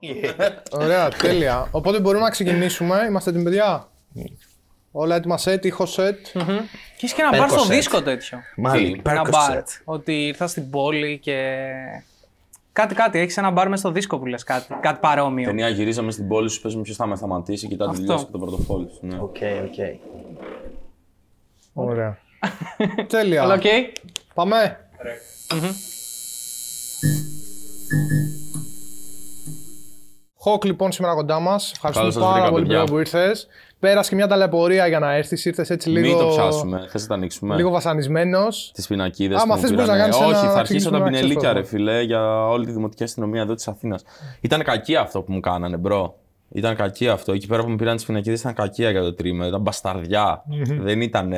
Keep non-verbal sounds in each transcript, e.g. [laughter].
[laughs] Ωραία, τέλεια. Οπότε μπορούμε να ξεκινήσουμε. Είμαστε έτοιμοι, παιδιά; Όλα έτοιμα σετ, ήχος σετ. Και έχεις και ένα μπαρ στο Percocet. δίσκο τέτοιο. Μάλλον. Ένα μπαρ. Percocet. Ότι ήρθα στην πόλη και. Κάτι, κάτι. Έχεις ένα μπαρ μέσα στο δίσκο που λες κάτι. Κάτι παρόμοιο. Ταινία γυρίζαμε στην πόλη σου, παίζουμε ποιος θα με σταματήσει, κοιτά τη Αυτό. δουλειά σου και το πορτοφόλι σου. Ναι. Οκ, οκ. Ωραία. [laughs] τέλεια. Αλλά οκ; Πάμε. Χοκ λοιπόν σήμερα κοντά μας. Ευχαριστούμε Καλώς σας πάρα βρήκα, πολύ παιδιά. που ήρθες. Πέρασε και μια ταλαιπωρία για να έρθεις. Ήρθες έτσι λίγο. Μην το πιάσουμε. Θε να τα ανοίξουμε. Λίγο βασανισμένος. Τις πινακίδες. Άμα θες μπορείς να κάνεις Όχι, ένα- θα να αρχίσω τα ξεκινήσουμε μπινελίκια, ένα ρε φιλέ, για όλη τη δημοτική αστυνομία εδώ της Αθήνας. Ήταν κακή αυτό που μου κάνανε, bro. Ήταν κακή αυτό. Εκεί πέρα που μου πήραν τις πινακίδες ήταν κακία για το τρίμηνο. Ήταν μπασταρδιά. δεν ήταν.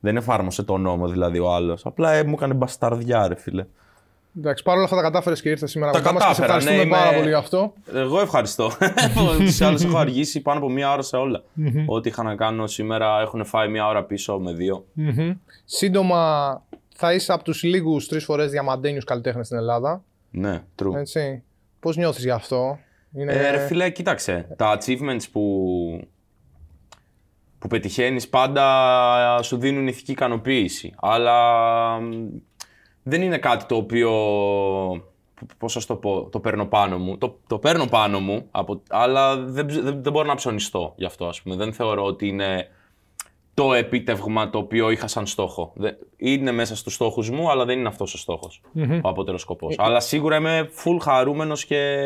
Δεν εφάρμοσε το νόμο δηλαδή ο άλλος. Απλά ε, μου έκανε μπασταρδιά, ρε φιλέ. Εντάξει, παρόλα αυτά τα κατάφερες και ήρθες σήμερα Τα κοντά μας και σε κατάφερα, ναι, ευχαριστούμε πάρα είμαι- πολύ γι' αυτό. Εγώ ευχαριστώ. [laughs] [laughs] Του άλλου έχω αργήσει πάνω από μία ώρα σε όλα. Ό,τι είχα να κάνω σήμερα έχουν φάει μία ώρα πίσω με δύο. Μμμ. Σύντομα θα είσαι από τους λίγους τρεις φορές διαμαντένιου καλλιτέχνες στην Ελλάδα. Ναι, true. Έτσι. Πώς νιώθεις γι' αυτό, είναι... Ε, ρε φίλε, κοίταξε. Τα achievements που, που πετυχαίνεις πάντα σου δίνουν ηθική ικανοποίηση. Αλλά μ, δεν είναι κάτι το οποίο, π- πώς θα σου το πω, το παίρνω πάνω μου. Το, το παίρνω πάνω μου, από, αλλά δεν, ψ- δεν, δεν μπορώ να ψωνιστώ γι' αυτό, ας πούμε. Δεν θεωρώ ότι είναι το επίτευγμα το οποίο είχα σαν στόχο. Δε- Είναι μέσα στους στόχους μου, αλλά δεν είναι αυτός ο στοχος ο απότερος σκοπός. Αλλά σίγουρα είμαι full χαρούμενος και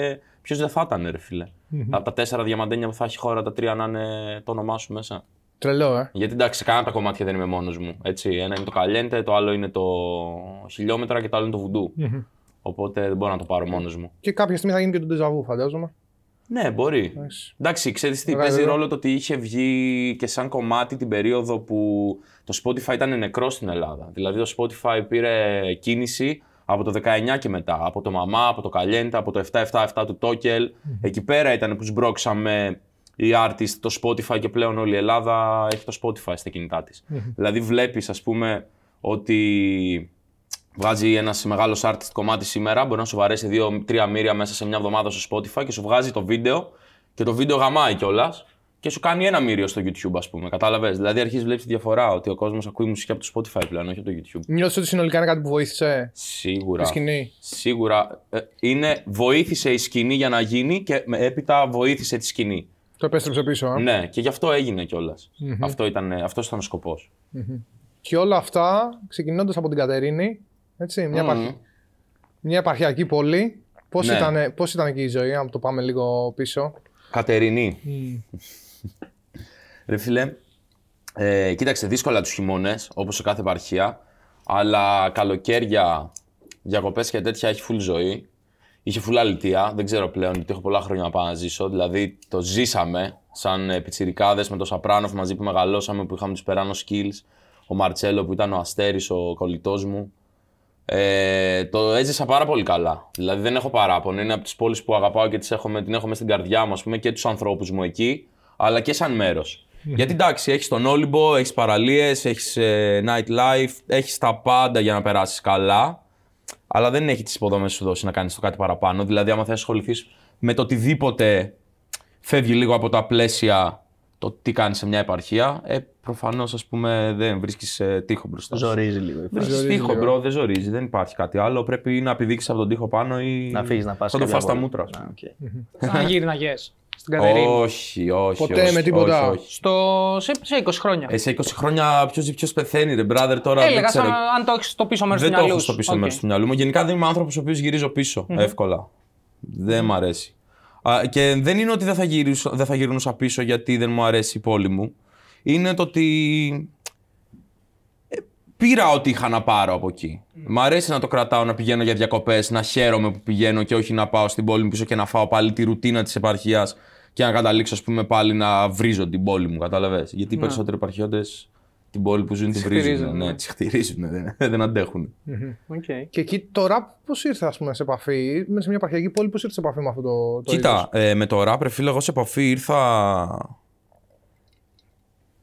ποιος δεν θα ήταν, ρε φίλε. Από τα τέσσερα διαμαντένια που θα έχει η χώρα, τα τρία να είναι το όνομά σου μέσα. Τρελό, ε. Γιατί εντάξει, σε κανένα από τα κομμάτια δεν είμαι μόνος μου. Έτσι. Ένα είναι το καλέντε, το άλλο είναι το χιλιόμετρα και το άλλο είναι το βουντου Οπότε δεν μπορώ να το πάρω μόνος μου. Και κάποια στιγμή θα γίνει και το ντεζαβού, φαντάζομαι. Ναι, μπορεί. Εντάξει. Εντάξει, ξέρεις τι, Ωραία, παίζει βέβαια. ρόλο το ότι είχε βγει και σαν κομμάτι την περίοδο που το Spotify ήταν νεκρό στην Ελλάδα. Δηλαδή το Spotify πήρε κίνηση από το 19 και μετά. Από το Μαμά, από το Καλέντα, από το 777 του Τόκελ. Εκεί πέρα ήταν που σμπρώξαμε οι artist το Spotify και πλέον όλη η Ελλάδα έχει το Spotify στα κινητά της. Δηλαδή βλέπεις ας πούμε ότι βγάζει ένας μεγάλος artist κομμάτι σήμερα, μπορεί να σου βαρέσει 2-3 μοίρια μέσα σε μια εβδομάδα στο Spotify και σου βγάζει το βίντεο και το βίντεο γαμάει κιόλας και σου κάνει ένα μύριο στο YouTube, ας πούμε. Κατάλαβες; Δηλαδή αρχίζεις βλέπεις τη διαφορά ότι ο κόσμος ακούει μουσική από το Spotify πλέον, όχι από το YouTube. Νιώθεις ότι συνολικά είναι κάτι που βοήθησε Σίγουρα. τη σκηνή; Σίγουρα. Ε, είναι, βοήθησε η σκηνή για να γίνει και με- έπειτα βοήθησε τη σκηνή. Το επέστρεψε πίσω. Ε. Ναι, και γι' αυτό έγινε κιόλας. Αυτό ήταν, αυτός ήταν ο σκοπός. Και όλα αυτά ξεκινώντας από την Κατερίνη. Έτσι, μια, επαρχ- μια επαρχιακή πόλη. Πώς Ναι. ήταν, πώς ήταν εκεί η ζωή, να το πάμε λίγο πίσω; Κατερινή. Ρε φίλε, ε, κοίταξε δύσκολα τους χειμώνες, όπως σε κάθε επαρχία, αλλά καλοκαίρια, διακοπές και τέτοια έχει full ζωή. Είχε full αλητία, δεν ξέρω πλέον γιατί έχω πολλά χρόνια να πάω να ζήσω. Δηλαδή το ζήσαμε σαν ε, πιτσιρικάδες με το Σαπράνοφ μαζί που μεγαλώσαμε, που είχαμε τους Περάνο Skills, ο Μαρτσέλο που ήταν ο Αστέρης, ο κολλητός μου. Ε, το έζησα πάρα πολύ καλά. Δηλαδή δεν έχω παράπονο. Είναι από τις πόλεις που αγαπάω και τις έχω, με- την έχω μέσα στην καρδιά μου ας πούμε, και τους ανθρώπους μου εκεί, αλλά και σαν μέρος. Γιατί εντάξει, έχεις τον Όλυμπο, έχεις παραλίες, έχεις nightlife, έχεις τα πάντα για να περάσεις καλά, αλλά δεν έχει τις υποδομές σου δώσει να κάνεις το κάτι παραπάνω. Δηλαδή, άμα θες ασχοληθείς με το οτιδήποτε φεύγει λίγο από τα πλαίσια το τι κάνεις σε μια επαρχία, ε, προφανώς ας πούμε δεν βρίσκεις τοίχο μπροστά. σου. Ζορίζει λίγο. η φάση. Βρίσκεις Ζορίζει τοίχο, λίγο. bro, δεν ζορίζει, δεν υπάρχει κάτι άλλο. Πρέπει να πηδήξει από τον τοίχο πάνω ή. Να φύγεις να πας. Θα το φας στα μούτρα σου. Σαν γύρναγε στην Κατερίνη. Όχι, όχι. Ποτέ όχι, με τίποτα. Όχι, όχι. Στο... Σε, σε 20 χρόνια. Ε, σε 20 χρόνια ποιο ζει, ποιος πεθαίνει, ρε brother τώρα. δεν Έλεγα ξέρω. σαν, αν το έχεις στο πίσω μέρος του Δεν το μυαλού έχω σου. στο πίσω Οκ. μέρος του μυαλού μου. Γενικά δεν είμαι άνθρωπος ο οποίος γυρίζω πίσω εύκολα. Δεν μ' αρέσει. Α, και δεν είναι ότι δεν θα, γυρίσω, δεν θα γυρνούσα πίσω γιατί δεν μου αρέσει η πόλη μου. Είναι το ότι ε, πήρα ό,τι είχα να πάρω από εκεί. Μ' αρέσει να το κρατάω, να πηγαίνω για διακοπές, να χαίρομαι που πηγαίνω και όχι να πάω στην πόλη μου πίσω και να φάω πάλι τη ρουτίνα της επαρχίας και να καταλήξω, ας πούμε, πάλι να βρίζω την πόλη μου. Κατάλαβες; Γιατί οι περισσότεροι επαρχιώτες την πόλη που ζουν τη βρίζουν. χλευάζουν, Ναι, ναι. τη χλευάζουν, δεν, [laughs] δεν αντέχουν. Οκ. Και εκεί τώρα πώς ήρθες ας πούμε, σε επαφή, με σε μια επαρχιακή πόλη, πώς ήρθες σε επαφή με αυτό το. το Κοίτα, είδος; ε, με το rap, ρε φίλε, εγώ σε επαφή ήρθα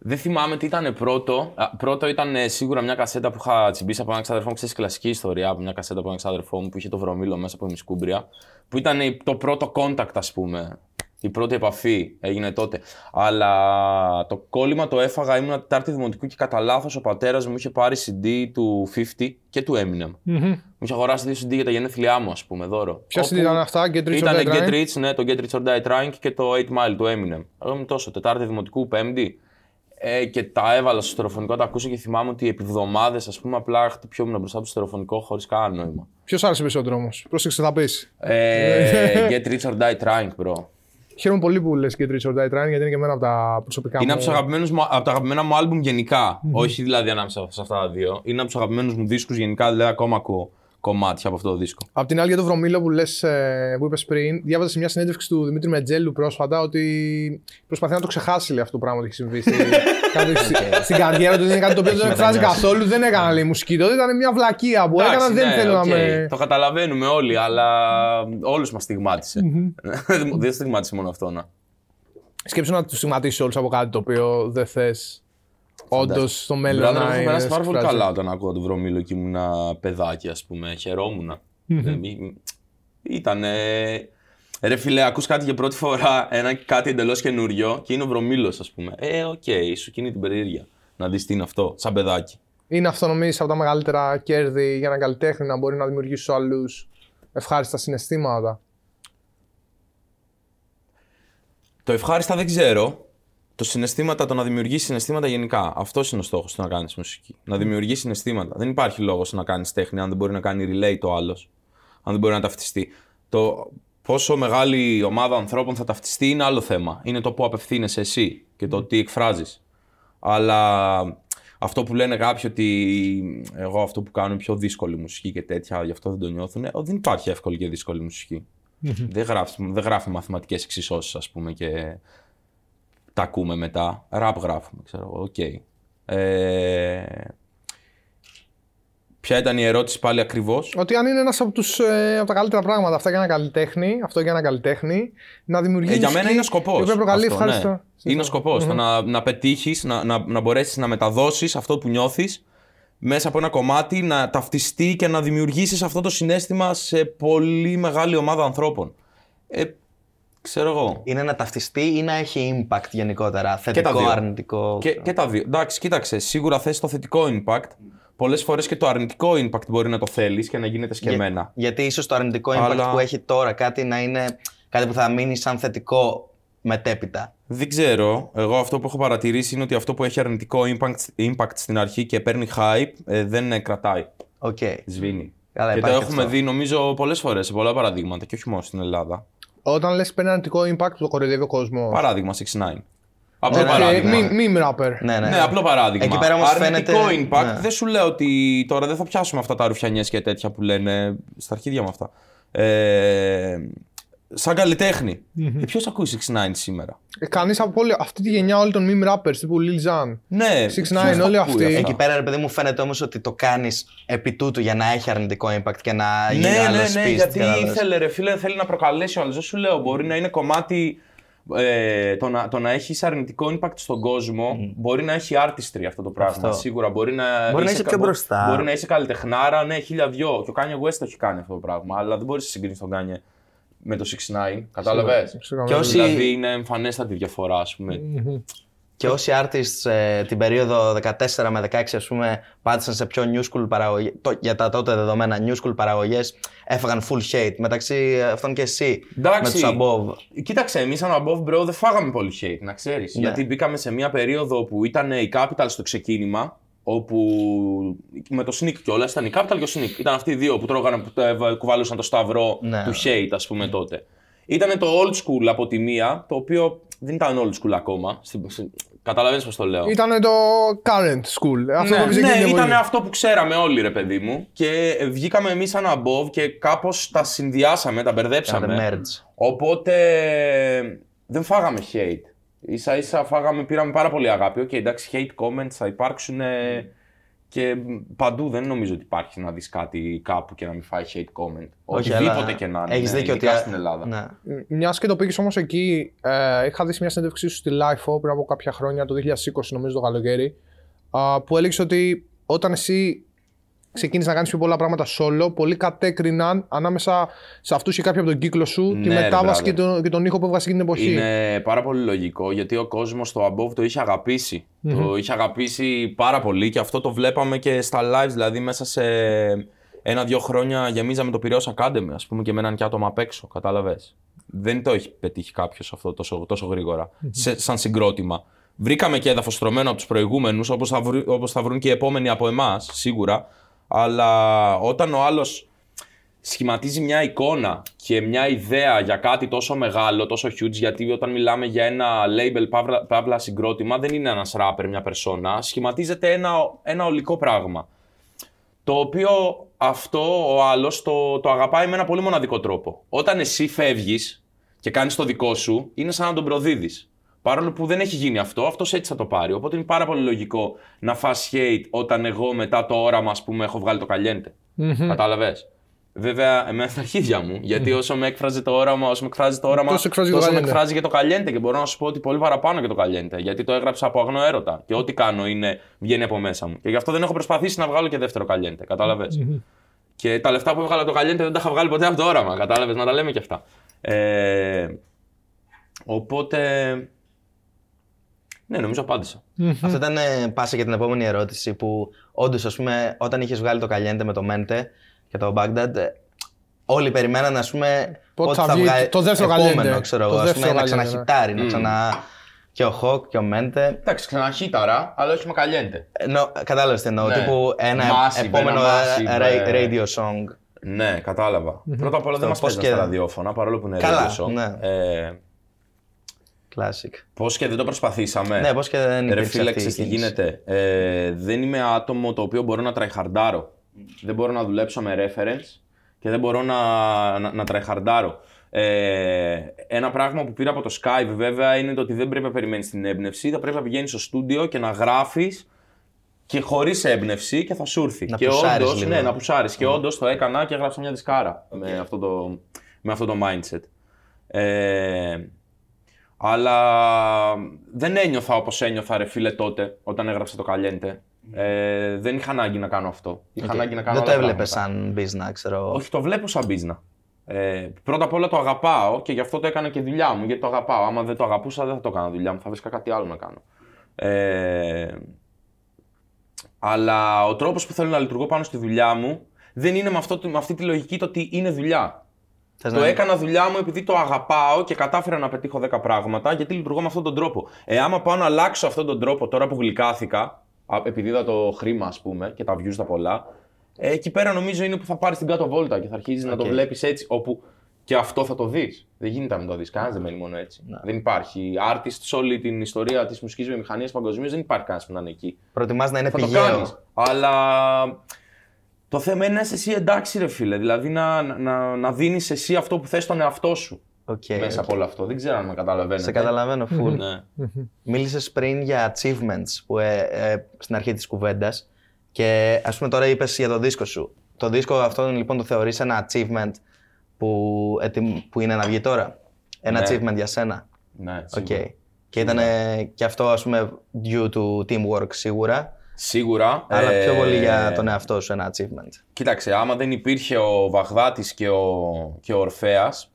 Δεν θυμάμαι τι ήταν πρώτο. Α, πρώτο ήταν ε, σίγουρα μια κασέτα που είχα τσιμπήσει από έναν ξαδερφό μου. Ξέρεις, κλασική ιστορία από μια κασέτα από έναν ξαδερφό μου που είχε το Βρωμύλο μέσα από Ημισκούμπρια. Που ήταν η- το πρώτο contact, ας πούμε. Η πρώτη επαφή έγινε τότε. Αλλά το κόλλημα το έφαγα, ήμουν Τετάρτη Δημοτικού και κατά λάθος ο πατέρας μου είχε πάρει CD του 50 και του Eminem. Μου είχε αγοράσει δύο CD για τα γενέθλιά μου, ας πούμε, δώρο. Ποια Όπου ήταν αυτά, Get Rich or Ήταν Die Get Trying? Rich, ναι, το Get Rich or Die Trying και το 8 Mile του Eminem. Εγώ ήμουν τόσο, Τετάρτη Δημοτικού, Πέμπτη. Ε, και τα έβαλα στο στερεοφωνικό, τα ακούσα και θυμάμαι ότι επί εβδομάδε, ας πούμε, απλά χτυπιόμουν μπροστά από το στερεοφωνικό χωρίς κανένα νόημα. Ποιος άρεσε περισσότερο όμως; Πρόσεξε, θα πεις. Ε, [laughs] get Rich or Die Trying, bro. Χαίρομαι πολύ που λες Get Rich or Die Trying γιατί είναι και εμένα από τα προσωπικά Είναι μου. από, τους αγαπημένους μου, από τα αγαπημένα μου άλμπουμ γενικά. Όχι δηλαδή ανάμεσα σε αυτά τα δύο. Είναι από τους αγαπημένους μου δίσκους γενικά, δηλαδή ακόμα ακούω κομμάτια από αυτό το δίσκο. Απ' την άλλη, για το Βρωμύλο που, λες, ε, που είπες πριν, διάβαζα σε μια συνέντευξη του Δημήτρη Μεντζέλου πρόσφατα ότι προσπαθεί να το ξεχάσει λέει, αυτό το πράγμα που έχει συμβεί. Στη, [laughs] κάτι, στη- στην καριέρα του δεν είναι κάτι το οποίο δεν τον εκφράζει καθόλου. Δεν έκανα λέει, μουσική τότε, ήταν μια βλακεία που έκανα. Εντάξει, Δεν ναι, θέλω να οκ, με. Το καταλαβαίνουμε όλοι, αλλά όλους μας στιγμάτισε. [laughs] δεν στιγμάτισε μόνο αυτό να. Σκέψου να τους στιγματίσεις όλους από κάτι το οποίο δεν θες. Όντως στο μέλλον Brother, να έχω είναι. περάσει πάρα πολύ εκφράζει. καλά όταν ακούω το Βρωμύλο και ήμουν παιδάκι, ας πούμε. Χαιρόμουν. Ήταν. Ρε φίλε, ακούς κάτι για πρώτη φορά, ένα κάτι εντελώς καινούριο και είναι ο Βρωμύλος, ας πούμε. Ε, οκ, σου κινεί την περιέργεια. Να δεις τι είναι αυτό, σαν παιδάκι. Είναι αυτό νομίζει από τα μεγαλύτερα κέρδη για έναν καλλιτέχνη να μπορεί να δημιουργήσει στους άλλους ευχάριστα συναισθήματα. Το ευχάριστα δεν ξέρω. Το συναισθήματα, το να δημιουργήσει συναισθήματα γενικά. Αυτός είναι ο στόχος του να κάνεις μουσική. Να δημιουργήσει συναισθήματα. Δεν υπάρχει λόγος να κάνεις τέχνη αν δεν μπορεί να κάνει relate ο άλλος. Αν δεν μπορεί να ταυτιστεί. Το πόσο μεγάλη ομάδα ανθρώπων θα ταυτιστεί είναι άλλο θέμα. Είναι το που απευθύνεσαι εσύ και το τι εκφράζεις. Αλλά αυτό που λένε κάποιοι ότι εγώ αυτό που κάνω είναι πιο δύσκολη μουσική και τέτοια, γι' αυτό δεν το νιώθουν. ε, Δεν υπάρχει εύκολη και δύσκολη μουσική. δεν, γράφεις, δεν γράφει μαθηματικές εξισώσεις, ας πούμε, και τα ακούμε μετά. Ραπ γράφουμε, ξέρω εγώ, οκ. Ε, ποια ήταν η ερώτηση πάλι ακριβώς; Ότι αν είναι ένας από, τους, ε, από τα καλύτερα πράγματα αυτά για ένα καλλιτέχνη, αυτό για ένα καλλιτέχνη, να δημιουργήσει. Ε, για μένα είναι ο σκοπός. Η οποία προκαλεί ευχάριστα. Είναι ο σκοπός. Να, να πετύχεις, να, να, να μπορέσεις να μεταδώσεις αυτό που νιώθεις μέσα από ένα κομμάτι, να ταυτιστεί και να δημιουργήσεις αυτό το συνέστημα σε πολύ μεγάλη ομάδα ανθρώπων. Ε, ξέρω εγώ. Είναι να ταυτιστεί ή να έχει impact γενικότερα. τα Θετικό, δύο. αρνητικό. Και, και τα δύο. Εντάξει, κοίταξε, σίγουρα θες το θετικό impact. Πολλές φορές και το αρνητικό impact μπορεί να το θέλεις και να γίνεται εσκεμμένα. Γιατί ίσως το αρνητικό impact Αλλά- που έχει τώρα κάτι να είναι κάτι που θα μείνει σαν θετικό μετέπειτα. Δεν ξέρω. Εγώ αυτό που έχω παρατηρήσει είναι ότι αυτό που έχει αρνητικό impact, impact στην αρχή και παίρνει hype ε, δεν ε, κρατάει. Οκ. Σβήνει. Καλά, και το υπάρχει έχουμε αυτό. δει νομίζω πολλές φορές σε πολλά παραδείγματα και όχι μόνο στην Ελλάδα. Όταν λες παίρνει αρνητικό impact, το κοροϊδεύει ο κόσμος. Παράδειγμα 6ix9ine. Απλό Okay, παράδειγμα. meme, meme rapper. Ναι, ναι. Ναι, απλό παράδειγμα. Εκεί πέρα όμως Αρνητικό φαίνεται- impact. ναι. Δεν σου λέω ότι τώρα δεν θα πιάσουμε αυτά τα ρουφιανιές και τέτοια που λένε στα αρχίδια με αυτά. Ε, σαν καλλιτέχνη. Ε, Ποιος ακούει 6ix9 σήμερα; Ε, Κανείς από όλη, αυτή τη γενιά όλων των meme rappers τύπου Lil Jan. Ναι, 6ix9ine, ποιος τα όλοι ακούει αυτοί. αυτά; Εκεί πέρα, ρε παιδί μου, φαίνεται όμως ότι το κάνεις επί τούτου για να έχει αρνητικό impact και να γίνει Ναι, άλλος ναι, speech, ναι, γιατί κατάλαβες. ήθελε ρε φίλε, θέλει να προκαλέσει ο άλλος. Δεν σου λέω, μπορεί να είναι κομμάτι, ε, το, να, το να έχεις αρνητικό impact στον κόσμο, μπορεί να έχει artistry αυτό το πράγμα, Αυτό. σίγουρα. Μπορεί να, Μπορεί να είσαι πιο κα- μπροστά. Μπορεί να είσαι καλλιτεχνάρα, ναι, χίλια δυο. Και ο Kanye West το έχει κάνει αυτό το πράγμα, αλλά δεν μπορείς να συγκρίνεις τον Kanye με το 6ix9ine, κατάλαβες; Σίγουρα. Και όσοι- Δηλαδή είναι εμφανέστατη διαφορά, ας πούμε. Και όσοι artists ε, την περίοδο 14 με 16 ας πούμε πάτησαν σε πιο new school παραγωγές, το, για τα τότε δεδομένα new school παραγωγές έφαγαν full hate μεταξύ αυτών και εσύ Εντάξει. με τους above. Κοίταξε, εμείς σαν above bro δεν φάγαμε πολύ hate, να ξέρεις. Ναι. Γιατί μπήκαμε σε μια περίοδο που ήταν η Capital στο ξεκίνημα, όπου με το Sneak κιόλας ήταν η Capital και ο Sneak. Ήταν αυτοί οι δύο που τρώγανε, που το έβα- κουβαλούσαν το σταυρό Ναι. του hate, ας πούμε τότε. Ήταν το old school από τη μία, το οποίο δεν ήταν old school ακόμα. Καταλαβαίνεις πώς το λέω. Ήταν το current school. Αυτό ναι, που πήγε ναι, εκείνη την ήταν εποχή. αυτό που ξέραμε όλοι, ρε παιδί μου. Και ε, βγήκαμε εμείς σαν Above και κάπως τα συνδυάσαμε, τα μπερδέψαμε. Κάνατε merge. Οπότε δεν φάγαμε hate. Ίσα ίσα φάγαμε, πήραμε πάρα πολύ αγάπη. Οκ, εντάξει, hate comments θα υπάρξουν. ε, Και παντού δεν νομίζω ότι υπάρχει να δεις κάτι κάπου και να μην φάει hate comment. Όχι, Οτιδήποτε αλλά και να είναι. έχεις δίκιο ειδικά ότι- στην Ελλάδα. Ναι. Μιας και το πήγες όμως εκεί, ε, είχα δει σε μια συνέντευξή σου στη LIFO πριν από κάποια χρόνια, το 2020 νομίζω το καλοκαίρι, α, που έλεγες ότι όταν εσύ ξεκίνησε να κάνεις πιο πολλά πράγματα solo, πολλοί κατέκριναν ανάμεσα σε αυτούς και κάποιοι από τον κύκλο σου τη Ναι, ρε, μετάβαση brother. και τον, και τον ήχο που έβγαζε εκείνη την εποχή. Είναι πάρα πολύ λογικό γιατί ο κόσμος το above το είχε αγαπήσει. Το είχε αγαπήσει πάρα πολύ και αυτό το βλέπαμε και στα lives. Δηλαδή, μέσα σε ένα-δύο χρόνια γεμίζαμε το Πυραιός Academy, ας πούμε, και με έναν και άτομα απ' έξω. Κατάλαβες. Δεν το έχει πετύχει κάποιος αυτό τόσο, τόσο γρήγορα, σε, σαν συγκρότημα. Βρήκαμε και έδαφος στρωμένο από τους προηγούμενους, όπως θα, βρει- όπως θα βρουν και οι επόμενοι από εμάς, σίγουρα. Αλλά όταν ο άλλος σχηματίζει μια εικόνα και μια ιδέα για κάτι τόσο μεγάλο, τόσο huge, γιατί όταν μιλάμε για ένα label παύλα, παύλα συγκρότημα, δεν είναι ένας rapper, μια περσόνα, σχηματίζεται ένα, ένα ολικό πράγμα. Το οποίο αυτό ο άλλος το, το αγαπάει με ένα πολύ μοναδικό τρόπο. Όταν εσύ φεύγεις και κάνεις το δικό σου, είναι σαν να τον προδίδεις. Παρόλο που δεν έχει γίνει αυτό, αυτός έτσι θα το πάρει. Οπότε είναι πάρα πολύ λογικό να φας hate όταν εγώ μετά το όραμα, ας πούμε, έχω βγάλει το καλιέντε. Κατάλαβες; Βέβαια, εμένα στα αρχίδια μου, γιατί όσο με έκφραζε το όραμα, όσο με εκφράζει το όραμα, Τόσο εκφράζει το τόσο με Caliente. εκφράζει και το καλιέντε. Και μπορώ να σου πω ότι πολύ παραπάνω και το καλιέντε. Γιατί το έγραψα από αγνό έρωτα. Και ό,τι κάνω είναι, βγαίνει από μέσα μου. Και γι' αυτό δεν έχω προσπαθήσει να βγάλω και δεύτερο καλιέντε. Κατάλαβες; Και τα λεφτά που έβγαλα από το καλιέντε δεν τα είχα βγάλει ποτέ από το όραμα. Κατάλαβες; Να τα λέμε και αυτά. Ε, οπότε. Ναι, νομίζω απάντησα. Αυτό ήταν ε, πάσα για την επόμενη ερώτηση που όντως, ας πούμε, όταν είχες βγάλει το Καλιέντε με το Μέντε και το Baghdad, ε, όλοι περιμέναν, ας πούμε, Πότε πότε θα θα βγει βγάλει το δεύτερο επόμενο, Caliente. ξέρω Το εγώ, ας δεύτερο πούμε, να Caliente, ναι. ξαναχιτάρει, να ξανα... και ο Χοκ και ο Μέντε. Εντάξει, ξαναχύταρα, αλλά όχι με καλιέντε. Ενώ, κατάλαβες τι εννοώ, Ναι. τύπου ένα Massive, επόμενο ένα massive, ra- ε, radio song. Ναι, κατάλαβα. Πρώτα απ' όλα δεν μας πώς παίζουν και- στα ραδιόφωνα, παρόλο που είναι Καλά, radio show. ναι. Ε, Classic. Πώς και δεν το προσπαθήσαμε. Ναι, πώς και δεν Ρε υπήρξε φίλε, αυτή η ξέρεις τι κίνηση. γίνεται. Ε, δεν είμαι άτομο το οποίο μπορώ να τραϊχαρντάρω. Δεν μπορώ να δουλέψω με reference και δεν μπορώ να, να, να τραϊχαρντάρω. Ε, ένα πράγμα που πήρα από το Skype βέβαια είναι το ότι δεν πρέπει να περιμένεις την έμπνευση. Θα πρέπει να πηγαίνεις στο στούντιο και να γράφεις και χωρίς έμπνευση και θα σου έρθει. Να και πουσάρεις όντως, λίγο. ναι, να πουσάρεις. Και όντως το έκανα και έγραψα μια δισκάρα με αυτό το, με αυτό το mindset. Ε, αλλά δεν ένιωθα όπως ένιωθα ρε φίλε τότε όταν έγραψα το Καλιέντε. Ε, δεν είχα ανάγκη να κάνω αυτό. Είχα ανάγκη να κάνω Δεν το άλλα έβλεπες πράγματα. σαν business, ξέρω εγώ. Όχι, το βλέπω σαν μπίζνα. Ε, πρώτα απ' όλα το αγαπάω και γι' αυτό το έκανα και δουλειά μου. Γιατί το αγαπάω. Άμα δεν το αγαπούσα, δεν θα το έκανα δουλειά μου. Θα βρίσκα κάτι άλλο να κάνω. Ε, αλλά ο τρόπος που θέλω να λειτουργώ πάνω στη δουλειά μου δεν είναι με, αυτό, με αυτή τη λογική το ότι είναι δουλειά. Θες Το να- έκανα δουλειά μου επειδή το αγαπάω και κατάφερα να πετύχω 10 πράγματα γιατί λειτουργώ με αυτόν τον τρόπο. Ε, άμα πάω να αλλάξω αυτόν τον τρόπο τώρα που γλυκάθηκα, α, επειδή είδα το χρήμα ας πούμε και τα views τα πολλά, ε, εκεί πέρα νομίζω είναι που θα πάρεις την κάτω βόλτα και θα αρχίζεις να το Οκ. βλέπεις έτσι. Όπου και αυτό θα το δεις. Δεν γίνεται να μην το δεις. Κανένας δεν μένει μόνο έτσι. Δεν υπάρχει. Artist σε όλη την ιστορία της μουσικής βιομηχανίας παγκοσμίως δεν υπάρχει κανένας που να είναι εκεί. Προτιμάς να είναι Θα το πηγαίο. κάνεις. Αλλά το θέμα είναι να είσαι εσύ εντάξει, ρε φίλε. Δηλαδή να, να, να δίνεις εσύ αυτό που θες στον εαυτό σου Οκ, μέσα οκ. από όλο αυτό. Δεν ξέρω αν με καταλαβαίνετε. Σε καταλαβαίνω, full. Ναι. Μίλησες πριν για achievements που, ε, ε, στην αρχή της κουβέντας και ας πούμε τώρα είπες για το δίσκο σου. Το δίσκο αυτό λοιπόν το θεωρείς ένα achievement που, ετοι- που είναι να βγει τώρα; Ένα Ναι. achievement για σένα; ναι Οκ. σίγουρα. Και ήταν και αυτό ας πούμε due to teamwork σίγουρα, Σίγουρα. αλλά πιο ε, πολύ για τον εαυτό σου ένα achievement. Κοίταξε, άμα δεν υπήρχε ο Βαγδάτης και ο, και ο Ορφέας,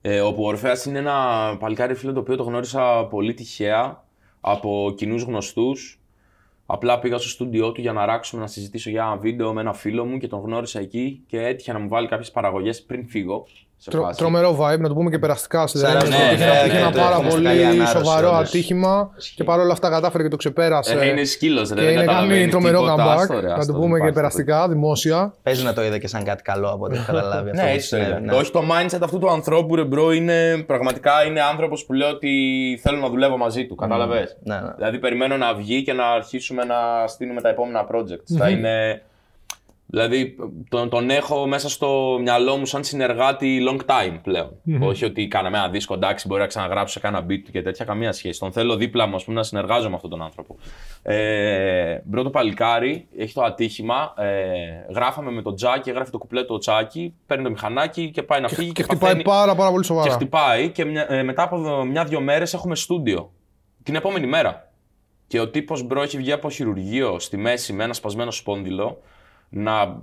ε, όπου ο Ορφέας είναι ένα παλικάρι φίλο το οποίο το γνώρισα πολύ τυχαία από κοινούς γνωστούς. Απλά πήγα στο στούντιό του για να ράξουμε να συζητήσω για ένα βίντεο με ένα φίλο μου και τον γνώρισα εκεί και έτυχε να μου βάλει κάποιες παραγωγές πριν φύγω. Σε Τρο, φάση. τρομερό vibe, να το πούμε και περαστικά. Στη Σαν Δρέμη, ναι, ότι είχε, ναι, ένα- ναι, είχε ένα το πάρα έχουμε πολύ καλή ανάρρωση, σοβαρό όντως. ατύχημα και παρόλα αυτά κατάφερε και το ξεπέρασε. Ε, είναι σκύλος, ρε, και δεν είναι κάνει καταλαβαίνει τρομερό τίποτα, comeback. άστο, ρε, να άστο, το δεν πούμε και υπάρχει περαστικά, δημόσια. Παίζει να το είδε και σαν κάτι καλό από ό,τι [laughs] έχω καταλάβει. αυτό Ναι, που έτσι το συνέβη, είδα. ναι. Όχι το mindset αυτού του ανθρώπου, ρε bro, είναι πραγματικά είναι άνθρωπος που λέει ότι θέλω να δουλεύω μαζί του. Κατάλαβες; Ναι, ναι. Δηλαδή περιμένω να βγει και να αρχίσουμε να στείλουμε τα επόμενα projects. Θα είναι Δηλαδή τον, τον έχω μέσα στο μυαλό μου σαν συνεργάτη long time πλέον. Όχι ότι κάναμε ένα δίσκο, εντάξει, μπορεί να ξαναγράψω σε κάνα beat του και τέτοια, καμία σχέση. Τον θέλω δίπλα μου, ας πούμε, να συνεργάζομαι με αυτόν τον άνθρωπο. Ε, πρώτο παλικάρι, έχει το ατύχημα. Ε, γράφαμε με το Τζάκι, έγραφε το κουπλέ το Τσάκι, παίρνει το μηχανάκι και πάει να φύγει. Και χτυπάει παθαίνει- πάρα, πάρα πολύ σοβαρά. και χτυπάει και μια- ε, μετά από μια-δυο μέρες έχουμε στούντιο. Την επόμενη μέρα. Και ο τύπος bro έχει βγει από χειρουργείο στη μέση με ένα σπασμένο σπόνδυλο να,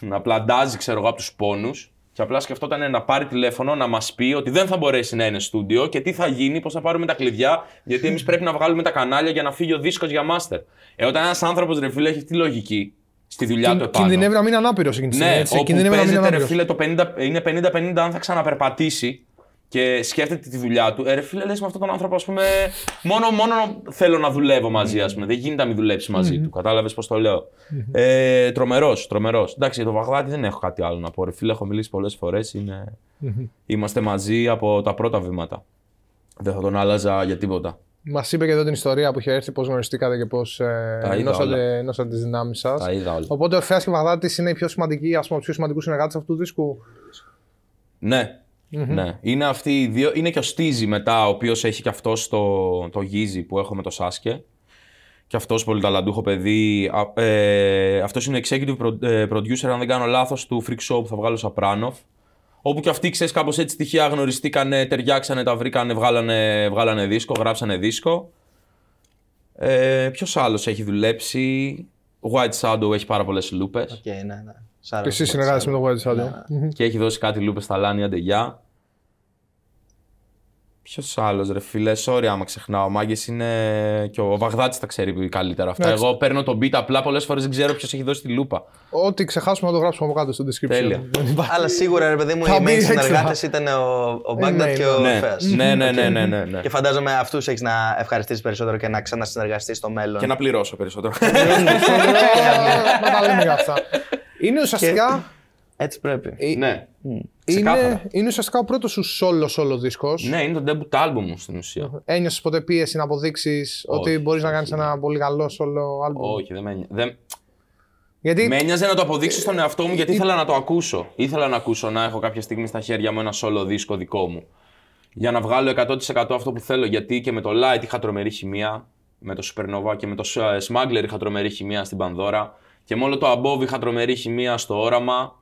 να πλαντάζει, ξέρω εγώ, από τους πόνους. Και απλά σκεφτόταν να πάρει τηλέφωνο να μας πει ότι δεν θα μπορέσει να είναι στούντιο και τι θα γίνει, πώς θα πάρουμε τα κλειδιά, γιατί εμείς πρέπει να βγάλουμε τα κανάλια για να φύγει ο δίσκος για μάστερ. Ε, όταν ένας άνθρωπος ρε φίλε έχει αυτή τη λογική στη δουλειά του επάνω. Κινδυνεύει να μείνει ανάπηρος εκείνη τη στιγμή. Ναι, έτσι. όπου Κινδυνεύει να μείνει παίζεται ρε ανάπηρος. φίλε το 50, είναι 50-50 αν θα ξαναπερπατήσει και σκέφτεται τη δουλειά του. Ε, ρε φίλε, λες με αυτόν τον άνθρωπο, ας πούμε, μόνο, μόνο θέλω να δουλεύω μαζί, ας πούμε. Δεν γίνεται να μην δουλέψει μαζί του. Κατάλαβες πώς το λέω. Ε, τρομερός, τρομερός. Εντάξει, για το Βαγδάτη δεν έχω κάτι άλλο να πω. Ρε φίλε, έχω μιλήσει πολλές φορές. Είναι... Είμαστε μαζί από τα πρώτα βήματα. Δεν θα τον άλλαζα για τίποτα. Μας είπε και εδώ την ιστορία που είχε έρθει, πώς γνωριστήκατε και πώς Τα είδα ενώσατε, ενώσατε τις δυνάμεις σας. Τα είδα όλα. Οπότε ο Φέα και ο Βαγδάτης είναι οι πιο σημαντικοί, ας πούμε, από τους πιο σημαντικούς συνεργάτες αυτού του δίσκου. Ναι. Ναι. Είναι αυτοί οι δύο. Είναι και ο Στίζη μετά, ο οποίος έχει και αυτός το, το γίζι που έχω με το Σάσκε. Και αυτός πολύ ταλαντούχο παιδί. Α, Ε, αυτός είναι executive pro- ε, producer, αν δεν κάνω λάθος, του Freak Show που θα βγάλω Σαπράνοφ. Όπου και αυτοί, ξέρεις, κάπως έτσι τυχαία γνωριστήκανε, ταιριάξανε, τα βρήκανε, βγάλανε, βγάλανε δίσκο, γράψανε δίσκο. Ε, Ποιος άλλος έχει δουλέψει; White Shadow έχει πάρα πολλές λούπες. Οκ, ναι, ναι. Σάρα, Και εσύ συνεργάζεσαι με τον White Shadow. Μμμ. και έχει δώσει κάτι λούπες στα Λάνια Ντεγιά. Ποιος άλλος, ρε φίλε, sorry άμα ξεχνάω. Ο Μάγκες είναι. και ο Βαγδάτης τα ξέρει καλύτερα αυτά. Εντάξει. Εγώ παίρνω τον beat απλά πολλές φορές δεν ξέρω ποιος έχει δώσει τη λούπα. Ό,τι ξεχάσουμε να το γράψουμε από κάτω στο description. Τέλεια. Δεν υπάρχει. Αλλά σίγουρα, ρε παιδί μου, Θα οι μπει main έξτρα. συνεργάτες ήταν ο, ο ναι, Baghdad και ο ναι. Φέας. ναι, ναι, [laughs] ναι, ναι, ναι, ναι. Και φαντάζομαι αυτούς έχεις να ευχαριστήσεις περισσότερο και να ξανασυνεργαστείς στο μέλλον. Και να πληρώσω περισσότερο. Να τα λέμε για αυτά. [laughs] Είναι ουσιαστικά. Έτσι πρέπει. ε, ναι. Είναι, Ξεκάθαρα. είναι ουσιαστικά ο πρώτος σου solo solo δίσκος. ναι, είναι το debut album μου στην ουσία. Ένιωσες ποτέ πίεση να αποδείξεις ότι μπορείς να κάνεις ένα πολύ καλό solo album; Όχι, δεν με νοιάζει. Δεν... Γιατί Με ένοιαζε να το αποδείξω στον εαυτό μου γιατί ήθελα να το ακούσω. Ήθελα να ακούσω να έχω κάποια στιγμή στα χέρια μου ένα solo δίσκο δικό μου. Για να βγάλω 100% αυτό που θέλω. Γιατί και με το Light είχα τρομερή χημεία. Με το Supernova και με το ε, Smuggler είχα τρομερή χημεία στην Πανδώρα. Και με όλο το Above είχα τρομερή χημεία στο όραμα.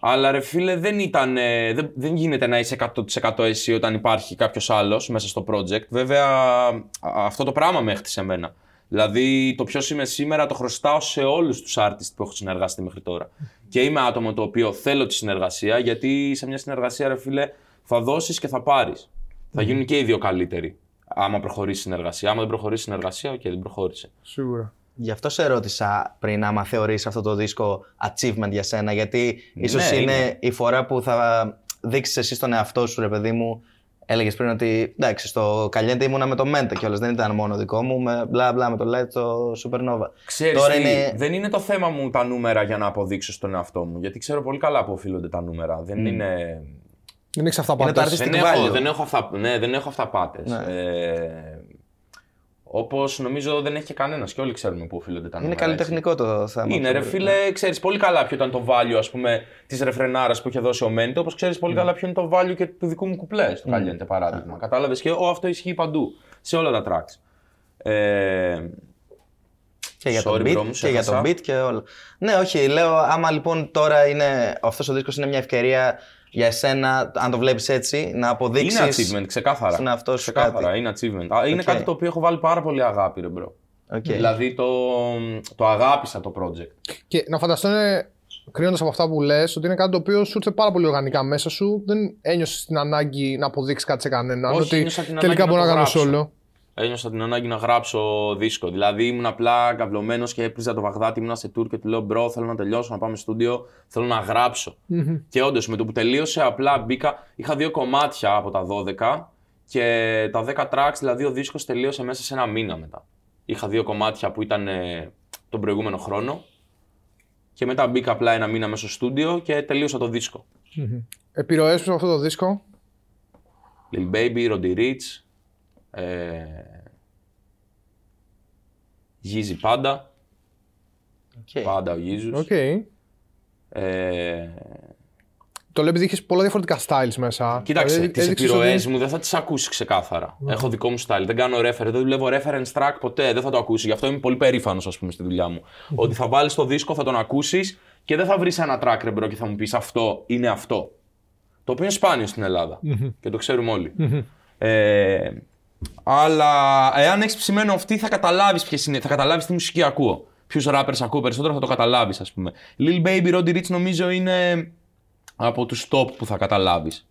Αλλά ρε φίλε, δεν, ήταν, ε, δεν, δεν γίνεται να είσαι 100% εσύ όταν υπάρχει κάποιος άλλος μέσα στο project. Βέβαια, α- αυτό το πράγμα με έχτισε εμένα. Δηλαδή, το ποιος είμαι σήμερα το χρωστάω σε όλους τους artists που έχω συνεργαστεί μέχρι τώρα. Και είμαι άτομο το οποίο θέλω τη συνεργασία, γιατί σε μια συνεργασία, ρε φίλε, θα δώσεις και θα πάρεις. Θα γίνουν και οι δύο καλύτεροι. Άμα προχωρήσει η συνεργασία. Άμα δεν προχωρήσει η συνεργασία, οκ, δεν προχώρησε. Σίγουρα. Γι' αυτό σε ρώτησα πριν άμα θεωρείς αυτό το δίσκο achievement για σένα, γιατί ίσως Ναι, είναι, είναι. η φορά που θα δείξεις εσύ στον εαυτό σου, ρε παιδί μου, Έλεγες πριν ότι εντάξει, στο Καλιέντε ήμουνα με το Μέντε κιόλας. Δεν ήταν μόνο δικό μου. Με μπλα μπλα με το Light το Supernova. Ξέρεις Τώρα τι, είναι- δεν είναι το θέμα μου τα νούμερα για να αποδείξω στον εαυτό μου. Γιατί ξέρω πολύ καλά που οφείλονται τα νούμερα. Δεν είναι. Δεν έχεις αυτά Είναι το πάντα. artistic Δεν έχω, value. δεν έχω, αυτά, ναι, δεν έχω αυταπάτες. Ναι. Ε, Όπως νομίζω δεν έχει και κανένας και όλοι ξέρουμε πού οφείλονται τα Είναι νούμερα. έτσι. καλλιτεχνικό το θέμα. Είναι ρε αυτό. φίλε, ξέρεις πολύ καλά ποιο ήταν το value ας πούμε της ρεφρενάρας που είχε δώσει ο Μέντε, όπως ξέρεις πολύ καλά ποιο είναι το value και του δικού μου κουπλέ στο Caliente παράδειγμα. Κατάλαβες και ο, αυτό ισχύει παντού, σε όλα τα tracks. Ε, Και για, Sorry, τον beat, bro, μου, σε και για έχασα. τον beat και όλα. Ναι, όχι, λέω άμα λοιπόν τώρα είναι, αυτός ο δίσκος είναι μια ευκαιρία για εσένα, αν το βλέπεις έτσι, να αποδείξεις... είναι achievement, ξεκάθαρα. στον εαυτό σου ξεκάθαρα, κάτι. είναι achievement. Α, Είναι Οκ. κάτι το οποίο έχω βάλει πάρα πολύ αγάπη, ρε bro. Οκ. Δηλαδή το, το αγάπησα το project. Και να φανταστώ είναι, κρίνοντας από αυτά που λες, ότι είναι κάτι το οποίο σου ήρθε πάρα πολύ οργανικά μέσα σου. Δεν ένιωσες την ανάγκη να αποδείξεις κάτι σε κανέναν. Όχι, ότι ένιωσα την τελικά ανάγκη μπορώ να να το κάνω γράψω. Solo. Ένιωσα την ανάγκη να γράψω δίσκο. Δηλαδή ήμουν απλά καυλωμένος και έπρηζα το Βαγδάτη, ήμουν σε tour και του λέω bro, θέλω να τελειώσω, να πάμε στούντιο, θέλω να γράψω. Και όντως με το που τελείωσε, απλά μπήκα. Είχα δύο κομμάτια από τα 12 και τα 10 tracks, δηλαδή ο δίσκος τελείωσε μέσα σε ένα μήνα μετά. Είχα δύο κομμάτια που ήταν ε, τον προηγούμενο χρόνο και μετά μπήκα απλά ένα μήνα μέσα στο στούντιο και τελείωσα το δίσκο. Επιρροές σου σε αυτό το δίσκο; Lil Baby, Roddy Ricch, ε, Yeezy πάντα. Οκ. Πάντα ο Yeezus. Οκ. Ε, Το λέω επειδή είχες πολλά διαφορετικά styles μέσα. Κοίταξε, Δηλαδή, τις έδειξες επιρροές ότι- μου δεν θα τις ακούσει ξεκάθαρα. Έχω δικό μου style. Δεν κάνω reference, δεν δουλεύω reference track ποτέ. Δεν θα το ακούσει. Γι' αυτό είμαι πολύ περήφανος, ας πούμε, στη δουλειά μου. Ότι θα βάλεις το δίσκο, θα τον ακούσεις και δεν θα βρεις ένα track ρε bro και θα μου πεις αυτό είναι αυτό. Το οποίο είναι σπάνιο στην Ελλάδα. Και το ξέρουμε όλοι. Ε, αλλά εάν έχεις ψημένο αυτή, θα καταλάβεις είναι, θα καταλάβεις τι μουσική ακούω. Ποιους rappers ακούω περισσότερο, θα το καταλάβεις, ας πούμε. Lil Baby, Roddy Rich νομίζω είναι από τους top που θα καταλάβεις.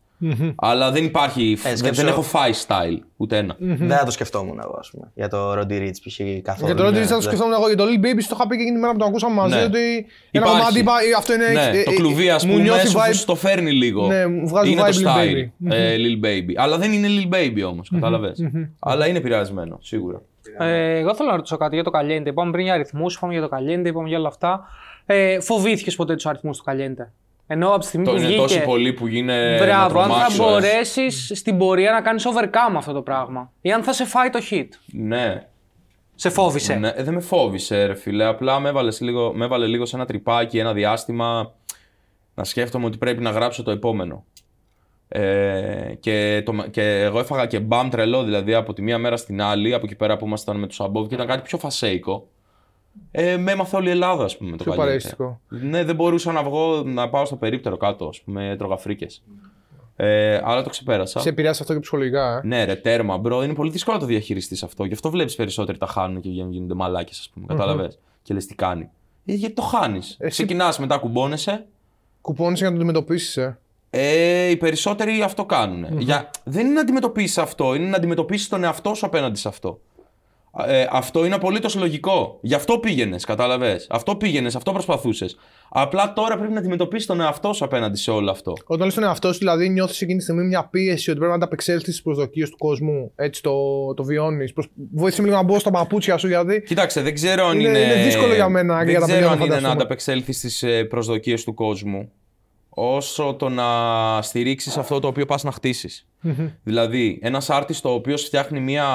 Αλλά δεν υπάρχει. δεν, σκέψου- δεν έχω φάει style ούτε ένα. Δεν θα το σκεφτόμουν εγώ, ας πούμε. Για το Roddy Rich π.χ. καθόλου. Για το Roddy Ναι, Rich θα το δεν- σκεφτόμουν εγώ. Για το Lil Baby στο είχα πει και εκείνη τη μέρα που το ακούσαμε μαζί. Ναι. Ότι ένα Υπάρχει. κομμάτι είπα, «Ε, αυτό είναι. Ναι, ε, το ε, κλουβί, ας μου πούμε, νιώθει σου, vibe. σου το φέρνει λίγο. Ναι, μου βγάζει είναι vibe το Lil style. Baby. ε, Lil Baby. Αλλά δεν είναι Lil Baby όμως, κατάλαβε. Αλλά είναι επηρεασμένο, σίγουρα. Ε, εγώ θέλω να ρωτήσω κάτι για το Caliente. Είπαμε πριν για αριθμούς, είπαμε για το Caliente, είπαμε για όλα αυτά. Ε, Φοβήθηκες ποτέ τους αριθμούς του Caliente; Ενώ από τη στιγμή Το που είναι βγήκε. τόσο πολύ που γίνεται. Μπράβο, να αν θα τρομάξω, ε. μπορέσεις στην πορεία να κάνεις overcome αυτό το πράγμα. Ή αν θα σε φάει το hit. Ναι. Σε φόβησε. Ναι, ε, δεν με φόβησε, ρε φίλε. Απλά με έβαλες λίγο, με έβαλε λίγο σε ένα τρυπάκι ένα διάστημα να σκέφτομαι ότι πρέπει να γράψω το επόμενο. Ε, και, το, και εγώ έφαγα και μπαμ τρελό, δηλαδή από τη μία μέρα στην άλλη, από εκεί πέρα που ήμασταν με τους Above και ήταν κάτι πιο φασέικο. Ε, με έμαθε όλη η Ελλάδα, ας πούμε, το Πιο Caliente. παρεΐστικο. Ναι, δεν μπορούσα να βγω να πάω στο περίπτερο κάτω, ας πούμε, έτρωγα φρίκες. Ε, αλλά το ξεπέρασα. Σε επηρεάσει αυτό και ψυχολογικά. Ε; Ναι, ρε, τέρμα, bro. Είναι πολύ δύσκολο να το διαχειριστείς αυτό. Γι' αυτό βλέπεις περισσότεροι τα χάνουν και βγαίνουν- γίνονται μαλάκες, ας πούμε. Κατάλαβες; Και λες τι κάνει. Ε, γιατί το χάνεις. Εσύ- Ξεκινάς, μετά κουμπώνεσαι. Κουπώνει για να το αντιμετωπίσεις. Ε. Ε, οι περισσότεροι αυτό κάνουν. Για... Δεν είναι να αντιμετωπίσεις αυτό, είναι να αντιμετωπίσεις τον εαυτό σου απέναντι σε αυτό. Ε, αυτό είναι απολύτως λογικό. Γι' αυτό πήγαινες, κατάλαβες. Αυτό πήγαινες, αυτό προσπαθούσες. Απλά τώρα πρέπει να αντιμετωπίσεις τον εαυτό σου απέναντι σε όλο αυτό. Όταν λες τον εαυτό σου, δηλαδή νιώθεις εκείνη τη στιγμή μια πίεση ότι πρέπει να ανταπεξέλθεις στις προσδοκίες του κόσμου. Έτσι το, το βιώνεις. Βοήθησε με λίγο να μπω στα παπούτσια σου, γιατί. Κοίταξε, δεν ξέρω αν Είναι- είναι. είναι δύσκολο για μένα δεν για τα ξέρω παιδιά αν να είναι να φανταστούμε. ανταπεξέλθεις στις προσδοκίες του κόσμου. Όσο το να στηρίξεις αυτό το οποίο πας να χτίσεις. δηλαδή, ένας artist ο οποίος φτιάχνει μία,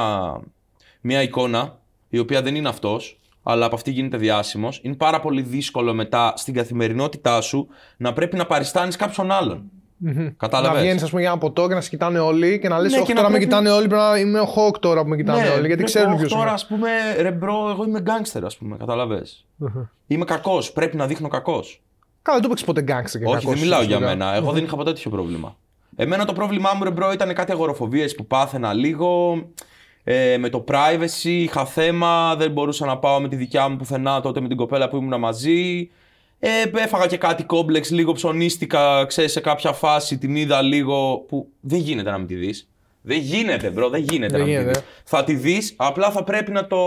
μία εικόνα η οποία δεν είναι αυτός, αλλά από αυτή γίνεται διάσημος, είναι πάρα πολύ δύσκολο μετά στην καθημερινότητά σου να πρέπει να παριστάνεις κάποιον άλλον. Να Κατάλαβες; βγαίνεις, ας πούμε, για ένα ποτό και να σε κοιτάνε όλοι και να λες: Ναι, Όχι, και τώρα να με πρέπει- κοιτάνε όλοι. Πρέπει να είμαι ο Χοκ τώρα που με κοιτάνε όλοι. Γιατί ξέρουν ποιος Τώρα, είναι. ας πούμε, ρε bro, εγώ είμαι γκάγκστερ, ας πούμε, καταλαβες. Είμαι κακός. Πρέπει να δείχνω κακός. Καλά, δεν το έπαιξε ποτέ γκάγκστερ και Όχι, κακός δεν μιλάω για ουσιαστικά. μένα. Εγώ δεν είχα ποτέ τέτοιο πρόβλημα. Εμένα το πρόβλημά μου, ρε bro, ήταν κάτι αγοροφοβίες που πάθαινα λίγο. Ε, με το privacy είχα θέμα, δεν μπορούσα να πάω με τη δικιά μου πουθενά τότε με την κοπέλα που ήμουν μαζί. Ε, έφαγα και κάτι κόμπλεξ, λίγο ψωνίστηκα, ξέρεις, σε κάποια φάση την είδα λίγο που δεν γίνεται να μην τη δεις. Δεν γίνεται, bro, δεν γίνεται Δεν να μην τη γίνεται. δεις. Θα τη δεις, απλά θα πρέπει να το...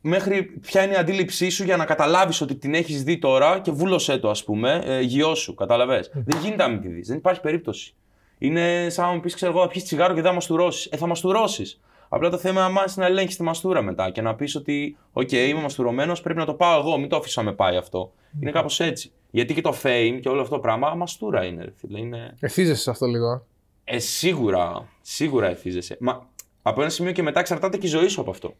Μέχρι ποια είναι η αντίληψή σου για να καταλάβεις ότι την έχεις δει τώρα και βούλωσέ το, ας πούμε, ε, γειώσου, καταλαβες. Δεν γίνεται να μην τη δεις, δεν υπάρχει περίπτωση. Είναι σαν να μου πεις, ξέρω εγώ, θα πιεις τσιγάρο και δεν θα μαστουρώσεις. Ε, θα μαστουρώσεις. Απλά το θέμα είναι να ελέγχεις τη μαστούρα μετά και να πεις ότι, OK, είμαι μαστουρωμένος, πρέπει να το πάω εγώ, μην το αφήσω να με πάει αυτό. Είναι κάπως έτσι. Γιατί και το fame και όλο αυτό το πράγμα μαστούρα είναι, ρε φίλε. Είναι... Ευθύζεσαι σε αυτό λίγο. ε. Ε, σίγουρα, σίγουρα ευθύζεσαι. Μα από ένα σημείο και μετά εξαρτάται και η ζωή σου από αυτό.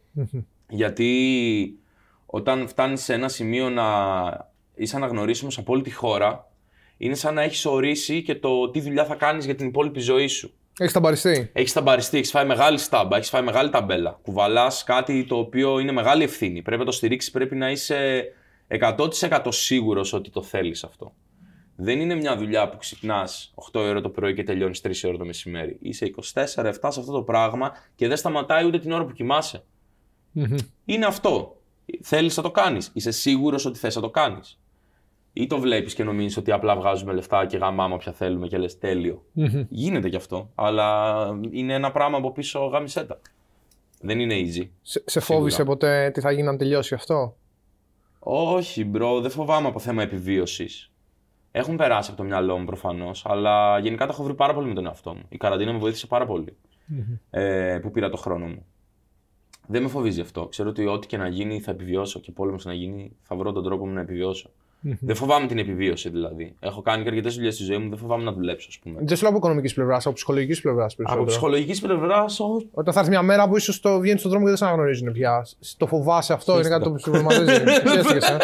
Γιατί όταν φτάνεις σε ένα σημείο να είσαι αναγνωρίσιμος από όλη τη χώρα, είναι σαν να έχεις ορίσει και το τι δουλειά θα κάνεις για την υπόλοιπη ζωή σου. Έχεις ταμπαριστεί. Έχεις ταμπαριστεί, έχεις φάει μεγάλη στάμπα, έχεις φάει μεγάλη ταμπέλα. Κουβαλάς κάτι το οποίο είναι μεγάλη ευθύνη. Πρέπει να το στηρίξεις, πρέπει να είσαι 100% σίγουρος ότι το θέλεις αυτό. Δεν είναι μια δουλειά που ξυπνάς 8 ώρα το πρωί και τελειώνεις 3 ώρα το μεσημέρι. Είσαι 24-7 σε αυτό το πράγμα και δεν σταματάει ούτε την ώρα που κοιμάσαι. Είναι αυτό. Θέλεις να το κάνεις. Είσαι σίγουρος ότι θες να το κάνεις. Ή το βλέπεις και νομίζεις ότι απλά βγάζουμε λεφτά και γαμάμε όποια θέλουμε και λες τέλειο. Γίνεται κι αυτό. Αλλά είναι ένα πράγμα από πίσω γάμισέτα. Δεν είναι easy. Σε, σε φόβησε ποτέ τι θα γίνει να τελειώσει αυτό; Όχι, bro, δεν φοβάμαι από θέμα επιβίωσης. Έχουν περάσει από το μυαλό μου προφανώς, αλλά γενικά τα έχω βρει πάρα πολύ με τον εαυτό μου. Η καραντίνα με βοήθησε πάρα πολύ. Ε, που πήρα το χρόνο μου. Δεν με φοβίζει αυτό. Ξέρω ότι ό,τι και να γίνει θα επιβιώσω και πόλεμος να γίνει θα βρω τον τρόπο μου να επιβιώσω. Δεν φοβάμαι την επιβίωση δηλαδή. Έχω κάνει και αρκετές δουλειές στη ζωή μου, δεν φοβάμαι να δουλέψω, ας πούμε. Δεν σου λέω από οικονομικής πλευράς, από ψυχολογικής πλευράς Από περισσότερο. ψυχολογικής πλευράς, όχι. Όταν θα έρθει μια μέρα που ίσως το βγαίνει στον δρόμο και δεν σε αναγνωρίζουν πια. Το φοβάσαι αυτό, είναι κάτι το που σε προβληματίζει. Σκέφτηκες, [laughs] ε.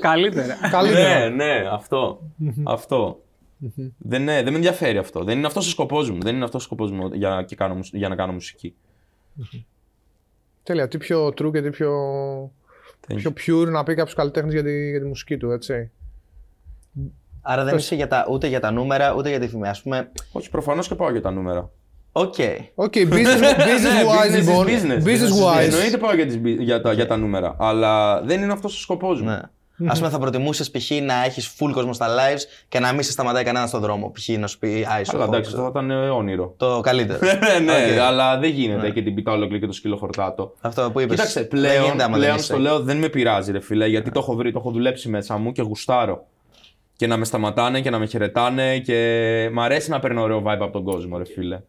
Καλύτερα. Καλύτερα. ναι, ναι, αυτό. αυτό. δεν, ναι, δεν με ενδιαφέρει αυτό. Δεν είναι αυτός ο σκοπός μου. Δεν είναι αυτός ο σκοπός μου για, και κάνω, μουσ- για να κάνω μουσική. Τέλεια. Τι πιο true και τι πιο, Thank πιο pure να πει κάποιος καλλιτέχνης για, τη, για τη μουσική του, έτσι. Άρα δεν είσαι για τα, ούτε για τα νούμερα ούτε για τη φήμη. Α πούμε, Όχι, προφανώς και πάω για τα νούμερα. οκ. Οκ, business, [laughs] business wise Ναι, business is λοιπόν. business. Business wise. Εννοείται πάω για, τις, μπι- για, τα, για τα νούμερα. Αλλά δεν είναι αυτός ο σκοπός μου. Ναι. Α πούμε, θα προτιμούσες π.χ. να έχεις full κόσμο στα lives και να μην σε σταματάει κανένας στον δρόμο. Π.χ. να σου πει Άισο. Αλλά εντάξει, αυτό θα ήταν ε, όνειρο. Το καλύτερο. [laughs] ναι, Οκ. αλλά δεν γίνεται και την πίτα ολόκληρη και το σκύλο χορτάτο. Αυτό που είπες. Κοίταξε, πλέον, πλέον στο λέω δεν με πειράζει, ρε φίλε, γιατί το έχω βρει, το έχω δουλέψει μέσα μου και γουστάρω. Και να με σταματάνε και να με χαιρετάνε και μ' αρέσει να παίρνω ωραίο vibe από τον κόσμο, ρε φίλε.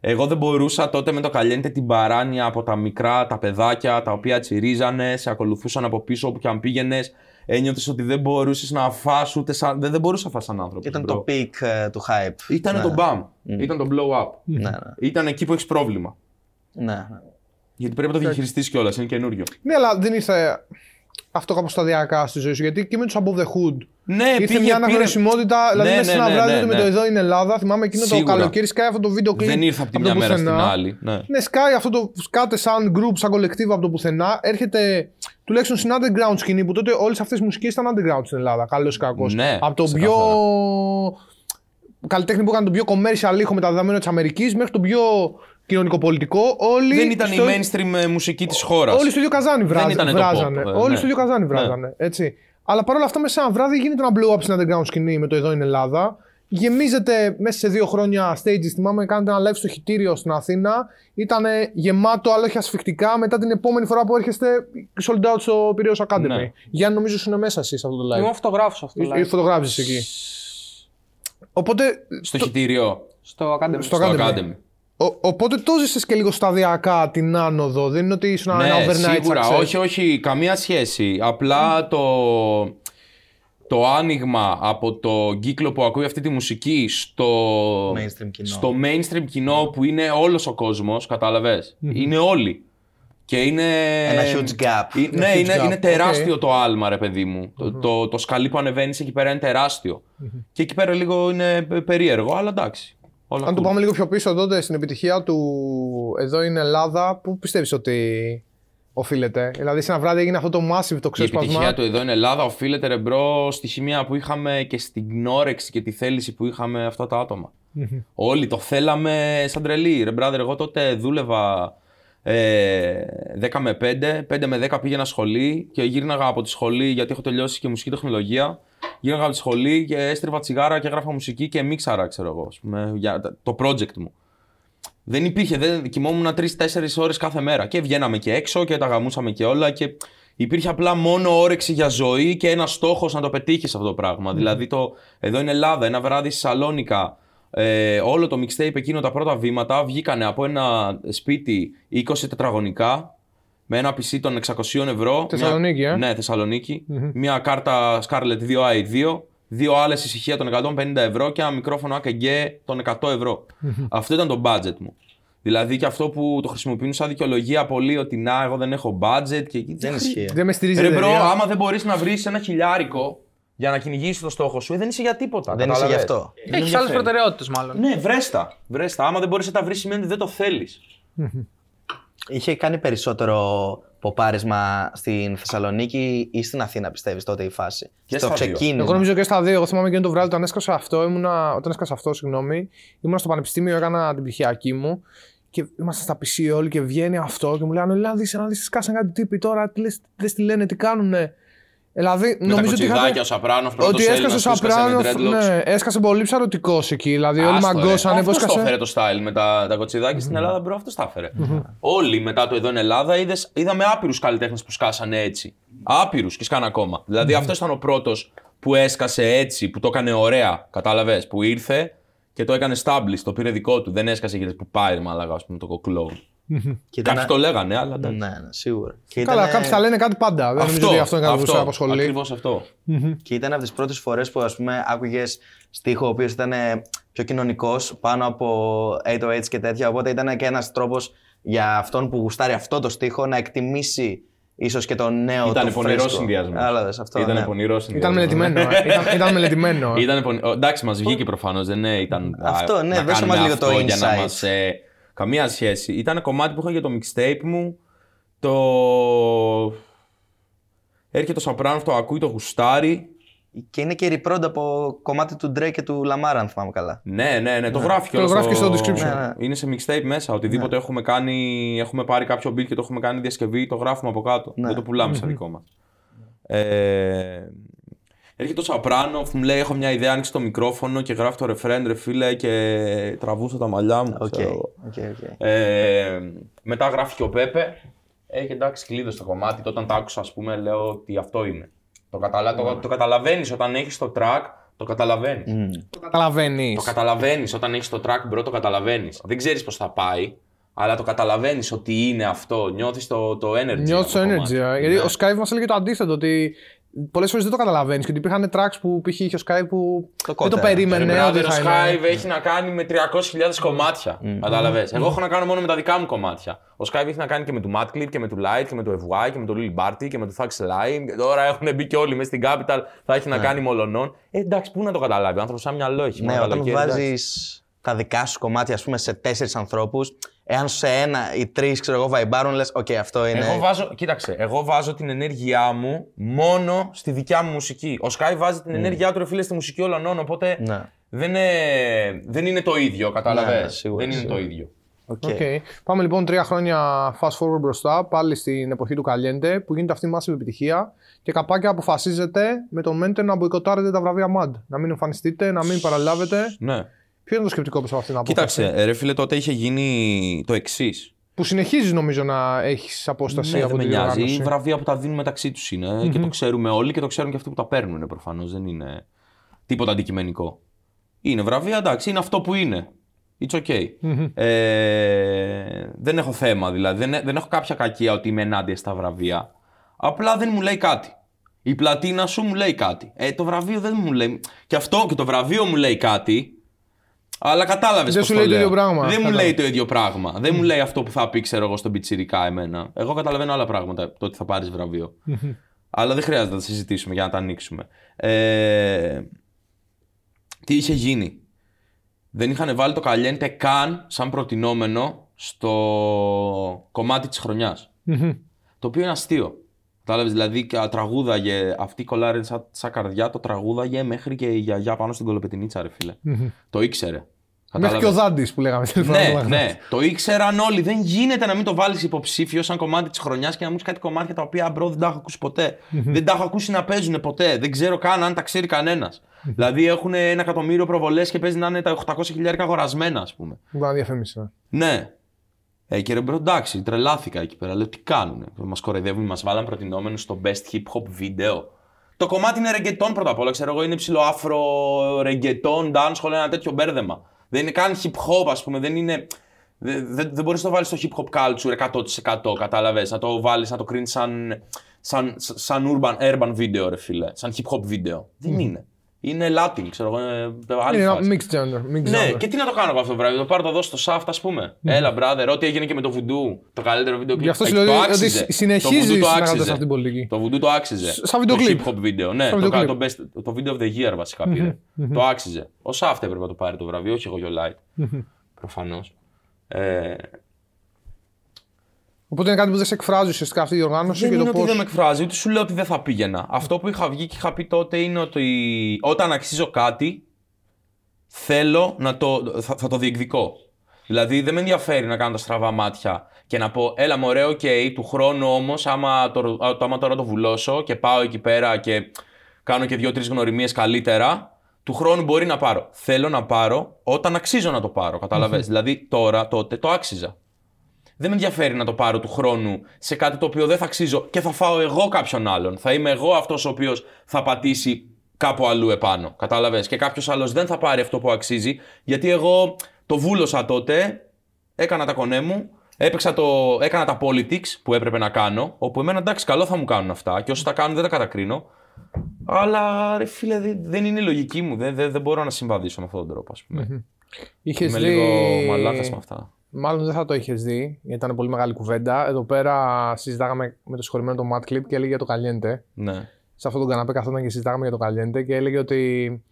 Εγώ δεν μπορούσα τότε με το καλέντε την παράνοια από τα μικρά, τα παιδάκια τα οποία τσιρίζανε, σε ακολουθούσαν από πίσω όπου και αν πήγαινες. Ένιωθες ότι δεν μπορούσες να φας ούτε σαν. Δεν, δεν μπορούσε να φας σαν άνθρωπο. Ήταν το peak ε, του hype. Ήταν Ναι. το BAM. Ήταν το blow up. Ναι, ναι. Ήταν εκεί που έχεις πρόβλημα. ναι, ναι. Γιατί πρέπει να το διαχειριστείς κιόλας, είναι καινούριο. Ναι, αλλά δεν ήρθε αυτό κάπως σταδιακά στη ζωή σου. Γιατί και με τους Above the Hood Ναι, ήρθε πήγε, μια πήρε- αναγνωρισιμότητα. Δηλαδή, Ναι, μέσα σε ναι, ένα ναι, βράδυ ναι, τότε με ναι. το Εδώ είναι Ελλάδα. Θυμάμαι εκείνο το Σίγουρα. καλοκαίρι σκάει αυτό το βίντεο κλειπ. Δεν ήρθε από τη από το μια μέρα στην πουθενά. άλλη. Ναι. Ναι, σκάει αυτό το. Σκάτε σαν group, σαν collective από το πουθενά. Έρχεται τουλάχιστον στην underground σκηνή που τότε όλες αυτές οι μουσικές ήταν underground στην Ελλάδα. Καλό ή κακό. Ναι, από το ξεκάθαρα. πιο. καλλιτέχνη που έκανε τον πιο commercial ήχο μεταδεδομένο της Αμερικής μέχρι τον πιο κοινωνικοπολιτικό. Όλοι Δεν ήταν στο- η mainstream ε, μουσική της χώρας. Όλοι στο ίδιο καζάνι βράζ- ήταν το βράζανε. pop, ε, Όλοι ναι. στο ίδιο καζάνι Ναι. βράζανε. Έτσι. Αλλά παρόλα αυτά, μέσα σε ένα βράδυ γίνεται ένα blow up στην underground σκηνή με το Εδώ είναι Ελλάδα. Γεμίζεται μέσα σε δύο χρόνια stages. Θυμάμαι, κάνετε ένα live στο χιτήριο στην Αθήνα. Ήταν γεμάτο, αλλά όχι ασφικτικά. Μετά την επόμενη φορά που έρχεστε, sold out στο Piraeus Academy. Ναι. Γιάννη, νομίζω σου είναι μέσα εσύ σε αυτό το live. Είμαι φωτογράφος αυτό. Ή- ή live. φωτογράφησες εκεί. Οπότε, Στο χιτήριο. Στο Academy. Στο Στο Academy. Academy. ο- οπότε το ζήσες και λίγο σταδιακά την άνοδο. Δεν είναι ότι ήσουν ένα Ναι, overnight σίγουρα. success. Όχι, όχι, καμία σχέση. Απλά το, το άνοιγμα από το κύκλο που ακούει αυτή τη μουσική στο Mainstream κοινό. στο mainstream κοινό που είναι όλος ο κόσμος, κατάλαβες; Είναι όλοι. Και είναι... Ένα huge gap. Ε, ναι, huge είναι, gap. είναι τεράστιο Οκ. το άλμα, ρε παιδί μου. Το, το, το σκαλί που ανεβαίνεις εκεί πέρα είναι τεράστιο. Και εκεί πέρα λίγο είναι πε- περίεργο, αλλά εντάξει. Όλα Αν το cool. πάμε λίγο πιο πίσω τότε στην επιτυχία του Εδώ είναι Ελλάδα, πού πιστεύεις ότι οφείλεται; Δηλαδή σε ένα βράδυ έγινε αυτό το massive το Η ξέσπασμα. επιτυχία του εδώ είναι Ελλάδα οφείλεται ρε bro στη χημεία που είχαμε και στην όρεξη και τη θέληση που είχαμε αυτά τα άτομα. Όλοι το θέλαμε σαν τρελοί. Ρε brother, εγώ τότε δούλευα ε, 10 με 5, 5 με 10 πήγαινα σχολή και γύρναγα από τη σχολή γιατί έχω τελειώσει και μουσική τεχνολογία. Γύρναγα από τη σχολή και έστριβα τσιγάρα και έγραφα μουσική και μίξαρα, ξέρω εγώ, ας πούμε, για το project μου. Δεν υπήρχε, δεν κοιμόμουν 3-4 ώρες κάθε μέρα. Και βγαίναμε και έξω και τα γαμούσαμε και όλα. Και υπήρχε απλά μόνο όρεξη για ζωή και ένα στόχος να το πετύχεις αυτό το πράγμα. Δηλαδή, το, εδώ είναι Ελλάδα, ένα βράδυ στη Σαλόνικα. Ε, όλο το mixtape εκείνο τα πρώτα βήματα βγήκανε από ένα σπίτι 20 τετραγωνικά με ένα PC των 600 ευρώ. Θεσσαλονίκη, μια, ε; Ναι, Θεσσαλονίκη Μια κάρτα Scarlett 2i2, δύο Alesis ηχεία των 150 ευρώ και ένα μικρόφωνο AKG των 100 ευρώ. Αυτό ήταν το budget μου. Δηλαδή και αυτό που το χρησιμοποιούν σαν δικαιολογία πολύ ότι να, εγώ δεν έχω budget και Δεν ισχύει. Δεν με στηρίζει η Ρε bro, εταιρεία. άμα δεν μπορείς να βρεις ένα χιλιάρικο για να κυνηγήσεις το στόχο σου, ε, δεν είσαι για τίποτα. Δεν είσαι γι' καταλαβες. αυτό. Δεν Έχει άλλες ενδιαφέρει. προτεραιότητες μάλλον. Ναι, βρέστα. βρέστα. Άμα δεν μπορείς να τα βρεις, σημαίνει ότι δεν το θέλεις. Είχε κάνει περισσότερο ποπάρισμα στην Θεσσαλονίκη ή στην Αθήνα, πιστεύεις τότε η φάση; Και στο στα δύο. ξεκίνημα. Εγώ νομίζω και στα δύο. Εγώ θυμάμαι εκείνο το βράδυ όταν έσκασα αυτό. Ήμουνα, όταν έσκασα αυτό, συγγνώμη, ήμουνα στο πανεπιστήμιο, έκανα την πτυχιακή μου και ήμασταν στα PC όλοι και βγαίνει αυτό και μου λένε Ελά, δεις, να δεις, σκάσαν κάτι τύποι τώρα, τι λες, δες τι λένε, τι κάνουνε. Δηλαδή, Με τα νομίζω ότι κοτσιδάκια, ο είχατε... Σαπράνο, Ότι πρώτος έσκασε ο Έλληνας που έσκασε με Σαπράνο, dreadlocks. ναι, έσκασε πολύ ψαρωτικός εκεί. Δηλαδή, όλοι Άστο, ρε. μαγκώσανε. Πώ Αυτός το έφερε έσκασε. το style με τα, τα κοτσιδάκια στην Ελλάδα, bro, αυτός τα έφερε. Όλοι μετά το Εδώ είναι Ελλάδα είδες, είδαμε άπειρους καλλιτέχνες που σκάσανε έτσι. Άπειρους και σκάνε ακόμα. Δηλαδή αυτός ήταν ο πρώτος που έσκασε έτσι, που το έκανε ωραία. Κατάλαβες, που ήρθε και το έκανε established, το πήρε δικό του. Δεν έσκασε γιατί που πάει, μαλάκα, ας πούμε, το κοκλό. Και ήταν- Κάποιοι το λέγανε, αλλά εντάξει. Ναι, ναι, σίγουρα. Και Καλά, ήταν, κάποιοι θα λένε κάτι πάντα. Δεν νομίζω ότι αυτό είναι κάτι που σε απασχολεί. Ακριβώς αυτό. και ήταν από τις πρώτες φορές που ας πούμε άκουγες στίχο ο οποίος ήταν ε, πιο κοινωνικός πάνω από 808 και τέτοια. Οπότε ήταν και ένας τρόπος για αυτόν που γουστάρει αυτό το στίχο να εκτιμήσει ίσως και το νέο Ήταν το πονηρός φρέσκο. συνδυασμός. Κατάλαβες αυτό. Ήταν ναι. πονηρός Ήταν συνδυασμός. μελετημένο. ε. ήταν, ήταν μελετημένο. ε. Ήταν πονη- ο, Εντάξει, μας βγήκε προφανώς. Δεν ναι, ήταν. Αυτό, α, ναι, να δώσε κάνουμε μας λίγο το αυτό για να insight. Μας, ε, καμία σχέση. Ήταν κομμάτι που είχα για το mixtape μου. Το. Έρχεται το Σαπράνο, το ακούει, το γουστάρει. Και είναι και reprod από κομμάτι του Drake και του Lamar, αν θυμάμαι καλά. Ναι, ναι, ναι, το γράφει Το κιόλας γράφει και στο description. Ναι, ναι. Είναι σε mixtape μέσα. Οτιδήποτε έχουμε κάνει, έχουμε πάρει κάποιο beat και το έχουμε κάνει διασκευή, το γράφουμε από κάτω. Ναι. Δεν το πουλάμε σαν δικό μας. Ε, έρχεται ο Σαπράνο, μου λέει: Έχω μια ιδέα, άνοιξε το μικρόφωνο και γράφει το ρεφρέν, ρε φίλε, και τραβούσα τα μαλλιά μου. Οκ, ξέρω εγώ. OK, OK. Ε, μετά γράφει και ο Πέπε. Έχει εντάξει κλείδωσε το κομμάτι. Τότε όταν το άκουσα, ας πούμε, λέω ότι αυτό είναι. Το, καταλα... το, το καταλαβαίνεις όταν έχεις το track, το καταλαβαίνεις. Το καταλαβαίνεις. Το καταλαβαίνεις όταν έχεις το track bro, το καταλαβαίνεις. Δεν ξέρεις πώς θα πάει, αλλά το καταλαβαίνεις ότι είναι αυτό. Νιώθεις το, το energy. Νιώθεις το από energy. κομμάτι. ε. Γιατί Ναι. ο Skive μας έλεγε το αντίθετο. Ότι πολλές φορές δεν το καταλαβαίνεις. Και ότι υπήρχαν tracks που π.χ. είχε ο Skype που δεν το κότερα. περίμενε. Ρε ότι brother, ο θα Skype είναι. έχει να κάνει με 300.000 κομμάτια. Καταλαβες. Εγώ έχω να κάνω μόνο με τα δικά μου κομμάτια. Ο Skive έχει να κάνει και με του Madclip και με του Light και με του FY και με του Lil Barty και με του Thug Slime. Και τώρα έχουν μπει και όλοι μέσα στην Capital. Θα έχει να κάνει με ολονών. Ε, εντάξει, πού να το καταλάβει. Ο άνθρωπος ένα μυαλό έχει. Ναι, μόνο όταν καλοκαίρι, εντάξει. βάζεις τα δικά σου κομμάτια, ας πούμε, σε τέσσερις ανθρώπους, εάν σε ένα ή τρεις, ξέρω εγώ, βαϊμπάρουν, λες, οκ, αυτό είναι. Εγώ βάζω, κοίταξε, εγώ βάζω την ενέργειά μου μόνο στη δικιά μου μουσική. Ο Skive βάζει την ενέργειά του, ρε φίλε, στη μουσική όλων, οπότε Ναι. δεν, είναι, δεν είναι το ίδιο, κατάλαβες; Ναι, σίγουρα, δεν είναι σίγουρα. το ίδιο. OK. OK. Πάμε λοιπόν τρία χρόνια fast forward μπροστά, πάλι στην εποχή του Καλιέντε, που γίνεται αυτή η massive επιτυχία και καπάκια αποφασίζετε με τον Μέντε να μποϊκοτάρετε τα βραβεία MAD. Να μην εμφανιστείτε, να μην παραλάβετε. Ναι. Ποιο είναι το σκεπτικό πίσω από αυτήν την απόφαση; Κοίταξε, ε, ρε φίλε, τότε είχε γίνει το εξής. Που συνεχίζει νομίζω να έχεις απόσταση Ναι, από δεν με την νοιάζει. διοργάνωση. Οι βραβεία που τα δίνουν μεταξύ τους είναι και το ξέρουμε όλοι και το ξέρουν και αυτοί που τα παίρνουν προφανώς. Δεν είναι τίποτα αντικειμενικό. Είναι βραβεία, εντάξει, είναι αυτό που είναι. It's okay. Ε, δεν έχω θέμα δηλαδή. Δεν, δεν έχω κάποια κακία ότι είμαι ενάντια στα βραβεία. Απλά δεν μου λέει κάτι. Η πλατίνα σου μου λέει κάτι. Ε, το βραβείο δεν μου λέει. Και αυτό και το βραβείο μου λέει κάτι. Αλλά κατάλαβες. Δεν σου λέει το ίδιο πράγμα. Δεν μου Κατάλαβα. λέει το ίδιο πράγμα. Δεν μου λέει αυτό που θα πει, ξέρω εγώ, στον πιτσιρικά εμένα. Εγώ καταλαβαίνω άλλα πράγματα το ότι θα πάρεις βραβείο. Αλλά δεν χρειάζεται να τα συζητήσουμε για να τα ανοίξουμε. Ε, τι είχε γίνει. Δεν είχαν βάλει το Καλιέντε καν σαν προτεινόμενο στο κομμάτι της χρονιάς. Το οποίο είναι αστείο. Κατάλαβες, δηλαδή κα- τραγούδαγε, αυτή η κολάρε σαν, σαν καρδιά, το τραγούδαγε μέχρι και η γιαγιά πάνω στην κολοπετινίτσα, ρε φίλε. το ήξερε. Μέχρι και ο Δάντης που λέγαμε. την Ναι, φορά. ναι, το ήξεραν όλοι. Δεν γίνεται να μην το βάλεις υποψήφιο σαν κομμάτι της χρονιάς και να μου πει κάτι κομμάτια τα οποία bro δεν τα έχω ακούσει ποτέ. δεν τα έχω ακούσει να παίζουν ποτέ. Δεν ξέρω καν αν τα ξέρει κανένας. δηλαδή έχουν ένα εκατομμύριο προβολές και παίζει να είναι τα 800 χιλιάρικα αγορασμένα, ας πούμε. Μπορεί να διαφημίσει. ναι. Ναι. Ε, και ρε bro, εντάξει, τρελάθηκα εκεί πέρα. Λέω τι κάνουνε. Μας κοροϊδεύουν, μας βάλαν προτεινόμενο στο best hip hop video. Το κομμάτι είναι reggaeton πρώτα απ' όλα. Ξέρω εγώ, είναι ψιλο afro, reggaeton, dancehall, ένα τέτοιο μπέρδεμα. Δεν είναι καν hip hop, ας πούμε. Δεν είναι. Δεν, δεν, δεν μπορείς να το βάλεις στο hip hop culture 100%. Κατάλαβες; Να το βάλεις, να το κρίνεις σαν, σαν, σαν urban, urban video, ρε φίλε. Σαν hip hop video. Δεν είναι. Είναι Latin, ξέρω εγώ. είναι άλλη Είναι ένα φάση. mixed gender. Mixed Ναι, gender. και τι να το κάνω εγώ αυτό το βράδυ, το πάρω το δώσω στο Shaft, ας πούμε. Έλα, brother, ό,τι έγινε και με το Voodoo, το καλύτερο βίντεο κλιπ. Γι' αυτό Ε, σου λέω το ότι άξιζε. συνεχίζεις Το Voodoo το συνεργάζοντας άξιζε. σε αυτήν την πολιτική. Το Voodoo το άξιζε. Σαν βίντεο κλιπ. Το hip hop βίντεο, ναι. Σαν Το, βίντεο το, κλιπ. best, το video of the year βασικά πήρε. Το άξιζε. Ο Shaft έπρεπε να το πάρει το βραβείο, όχι εγώ και ο Light. Προφανώς. Ε, Οπότε είναι κάτι που δεν σε εκφράζει ουσιαστικά αυτή η οργάνωση δεν και είναι το ότι πώ. δεν με εκφράζει, ούτε σου λέω ότι δεν θα πήγαινα. Αυτό που είχα βγει και είχα πει τότε είναι ότι όταν αξίζω κάτι, θέλω να το, θα, θα το διεκδικώ. Δηλαδή δεν με ενδιαφέρει να κάνω τα στραβά μάτια και να πω, έλα μου ωραίο, οκ, του χρόνου όμως, άμα, το, α, το- άμα τώρα το βουλώσω και πάω εκεί πέρα και κάνω και δύο-τρεις γνωριμίες καλύτερα, του χρόνου μπορεί να πάρω. Θέλω να πάρω όταν αξίζω να το πάρω, κατάλαβες. Δηλαδή τώρα, τότε το άξιζα. Δεν με ενδιαφέρει να το πάρω του χρόνου σε κάτι το οποίο δεν θα αξίζω και θα φάω εγώ κάποιον άλλον. Θα είμαι εγώ αυτός ο οποίος θα πατήσει κάπου αλλού επάνω. Κατάλαβες; Και κάποιος άλλος δεν θα πάρει αυτό που αξίζει, γιατί εγώ το βούλωσα τότε, έκανα τα κονέ μου, έπαιξα το, έκανα τα politics που έπρεπε να κάνω, όπου εμένα εντάξει, καλό θα μου κάνουν αυτά και όσοι τα κάνουν δεν τα κατακρίνω. Αλλά ρε φίλε, δεν, δεν είναι η λογική μου. Δεν, δεν, δεν μπορώ να συμβαδίσω με αυτόν τον τρόπο, ας πούμε. Είχες Είμαι δει. λίγο μαλάκας με αυτά. Μάλλον δεν θα το είχες δει, γιατί ήταν πολύ μεγάλη κουβέντα. Εδώ πέρα συζητάγαμε με το συγχωρημένο το Matt Clip και έλεγε για το Caliente. Ναι. Σε αυτόν τον καναπέ καθόταν και συζητάγαμε για το Caliente και έλεγε ότι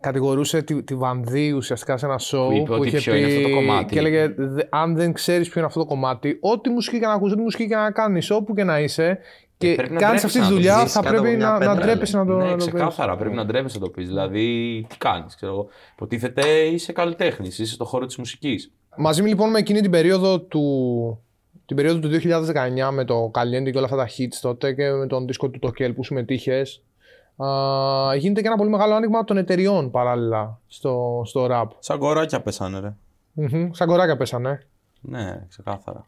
κατηγορούσε τη, τη Βανδί ουσιαστικά σε ένα show Που είπε ότι είχε ποιο είναι αυτό το κομμάτι. Και έλεγε: «Δε- Αν δεν ξέρεις ποιο είναι αυτό το κομμάτι, ό,τι μουσική και να ακούσει, ό,τι μουσική και να κάνεις, όπου και να είσαι και πρέπει να κάνεις ντρέπεσαι αυτή τη να το δουλειά, ζήσεις θα κάτω από πρέπει μια να, να πέτρα, ντρέπεσαι να το ναι, να το πεις. ξεκάθαρα. Πρέπει να ντρέπεσαι να το πεις. Δηλαδή, τι κάνεις, ξέρω εγώ. Υποτίθεται είσαι καλλιτέχνης, είσαι στον χώρο της μουσικής. Μαζί λοιπόν με εκείνη την περίοδο του, την περίοδο του 2019 με το Caliente και όλα αυτά τα hits τότε και με τον δίσκο του Tokel που συμμετείχε. γίνεται και ένα πολύ μεγάλο άνοιγμα των εταιριών παράλληλα στο, στο rap. Σαν κοράκια πέσανε, ρε. Μμμ, Σαν κοράκια πέσανε. Ναι, ξεκάθαρα.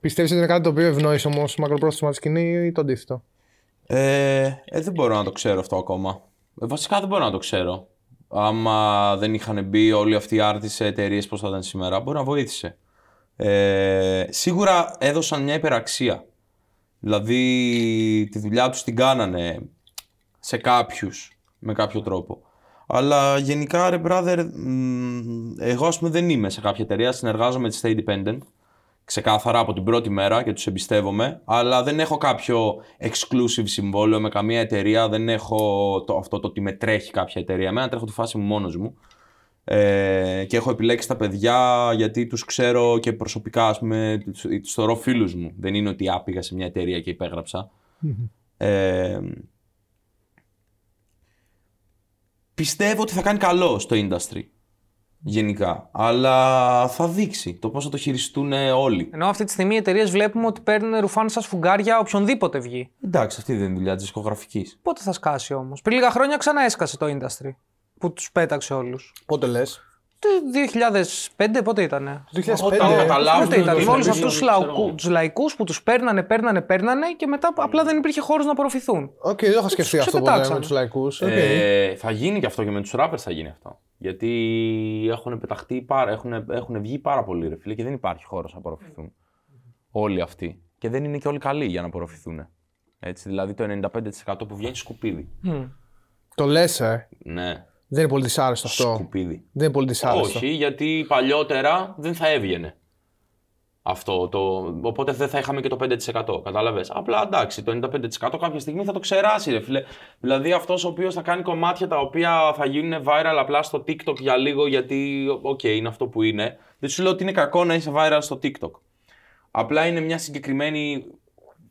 Πιστεύεις ότι είναι κάτι το οποίο ευνόησε όμως μακροπρόθεσμα τη σκηνή ή το αντίθετο; Ε, ε, δεν μπορώ να το ξέρω αυτό ακόμα. Ε, βασικά δεν μπορώ να το ξέρω. Άμα δεν είχαν μπει όλοι αυτοί οι άρτες σε εταιρείες πώς θα ήταν σήμερα, μπορεί να βοήθησε. Ε, σίγουρα έδωσαν μια υπεραξία. Δηλαδή τη δουλειά τους την κάνανε σε κάποιους με κάποιο τρόπο. Αλλά γενικά ρε brother, μ, εγώ ας πούμε δεν είμαι σε κάποια εταιρεία, συνεργάζομαι με τη Stay Dependent ξεκάθαρα από την πρώτη μέρα και τους εμπιστεύομαι, αλλά δεν έχω κάποιο exclusive συμβόλαιο με καμία εταιρεία, δεν έχω το, αυτό το ότι με τρέχει κάποια εταιρεία. Εμένα τρέχω τη φάση μου μόνος μου ε, και έχω επιλέξει τα παιδιά γιατί τους ξέρω και προσωπικά, ας πούμε, τους, τους θεωρώ φίλους μου. Δεν είναι ότι άπηγα σε μια εταιρεία και υπέγραψα. Ε, πιστεύω ότι θα κάνει καλό στο industry γενικά. Αλλά θα δείξει το πώς θα το χειριστούν όλοι. Ενώ αυτή τη στιγμή οι εταιρείες βλέπουμε ότι παίρνουν ρουφάν σα σφουγγάρια οποιονδήποτε βγει. Εντάξει, αυτή δεν είναι η δουλειά της δισκογραφικής. Πότε θα σκάσει όμως; Πριν λίγα χρόνια ξανά έσκασε το industry. Που τους πέταξε όλους. Πότε λες; Το 2005 πότε ήτανε; Το 2005. Όταν καταλάβουν Πότε ήταν, το με όλου ίντερνετ, αυτούς ξέρω. τους λαϊκούς που τους παίρνανε, παίρνανε, παίρνανε και μετά απλά δεν υπήρχε χώρος να απορροφηθούν. Οκ, δεν το είχα σκεφτεί Τους αυτό ποτέ με ξεπετάξανε. τους λαϊκούς. Ε, θα γίνει και αυτό και με τους rappers θα γίνει αυτό. Γιατί έχουν πεταχτεί πάρα, έχουν, έχουν βγει πάρα πολύ ρε φίλε και δεν υπάρχει χώρος να απορροφηθούν. Όλοι αυτοί. Και δεν είναι και όλοι καλοί για να απορροφηθούν. Έτσι, δηλαδή το 95% που βγαίνει σκουπίδι. Το λες, ε. Ναι, Δεν είναι πολύ δυσάρεστο αυτό. σκουπίδι. Δεν είναι πολύ δυσάρεστο. Όχι, γιατί παλιότερα δεν θα έβγαινε. Αυτό το. Οπότε δεν θα είχαμε και το 5%. Κατάλαβε. Απλά εντάξει, το 95% κάποια στιγμή θα το ξεράσει, ρε φίλε. Δηλαδή αυτός ο οποίος θα κάνει κομμάτια τα οποία θα γίνουν viral απλά στο TikTok για λίγο, γιατί, οκ, είναι αυτό που είναι. Δεν σου λέω ότι είναι κακό να είσαι viral στο TikTok. Απλά είναι μια συγκεκριμένη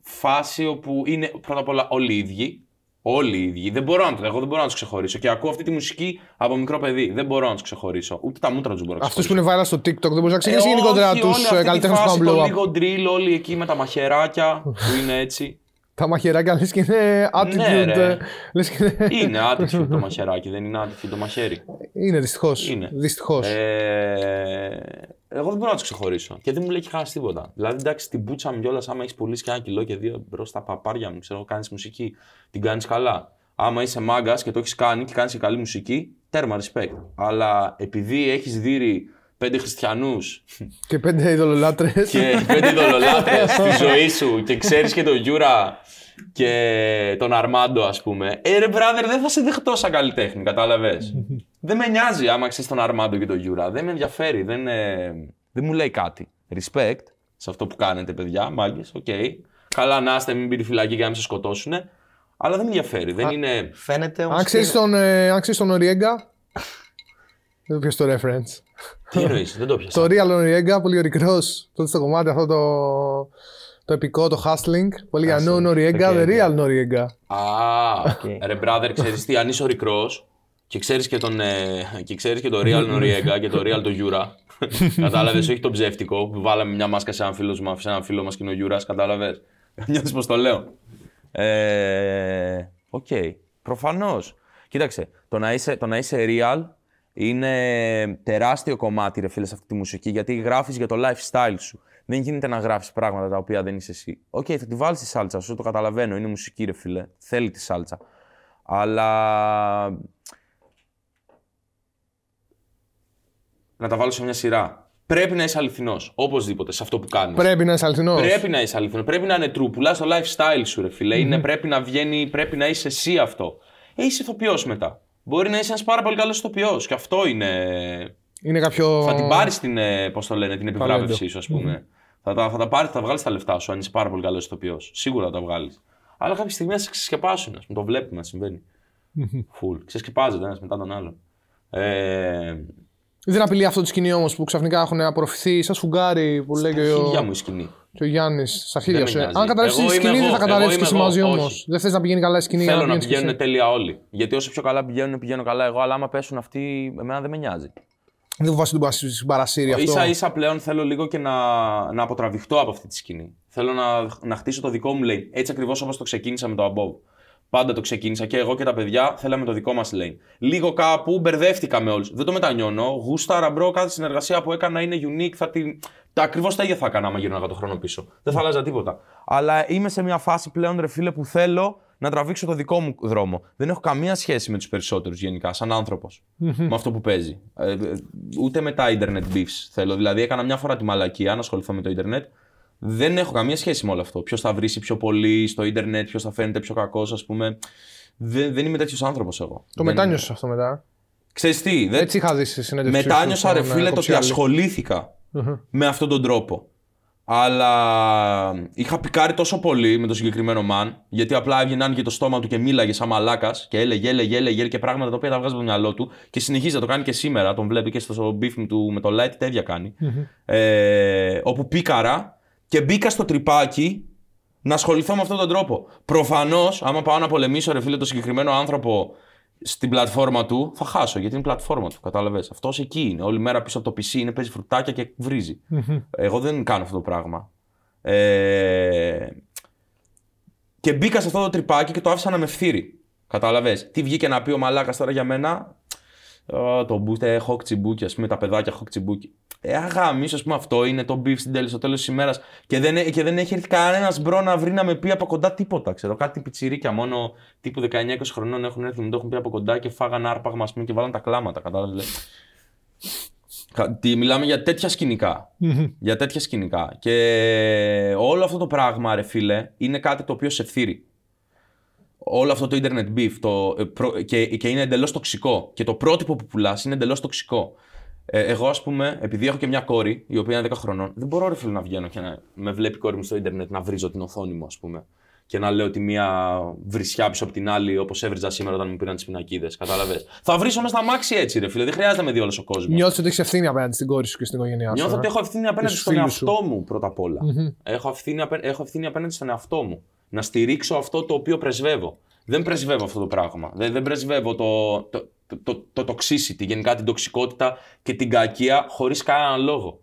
φάση όπου είναι πρώτα απ' όλα όλοι οι ίδιοι. Όλοι οι ίδιοι. Δεν μπορώ να το εγώ δεν μπορώ να τους ξεχωρίσω. Και ακούω αυτή τη μουσική από μικρό παιδί. Δεν μπορώ να τους ξεχωρίσω. Ούτε τα μούτρα τους μπορώ να Αυτούς ξεχωρίσω. που είναι viral στο TikTok δεν μπορείς να ξεκινήσει Ε, γενικότερα όχι, τους όλη αυτή τη καλλιτέχνες που φάση, κάνουν Το blow up. λίγο drill, όλοι εκεί με τα μαχαιράκια που είναι έτσι. Τα μαχαιράκια λες και είναι attitude. Ναι, ρε. ε, λες και είναι. είναι attitude το [laughs] μαχαιράκι, δεν είναι attitude το μαχαίρι. Είναι δυστυχώς. Είναι. Δυστυχώς. Ε, εγώ δεν μπορώ να του ξεχωρίσω. Και δεν μου λέει και κανένας τίποτα. Δηλαδή, εντάξει, την πούτσα μου κιόλας, άμα έχεις πουλήσει και ένα κιλό και δύο μπρος στα παπάρια μου, ξέρω, κάνεις μουσική, την κάνεις καλά. Άμα είσαι μάγκας και το έχεις κάνει και κάνεις και καλή μουσική, τέρμα respect. Αλλά επειδή έχεις δει πέντε χριστιανούς Και πέντε ειδωλολάτρες. και πέντε ειδωλολάτρες στη ζωή σου και ξέρεις και τον Γιούρα και τον Αρμάντο, ας πούμε. Ε, ρε, brother, δεν θα σε δεχτώ σαν καλλιτέχνη, κατάλαβες; Δεν με νοιάζει άμα ξέρεις τον Αρμάντο και τον Γιούρα. Δεν με ενδιαφέρει. Δεν, ε, δεν μου λέει κάτι. Respect σε αυτό που κάνετε, παιδιά, μάγκες, οκ. Καλά να είστε, μην μπείτε φυλακή και να μην σε σκοτώσουν. Αλλά δεν με ενδιαφέρει. Δεν είναι. Φαίνεται όμως. Αν ξέρει τον, ε, αν ξέρεις τον Νoriega. [laughs] Δεν το πιες το reference. Τι εννοείς, δεν το πιάσα. Το Real Noriega, πολύ ορικρός. Τότε στο κομμάτι αυτό το, το επικό, το hustling. Πολύ για No Noriega, the real Noriega. Α, ρε brother, ξέρεις τι, αν είσαι ορικρός και ξέρεις και τον, ε, και ξέρεις και το Real Noriega και το Real το Yura, [laughs] κατάλαβες, όχι το ψεύτικο, που βάλαμε μια μάσκα σε έναν φίλο μας, σε έναν φίλο μας και είναι ο Yuras, κατάλαβες. [laughs] Νιώθεις πως το λέω. Ε, Οκ, προφανώς. Κοίταξε, το να, είσαι, το να είσαι real είναι τεράστιο κομμάτι, ρε φίλε, σε αυτή τη μουσική, γιατί γράφεις για το lifestyle σου. Δεν γίνεται να γράφεις πράγματα τα οποία δεν είσαι εσύ. Οκ, θα τη βάλεις τη σάλτσα σου, το καταλαβαίνω, είναι μουσική, ρε φίλε. Θέλει τη σάλτσα. Αλλά να τα βάλω σε μια σειρά. Πρέπει να είσαι αληθινός. Οπωσδήποτε σε αυτό που κάνεις. Πρέπει να είσαι αληθινός. Πρέπει να είσαι αληθινός. Πρέπει να είναι true. Πουλάς το lifestyle σου, ρε φίλε Είναι, πρέπει να βγαίνει, πρέπει να είσαι εσύ αυτό. Ε, είσαι ηθοποιός μετά. Μπορεί να είσαι ένας πάρα πολύ καλός ηθοποιός. Και αυτό είναι. Είναι κάποιο. Θα την πάρεις την, ε, πώς το λένε, την επιβράβευσή Ταλέντο. σου, ας πούμε. Θα τα, θα τα πάρεις, θα βγάλεις τα λεφτά σου αν είσαι πάρα πολύ καλός ηθοποιός. Σίγουρα θα τα βγάλεις. Αλλά κάποια στιγμή θα σε ξεσκεπάσουν, ας πούμε. Το βλέπουμε να συμβαίνει. Φουλ. Ξεσκεπάζεται ένας μετά τον άλλον. Ε, Δεν απειλεί αυτό το σκηνή όμως που ξαφνικά έχουν απορροφηθεί σαν σφουγγάρι που λέει και χίλια ο, μου η σκηνή. και ο Γιάννης στα χέρια με σου. νοιάζει. Αν καταρρεύσει Εγώ τη είμαι σκηνή, δεν εγώ. θα καταρρεύσει Εγώ και εσύ είμαι μαζί εγώ. όμως. Όχι. Δεν θες να πηγαίνει καλά η σκηνή. για Θέλω να πηγαίνεις και πηγαίνουν εσύ. τέλεια όλοι. Γιατί όσο πιο καλά πηγαίνουν, πηγαίνω καλά εγώ. Αλλά άμα πέσουν αυτοί, εμένα δεν με νοιάζει. Δεν φοβάσαι τον παρασύ- στην παρασύρει αυτό. Ίσα ίσα πλέον θέλω λίγο και να, να αποτραβηχτώ από αυτή τη σκηνή. Θέλω να, να χτίσω το δικό μου lane. Έτσι ακριβώς όπως το ξεκίνησα με το above. Πάντα το ξεκίνησα και εγώ και τα παιδιά θέλαμε το δικό μας lane. Λίγο κάπου μπερδεύτηκα με όλους. Δεν το μετανιώνω. Γούσταρα, bro, κάθε συνεργασία που έκανα είναι unique. Θα την... Τα ακριβώς τα ίδια θα έκανα άμα γύρναγα το χρόνο πίσω. Δεν θα άλλαζα τίποτα. Αλλά είμαι σε μια φάση πλέον, ρε φίλε, που θέλω να τραβήξω το δικό μου δρόμο. Δεν έχω καμία σχέση με τους περισσότερους γενικά, σαν άνθρωπος. με αυτό που παίζει. Ε, ε, ούτε με τα internet beefs θέλω. Δηλαδή, έκανα μια φορά τη μαλακία να ασχοληθώ με το internet. Δεν έχω καμία σχέση με όλο αυτό. Ποιος θα βρει πιο πολύ στο ίντερνετ, ποιος θα φαίνεται πιο κακός, ας πούμε. Δεν, δεν είμαι τέτοιος άνθρωπος εγώ. Το Δεν- μετάνιωσες αυτό μετά. Ξέρεις τι, δεν... Έτσι είχα δει στη συνέντευξη. σου μετάνιωσα ρε στον, ε, φίλε το ότι Κοψιάλη. ασχολήθηκα με αυτόν τον τρόπο. Αλλά είχα πικάρει τόσο πολύ με το συγκεκριμένο man, γιατί απλά έβγαινε άνοιγε το στόμα του και μίλαγε σαν μαλάκας και έλεγε, έλεγε, έλεγε και πράγματα τα οποία τα βγάζει από το μυαλό του και συνεχίζει να το κάνει και σήμερα. Τον βλέπει και στο beef του με το light, τα ίδια κάνει. Ε, όπου πίκαρα και μπήκα στο τρυπάκι να ασχοληθώ με αυτόν τον τρόπο. Προφανώς, άμα πάω να πολεμήσω, ρε φίλε, το συγκεκριμένο άνθρωπο στην πλατφόρμα του, θα χάσω γιατί είναι η πλατφόρμα του. Κατάλαβες. Αυτός εκεί είναι. Όλη μέρα πίσω από το PC είναι, παίζει φρουτάκια και βρίζει. Εγώ δεν κάνω αυτό το πράγμα. Ε, και μπήκα σε αυτό το τρυπάκι και το άφησα να με φθείρει. Κατάλαβες. Τι βγήκε να πει ο Μαλάκας τώρα για μένα; «Ω, το μπούτε, έχω τσιμπούκι, ας πούμε, τα παιδάκια έχω τσιμπούκι. Ε, αγάμι, ας πούμε, αυτό είναι το beef στην τέλη, στο τέλος της ημέρας. Και, δεν, ε- και δεν έχει έρθει κανένας μπρο να βρει να με πει από κοντά τίποτα. Ξέρω, κάτι πιτσιρίκια μόνο τύπου 19-20 χρονών έχουν έρθει, μου το έχουν πει από κοντά και φάγαν άρπαγμα, ας πούμε, και βάλαν τα κλάματα. Κατάλαβες. Τι, μιλάμε για τέτοια σκηνικά. για τέτοια σκηνικά. Και όλο αυτό το πράγμα, ρε φίλε, είναι κάτι το οποίο σε φθείρει. Όλο αυτό το internet beef το, ε, προ- και, και είναι εντελώς τοξικό. Και το πρότυπο που πουλάς είναι εντελώς τοξικό. Ε, εγώ, ας πούμε, επειδή έχω και μια κόρη, η οποία είναι 10 χρονών, δεν μπορώ ρε φίλε να βγαίνω και να με βλέπει η κόρη μου στο Ιντερνετ να βρίζω την οθόνη μου, ας πούμε. Και να λέω ότι μία βρισιά πίσω από την άλλη, όπως έβριζα σήμερα όταν μου πήραν τις πινακίδες. Κατάλαβες. Θα βρίσω μέσα στα μάξι έτσι, ρε φίλε. Δεν χρειάζεται να με δει όλος ο κόσμος. Νιώθεις ότι έχεις ευθύνη απέναντι στην κόρη σου και στην οικογένειά σου. Νιώθω ε; ότι έχω ευθύνη απέναντι στους στον φίλους σου. εαυτό μου πρώτα απ' όλα. Έχω, ευθύνη, απέ- έχω ευθύνη απέναντι στον εαυτό μου. Να στηρίξω αυτό το οποίο πρεσβεύω. Δεν πρεσβεύω αυτό το πράγμα. Δεν, δεν πρεσβεύω το, το, το, το, το toxicity, γενικά την τοξικότητα και την κακία χωρίς κανέναν λόγο.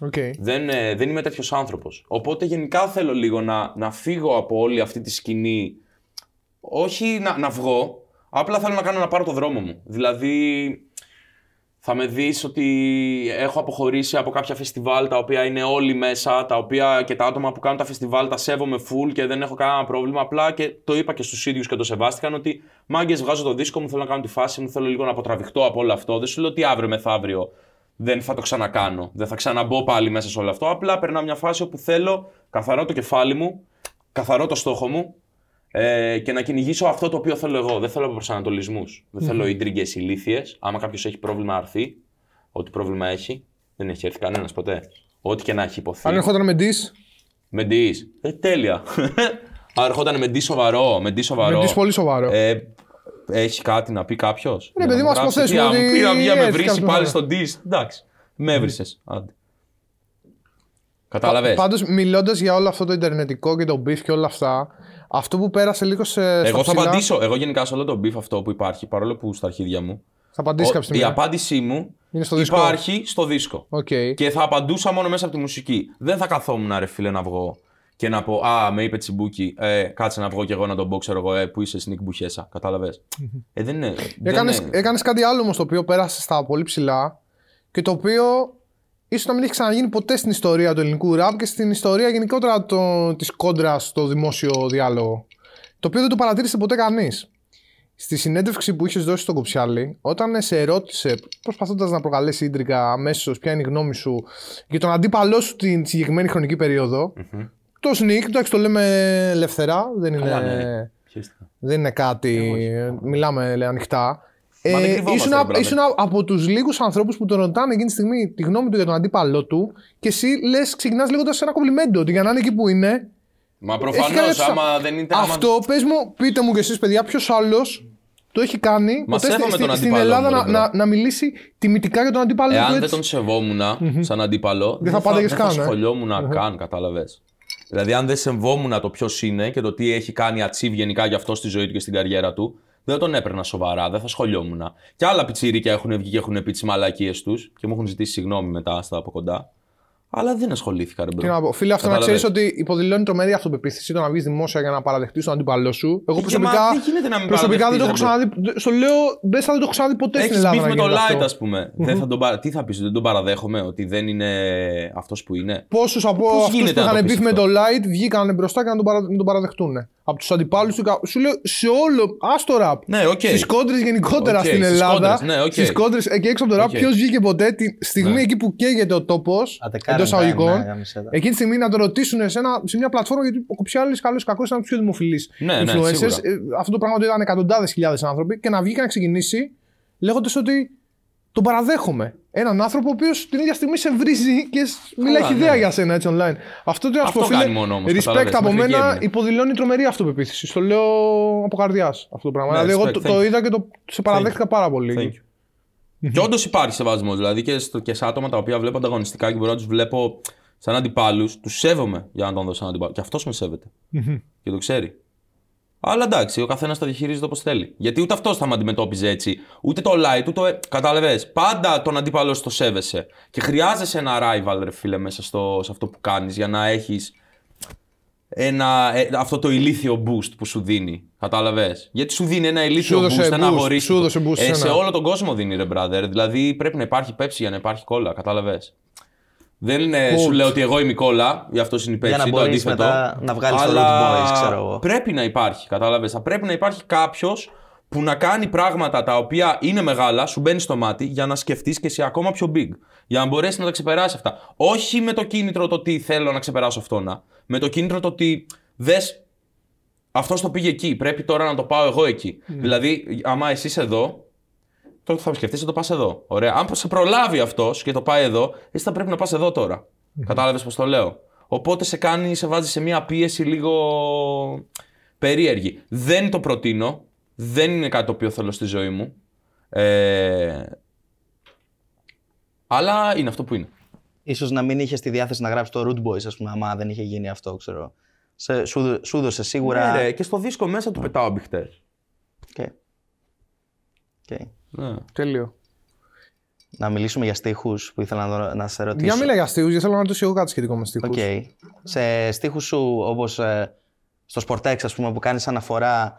Οκ. Δεν, ε, δεν είμαι τέτοιος άνθρωπος. Οπότε γενικά θέλω λίγο να, να φύγω από όλη αυτή τη σκηνή. Όχι να, να βγω, απλά θέλω να κάνω να πάρω το δρόμο μου. Δηλαδή, θα με δεις ότι έχω αποχωρήσει από κάποια φεστιβάλ τα οποία είναι όλοι μέσα, τα οποία και τα άτομα που κάνουν τα φεστιβάλ τα σέβομαι full και δεν έχω κανένα πρόβλημα. Απλά και το είπα και στους ίδιους και το σεβάστηκαν ότι μάγκες βγάζω το δίσκο μου, θέλω να κάνω τη φάση μου, θέλω λίγο να αποτραβηχτώ από όλο αυτό. Δεν σου λέω ότι αύριο μεθαύριο δεν θα το ξανακάνω, δεν θα ξαναμπω πάλι μέσα σε όλο αυτό. Απλά περνάω μια φάση όπου θέλω καθαρό το κεφάλι μου, καθαρό το στόχο μου ε, και να κυνηγήσω αυτό το οποίο θέλω εγώ. Δεν θέλω προσανατολισμούς. Δεν θέλω ίντριγκες ηλίθιες. Άμα κάποιος έχει πρόβλημα, να έρθει. Ό,τι πρόβλημα έχει. Δεν έχει έρθει κανένας ποτέ. Ό,τι και να έχει υποθεί. Αν ερχόταν με ντύς, Με ντύς. Ε, τέλεια. [laughs] Αν ερχόταν με ντύς σοβαρό. Με ντύς σοβαρό. με ντύς πολύ σοβαρό. Ε, έχει κάτι να πει κάποιος; Ναι, παιδί μου, ας υποθέσουμε Αν ότι μου πει να βγει να με έτσι βρεις κάποιος πάλι να- στον ντύς. Εντάξει. Με έβρισες. Άντε. Κατάλαβες; Πάντως, μιλώντας για όλο αυτό το Ιντερνετικό και το beef και όλα αυτά, αυτό που πέρασε λίγο σε. στα Εγώ θα ψηλά- απαντήσω. Εγώ γενικά σε όλο το beef αυτό που υπάρχει, παρόλο που στα αρχίδια μου. Θα απαντήσεις Ο- κάποια η στιγμή. απάντησή μου Είναι στο δίσκο. υπάρχει στο δίσκο. Οκ. Και θα απαντούσα μόνο μέσα από τη μουσική. Δεν θα καθόμουν, ρε φίλε, να βγω και να πω Α, με είπε τσιμπούκι, ε, κάτσε να βγω κι εγώ να τον πω, ξέρω εγώ, ε, που είσαι Snik μπουχέσα. Κατάλαβες; ε, δεν είναι. δεν Έκανες, είναι- έκανες κάτι άλλο όμως το οποίο πέρασε στα πολύ ψηλά και το οποίο ίσως να μην έχει ξαναγίνει ποτέ στην ιστορία του ελληνικού ραπ και στην ιστορία γενικότερα το, της κόντρας στο δημόσιο διάλογο. Το οποίο δεν το παρατήρησε ποτέ κανείς. Στη συνέντευξη που είχες δώσει στον Κοψιάλη, όταν σε ερώτησε, προσπαθώντας να προκαλέσει ίντρικα αμέσως, ποια είναι η γνώμη σου για τον αντίπαλό σου την συγκεκριμένη χρονική περίοδο, το sneak, εντάξει, το λέμε ελευθερά, δεν είναι, Καλά, ναι. Ποιος ήταν; δεν είναι κάτι. Μιλάμε λέει, ανοιχτά. Μα δεν Ε, κρυβόμαστε, ήσουν, ρε, brother. ήσουν από τους λίγους ανθρώπους που τον ρωτάνε εκείνη τη στιγμή τη γνώμη του για τον αντίπαλό του και εσύ λες, ξεκινάς λέγοντα ένα κομπλιμέντο ότι για να είναι εκεί που είναι. Μα έχει προφανώς, κάνει αυτό. άμα δεν είναι. άμα- Αυτό πες μου, πείτε μου κι εσείς, παιδιά, ποιος άλλος το έχει κάνει Μα ποτέ σέβομαι στη- τον στην αντίπαλό Ελλάδα μου, να, ρε, να, να μιλήσει τιμητικά για τον αντίπαλο του. Εάν δεν έτσι. τον σεβόμουν σαν αντίπαλο, Δεν θα πάνταγες δεν καν, θα ε. σχολιόμουν καν, κατάλαβες. Δηλαδή, αν δεν σεβόμουν το ποιος είναι και το τι έχει κάνει achieve γενικά για αυτό στη ζωή του και στην καριέρα του, δεν τον έπαιρνα σοβαρά, δεν θα ασχολιόμουν. Και άλλα πιτσίρικα έχουν βγει και έχουν πει τις μαλακίες τους και μου έχουν ζητήσει συγγνώμη μετά στα από κοντά. Αλλά δεν ασχολήθηκα, ρε Τι να πω. bro. Φίλε, αυτό να Κατάλαβες. ξέρει ότι υποδηλώνει τρομερή αυτοπεποίθηση το να βγεις δημόσια για να παραδεχτείς τον αντίπαλό σου. Εγώ μα προσωπικά, δεν γίνεται να μην προσωπικά δεν το έχω παραδεχτείς, ξαναδεί. Στο λέω, δεν θα το έχω ξαναδεί ποτέ στην Έχεις Ελλάδα. πει να με το γίνεται Light, αυτό. ας πούμε. Δεν θα τον παρα... Τι θα πεις, δεν τον παραδέχομαι ότι δεν είναι αυτός που είναι; Πόσους από Πώς αυτούς που γίνεται να είχαν το πεις μπει με αυτό; το Light βγήκαν μπροστά και να τον, παρα... να τον παραδεχτούν. Από τους αντιπάλους του. κα- Σου λέω σε όλο. Α το ραπ. Ναι, οκ. Στις κόντρες γενικότερα Οκ, στην στις Ελλάδα. κόντρες, ναι, οκ. Στις κόντρες εκεί έξω από το ραπ. Οκ. Ποιος βγήκε ποτέ τη στιγμή Ναι. εκεί που καίγεται ο τόπος. At the current Εντός time, εισαγωγικών. ναι, γάμησέ τα. Εκείνη τη στιγμή να το ρωτήσουν σε, ένα, σε μια πλατφόρμα γιατί ο Κοψιάλη καλός ή κακός ήταν από τους πιο δημοφιλείς Ναι, ναι, influencers. σίγουρα. Ε, αυτό το πράγμα το ήταν εκατοντάδες χιλιάδες άνθρωποι και να βγει και να ξεκινήσει λέγοντας ότι τον παραδέχομαι. Έναν άνθρωπο ο οποίος την ίδια στιγμή σε βρίζει και σ- μιλάει ναι. ιδέα για σένα έτσι online. Αυτό το να σου Αυτό πω, φίλε, κάνει μόνο όμως, respect καταλαβες, από μέχρι εκεί μένα έμεινε. υποδηλώνει τρομερή αυτοπεποίθηση. Στο λέω από καρδιάς αυτό το πράγμα. Ναι, δηλαδή, εγώ respect, το, thank το you. είδα και το σε παραδέχτηκα πάρα πολύ. Thank you. και όντως υπάρχει σεβασμός. Δηλαδή και, στο, και σε άτομα τα οποία βλέπω ανταγωνιστικά και μπορώ να τους βλέπω σαν αντιπάλους, τους σέβομαι για να τον δω σαν αντιπάλους. Και αυτός με σέβεται. και το ξέρει. Αλλά εντάξει, ο καθένας τα διαχειρίζεται όπως θέλει. Γιατί ούτε αυτός θα με αντιμετώπιζε έτσι. Ούτε το light, ούτε. το- Κατάλαβες. Πάντα τον αντίπαλο σου το σέβεσαι. Και χρειάζεσαι ένα rival, ρε φίλε, μέσα στο, σε αυτό που κάνεις για να έχεις ένα, ε, αυτό το ηλίθιο boost που σου δίνει. Κατάλαβες. Γιατί σου δίνει ένα ηλίθιο Σου boost, έδωσε ένα boost, αγορίστικο. σου έδωσε boost ε, σε σε ένα. όλο τον κόσμο δίνει, ρε brother. Δηλαδή πρέπει να υπάρχει πέψη για να υπάρχει κόλλα. Κατάλαβες. Δεν είναι, Quote. σου λέω ότι εγώ είμαι η κόλλα, γι' αυτό είναι η πέψη. να το μπορείς αντίθετο. μετά να βγάλεις το Αλλά Root Boys, ξέρω εγώ. Πρέπει να υπάρχει, κατάλαβες. Θα πρέπει να υπάρχει κάποιος που να κάνει πράγματα τα οποία είναι μεγάλα, σου μπαίνει στο μάτι, για να σκεφτείς και εσύ ακόμα πιο big. Για να μπορέσεις να τα ξεπεράσει αυτά. Όχι με το κίνητρο το ότι θέλω να ξεπεράσω αυτόνα. Με το κίνητρο το ότι δες. Αυτός το πήγε εκεί. Πρέπει τώρα να το πάω εγώ εκεί. Δηλαδή, άμα εσύ είσαι εδώ, τότε θα σκεφτείς να το πας εδώ. Ωραία. Αν σε προλάβει αυτός και το πάει εδώ, εσύ θα πρέπει να πας εδώ τώρα. Κατάλαβες πώς το λέω. Οπότε σε κάνει, σε βάζει σε μια πίεση λίγο περίεργη. Δεν το προτείνω. Δεν είναι κάτι το οποίο θέλω στη ζωή μου. Ε, αλλά είναι αυτό που είναι. Ίσως να μην είχε τη διάθεση να γράψεις το Rude Boys, ας πούμε, άμα δεν είχε γίνει αυτό, ξέρω. Σε, σου, σου έδωσε σίγουρα. Ναι, ρε, και στο δίσκο μέσα του πετάω μπιχτές. Οκ. Οκ. Ναι. Τέλειο. Να μιλήσουμε για στίχους που ήθελα να, δω- να σε ρωτήσω. Για μίλα για αστείου, γιατί θέλω να ρωτήσω εγώ κάτι σχετικό με στίχους. Οκ. Σε στίχους σου, όπως ε, στο Sportex, ας πούμε, που κάνεις αναφορά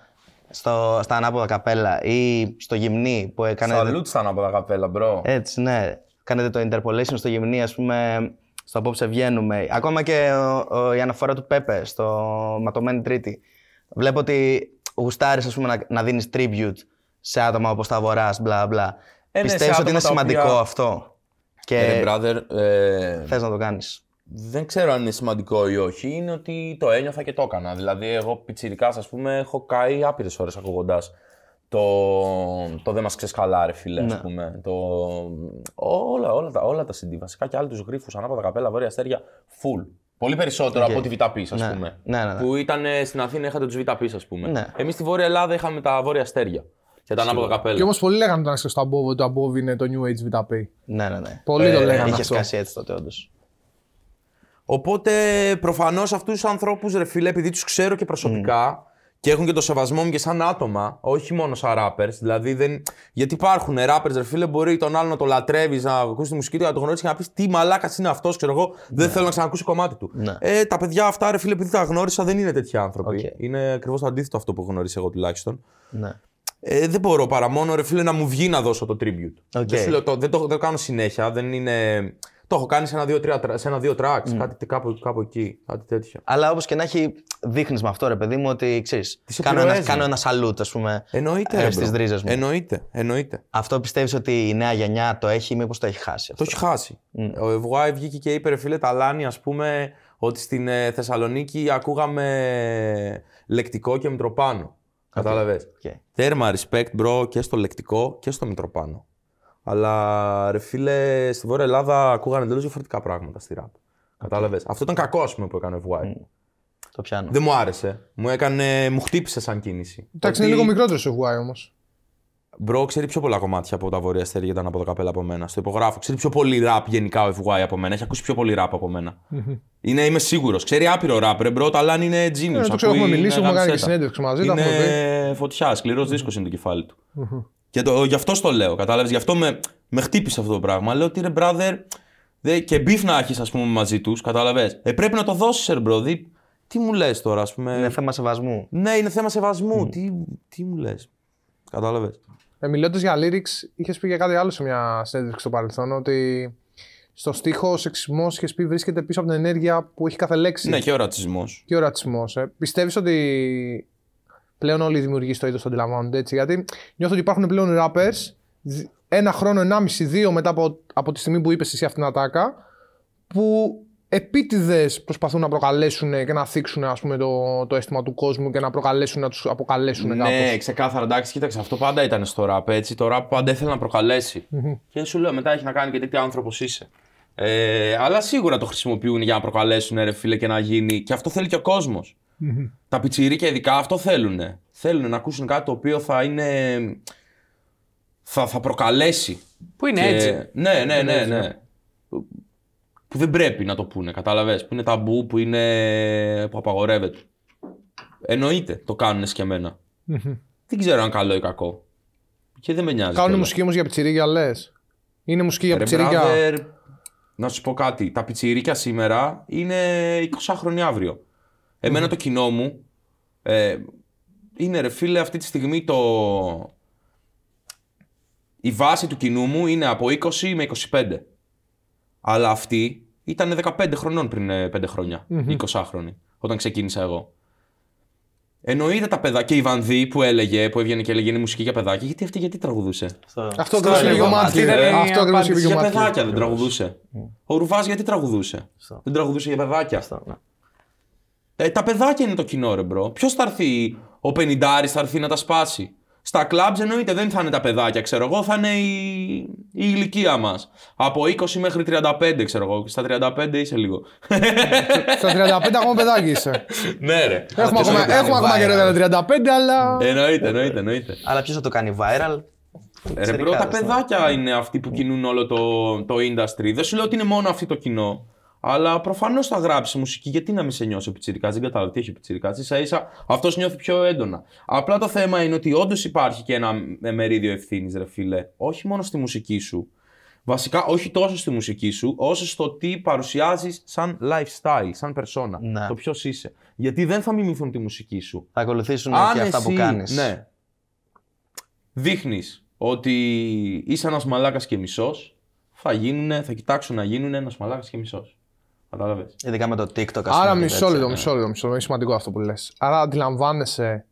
στο, στα ανάποδα καπέλα ή στο γυμνή που έκανετε... Salute στα ανάποδα καπέλα, bro. Έτσι, ναι. Κάνετε το interpolation στο γυμνή, ας πούμε, στο απόψε βγαίνουμε. Ακόμα και ο, ο- η αναφορά του Πέπε στο Ματωμένη Τρίτη. Βλέπω ότι γουστάρεις, ας πούμε, να, να δίνεις tribute σε άτομα όπως τα Βορράς, μπλα μπλα. Ε, ναι, σε Πιστεύεις ότι άτομα είναι τα σημαντικό οποία- αυτό; Και Ε, brother, ε, θες να το κάνεις; δεν ξέρω αν είναι σημαντικό ή όχι. Είναι ότι το ένιωθα και το έκανα. Δηλαδή, εγώ πιτσιρικάς, ας πούμε, έχω καεί άπειρες ώρες ακούγοντας το, το δεν μας ξεσκαλά, ρε φίλε, Ναι. ας πούμε. Το, όλα, όλα, τα, όλα τα CD, βασικά και Άλυτου Γρίφου, ανάποδα καπέλα, βόρεια αστέρια, full. Πολύ περισσότερο Οκ. από τη Βήτα Πεις, ας Ναι. πούμε. Ναι, ναι, ναι. Που ήταν ε, στην Αθήνα, είχατε τους Βήτα Πεις, ας πούμε. Ναι. Εμείς στη Βόρεια Ελλάδα είχαμε τα βόρεια αστέρια και τα ανάποδα καπέλα. Και όμως πολλοί λέγανε όταν είσαι στο Above ότι το Above είναι το New Age Βήτα Πεις. Ναι, ναι, ναι. Πολλοί το λέγανε Είχε αυτό. σκάσει έτσι τότε, όντως. Οπότε προφανώς αυτούς τους ανθρώπους, ρε φίλε, επειδή τους ξέρω και προσωπικά και έχουν και το σεβασμό μου και σαν άτομα, όχι μόνο σαν rappers. Δηλαδή δεν... Γιατί υπάρχουν rappers, ρε φίλε, μπορεί τον άλλο να το λατρεύεις, να ακούσεις τη μουσική του, να το γνωρίσεις και να πεις τι μαλάκας είναι αυτός, ξέρω εγώ, δεν θέλω να ξανακούσω κομμάτι του. Ναι. Ε, τα παιδιά αυτά, ρε φίλε, επειδή τα γνώρισα, δεν είναι τέτοιοι άνθρωποι. Οκ. Είναι ακριβώς το αντίθετο αυτό που έχω γνωρίσει εγώ τουλάχιστον. Ναι. Ε, δεν μπορώ παρά μόνο ρε φίλε να μου βγει να δώσω το tribute. Οκ. Δεν, σου λέω, το, δεν, το, δεν το κάνω συνέχεια. Δεν είναι... Το έχω κάνει σε ένα-δύο, τρία, τρα- σε ένα-δύο tracks. Κάτι κάπου, κάπου εκεί. Κάτι τέτοιο. Αλλά όπως και να έχει, δείχνεις με αυτό, ρε παιδί μου, ότι ξέρεις. Τις Κάνω, ένα- επιρροές κάνω μου. ένα salute, ας πούμε. Εννοείται. ε, ρε, στις bro. ρίζες μου. Εννοείται. Εννοείται. Αυτό πιστεύεις ότι η νέα γενιά το έχει ή μήπως το έχει χάσει. Το Αυτό; έχει χάσει. Ο FY βγήκε και είπε, ρε φίλε, Ταλάνι, ας πούμε, ότι στην ε, Θεσσαλονίκη ακούγαμε λεκτικό και Μητροπάνο. Κατάλαβες. Οκ. Τέρμα respect, bro, και στο λεκτικό και στο Μητροπάνο. Αλλά ρε φίλε, στη Βόρεια Ελλάδα ακούγανε εντελώς διαφορετικά πράγματα στη ραπ. Κατάλαβες. Αυτό ήταν κακό, ας πούμε, που έκανε ο FY. Το πιάνω. Δεν μου άρεσε. Μου έκανε, μου χτύπησε σαν κίνηση. Εντάξει, είναι Ότι- λίγο μικρότερο ο FY όμως. Bro, ξέρει πιο πολλά κομμάτια από τα Βόρεια Αστέρια και τα Ανάποδα Καπέλα από μένα. Στο υπογράφω. Ξέρει πιο πολύ ραπ γενικά ο FY από μένα. Έχει ακούσει πιο πολύ ραπ από μένα. είναι, είμαι σίγουρος. Ξέρει άπειρο ραπ, ρε bro, αλλά αν είναι genius. Ε, το ξέρω, ακούει έχουμε μιλήσει, έχουμε κάνει και γάμησέ τα. συνέντευξη μαζί, τα έχουμε Είναι φωτιά, σκληρός δίσκος είναι το κεφάλι του. Και το, γι' αυτό το λέω, κατάλαβες; Γι' αυτό με, με χτύπησε αυτό το πράγμα. Λέω ότι ρε brother, δε, και beef να έχεις, ας πούμε, μαζί τους, κατάλαβες; Ε, πρέπει να το δώσεις, ρε bro. δι- τι μου λες τώρα, ας πούμε; Είναι θέμα σεβασμού. Ναι, είναι θέμα σεβασμού. Τι, τι μου λες; Κατάλαβες; Ε, Μιλώντας για lyrics, είχες πει για κάτι άλλο σε μια συνέντευξη στο παρελθόν, ότι στο στίχος ο σεξισμός είχες πει βρίσκεται πίσω από την ενέργεια που έχει κάθε λέξη. Ναι, και ο ρατσισμός. Και ο ρατσισμός. Ε. Πιστεύεις ότι πλέον όλοι οι δημιουργοί στο είδος το αντιλαμβάνονται έτσι; Γιατί νιώθω ότι υπάρχουν πλέον rappers δι- ένα χρόνο, ενάμιση, δύο μετά από, από τη στιγμή που είπες εσύ αυτήν την ατάκα, που επίτηδες προσπαθούν να προκαλέσουν και να θίξουν ας πούμε, το, το αίσθημα του κόσμου και να προκαλέσουν να τους αποκαλέσουν Ναι, κάπως. ξεκάθαρα. Εντάξει, κοίταξε, αυτό πάντα ήταν στο ραπ. Έτσι. Το ραπ πάντα ήθελε να προκαλέσει. Και σου λέω, μετά έχει να κάνει και τι άνθρωπος είσαι. Ε, αλλά σίγουρα το χρησιμοποιούν για να προκαλέσουν, ρε φίλε, και να γίνει. Και αυτό θέλει και ο κόσμος. Τα πιτσιρίκια ειδικά αυτό θέλουν. Θέλουν να ακούσουν κάτι το οποίο θα είναι. θα, θα προκαλέσει. Που είναι Και- έτσι. Ναι, ναι, ναι, ναι. Που δεν πρέπει να το πούνε, κατάλαβες. Που είναι ταμπού, που είναι. που απαγορεύεται. Εννοείται το κάνουν σκεμμένα. Δεν ξέρω αν καλό ή κακό. Και δεν με νοιάζει. Κάνουν κιόλας. μουσική όμως για πιτσιρίκια, λες. Είναι μουσική για Ρε πιτσιρίκια. brother, να σου πω κάτι. Τα πιτσιρίκια σήμερα είναι 20 χρόνια αύριο. Εμένα το κοινό μου ε, είναι ρε φίλε αυτή τη στιγμή το... Η βάση του κοινού μου είναι από 20 με 25. Αλλά αυτή ήταν 15 χρονών πριν 5 χρόνια. 20 χρόνια. Όταν ξεκίνησα εγώ. Εννοείται τα παιδάκια, και η Βανδί που έλεγε, που έβγαινε και έλεγε είναι μουσική για παιδάκια, γιατί αυτή γιατί τραγουδούσε; Στο- Αυτό ακριβώ είπε και ο έλεγα, Μάτλι. αυτή ήταν η Αυτό ακριβώ είπε και ο Για Μάτλι. παιδάκια δεν τραγουδούσε. Ο Ρουβάς γιατί τραγουδούσε; Στο- Δεν τραγουδούσε για παιδάκια; στο- ναι. Ε, τα παιδάκια είναι το κοινό, ρε bro. Ποιος θα έρθει, ο Πενηντάρης θα έρθει να τα σπάσει; Στα κλαμπ εννοείται δεν θα είναι τα παιδάκια, ξέρω εγώ, θα είναι η, η ηλικία μας. Από 20 μέχρι 35, ξέρω εγώ. Και Στα 35 είσαι λίγο. Στα 35 ακόμα παιδάκι είσαι. ναι, ρε. Έχουμε ποιος ακόμα, θα το κάνει έχουμε ακόμα viral. καιρό για τα 35, αλλά. Εννοείται, εννοείται, εννοείται. Αλλά ποιος θα το κάνει viral; Ρε bro, τα Πιτσιρικάδες, ναι. παιδάκια είναι αυτοί που κινούν όλο το, το industry. Δεν σου λέω ότι είναι μόνο αυτό το κοινό. Αλλά προφανώς θα γράψει μουσική. Γιατί να μην σε νιώσει ο πιτσιρικάς, δεν κατάλαβα τι έχει ο πιτσιρικάς. ίσα ίσα αυτός νιώθει πιο έντονα. Απλά το θέμα είναι ότι όντως υπάρχει και ένα μερίδιο ευθύνης, ρε φίλε. Όχι μόνο στη μουσική σου. Βασικά, όχι τόσο στη μουσική σου, όσο στο τι παρουσιάζεις σαν lifestyle, σαν persona. Ναι. Το ποιος είσαι. Γιατί δεν θα μιμηθούν τη μουσική σου. Θα ακολουθήσουν Αν και αυτά εσύ, που κάνεις. Ναι. Δείχνεις ότι είσαι ένας μαλάκας και μισός, θα, γίνουνε, θα κοιτάξουν να γίνουν ένας μαλάκας και μισός. Κατάλαβες. Ειδικά με το TikTok, ας Άρα πούμε, μισό έτσι. λεπτό, μισό λεπτό, μισό λεπτό. Είναι σημαντικό αυτό που λες. Άρα αντιλαμβάνεσαι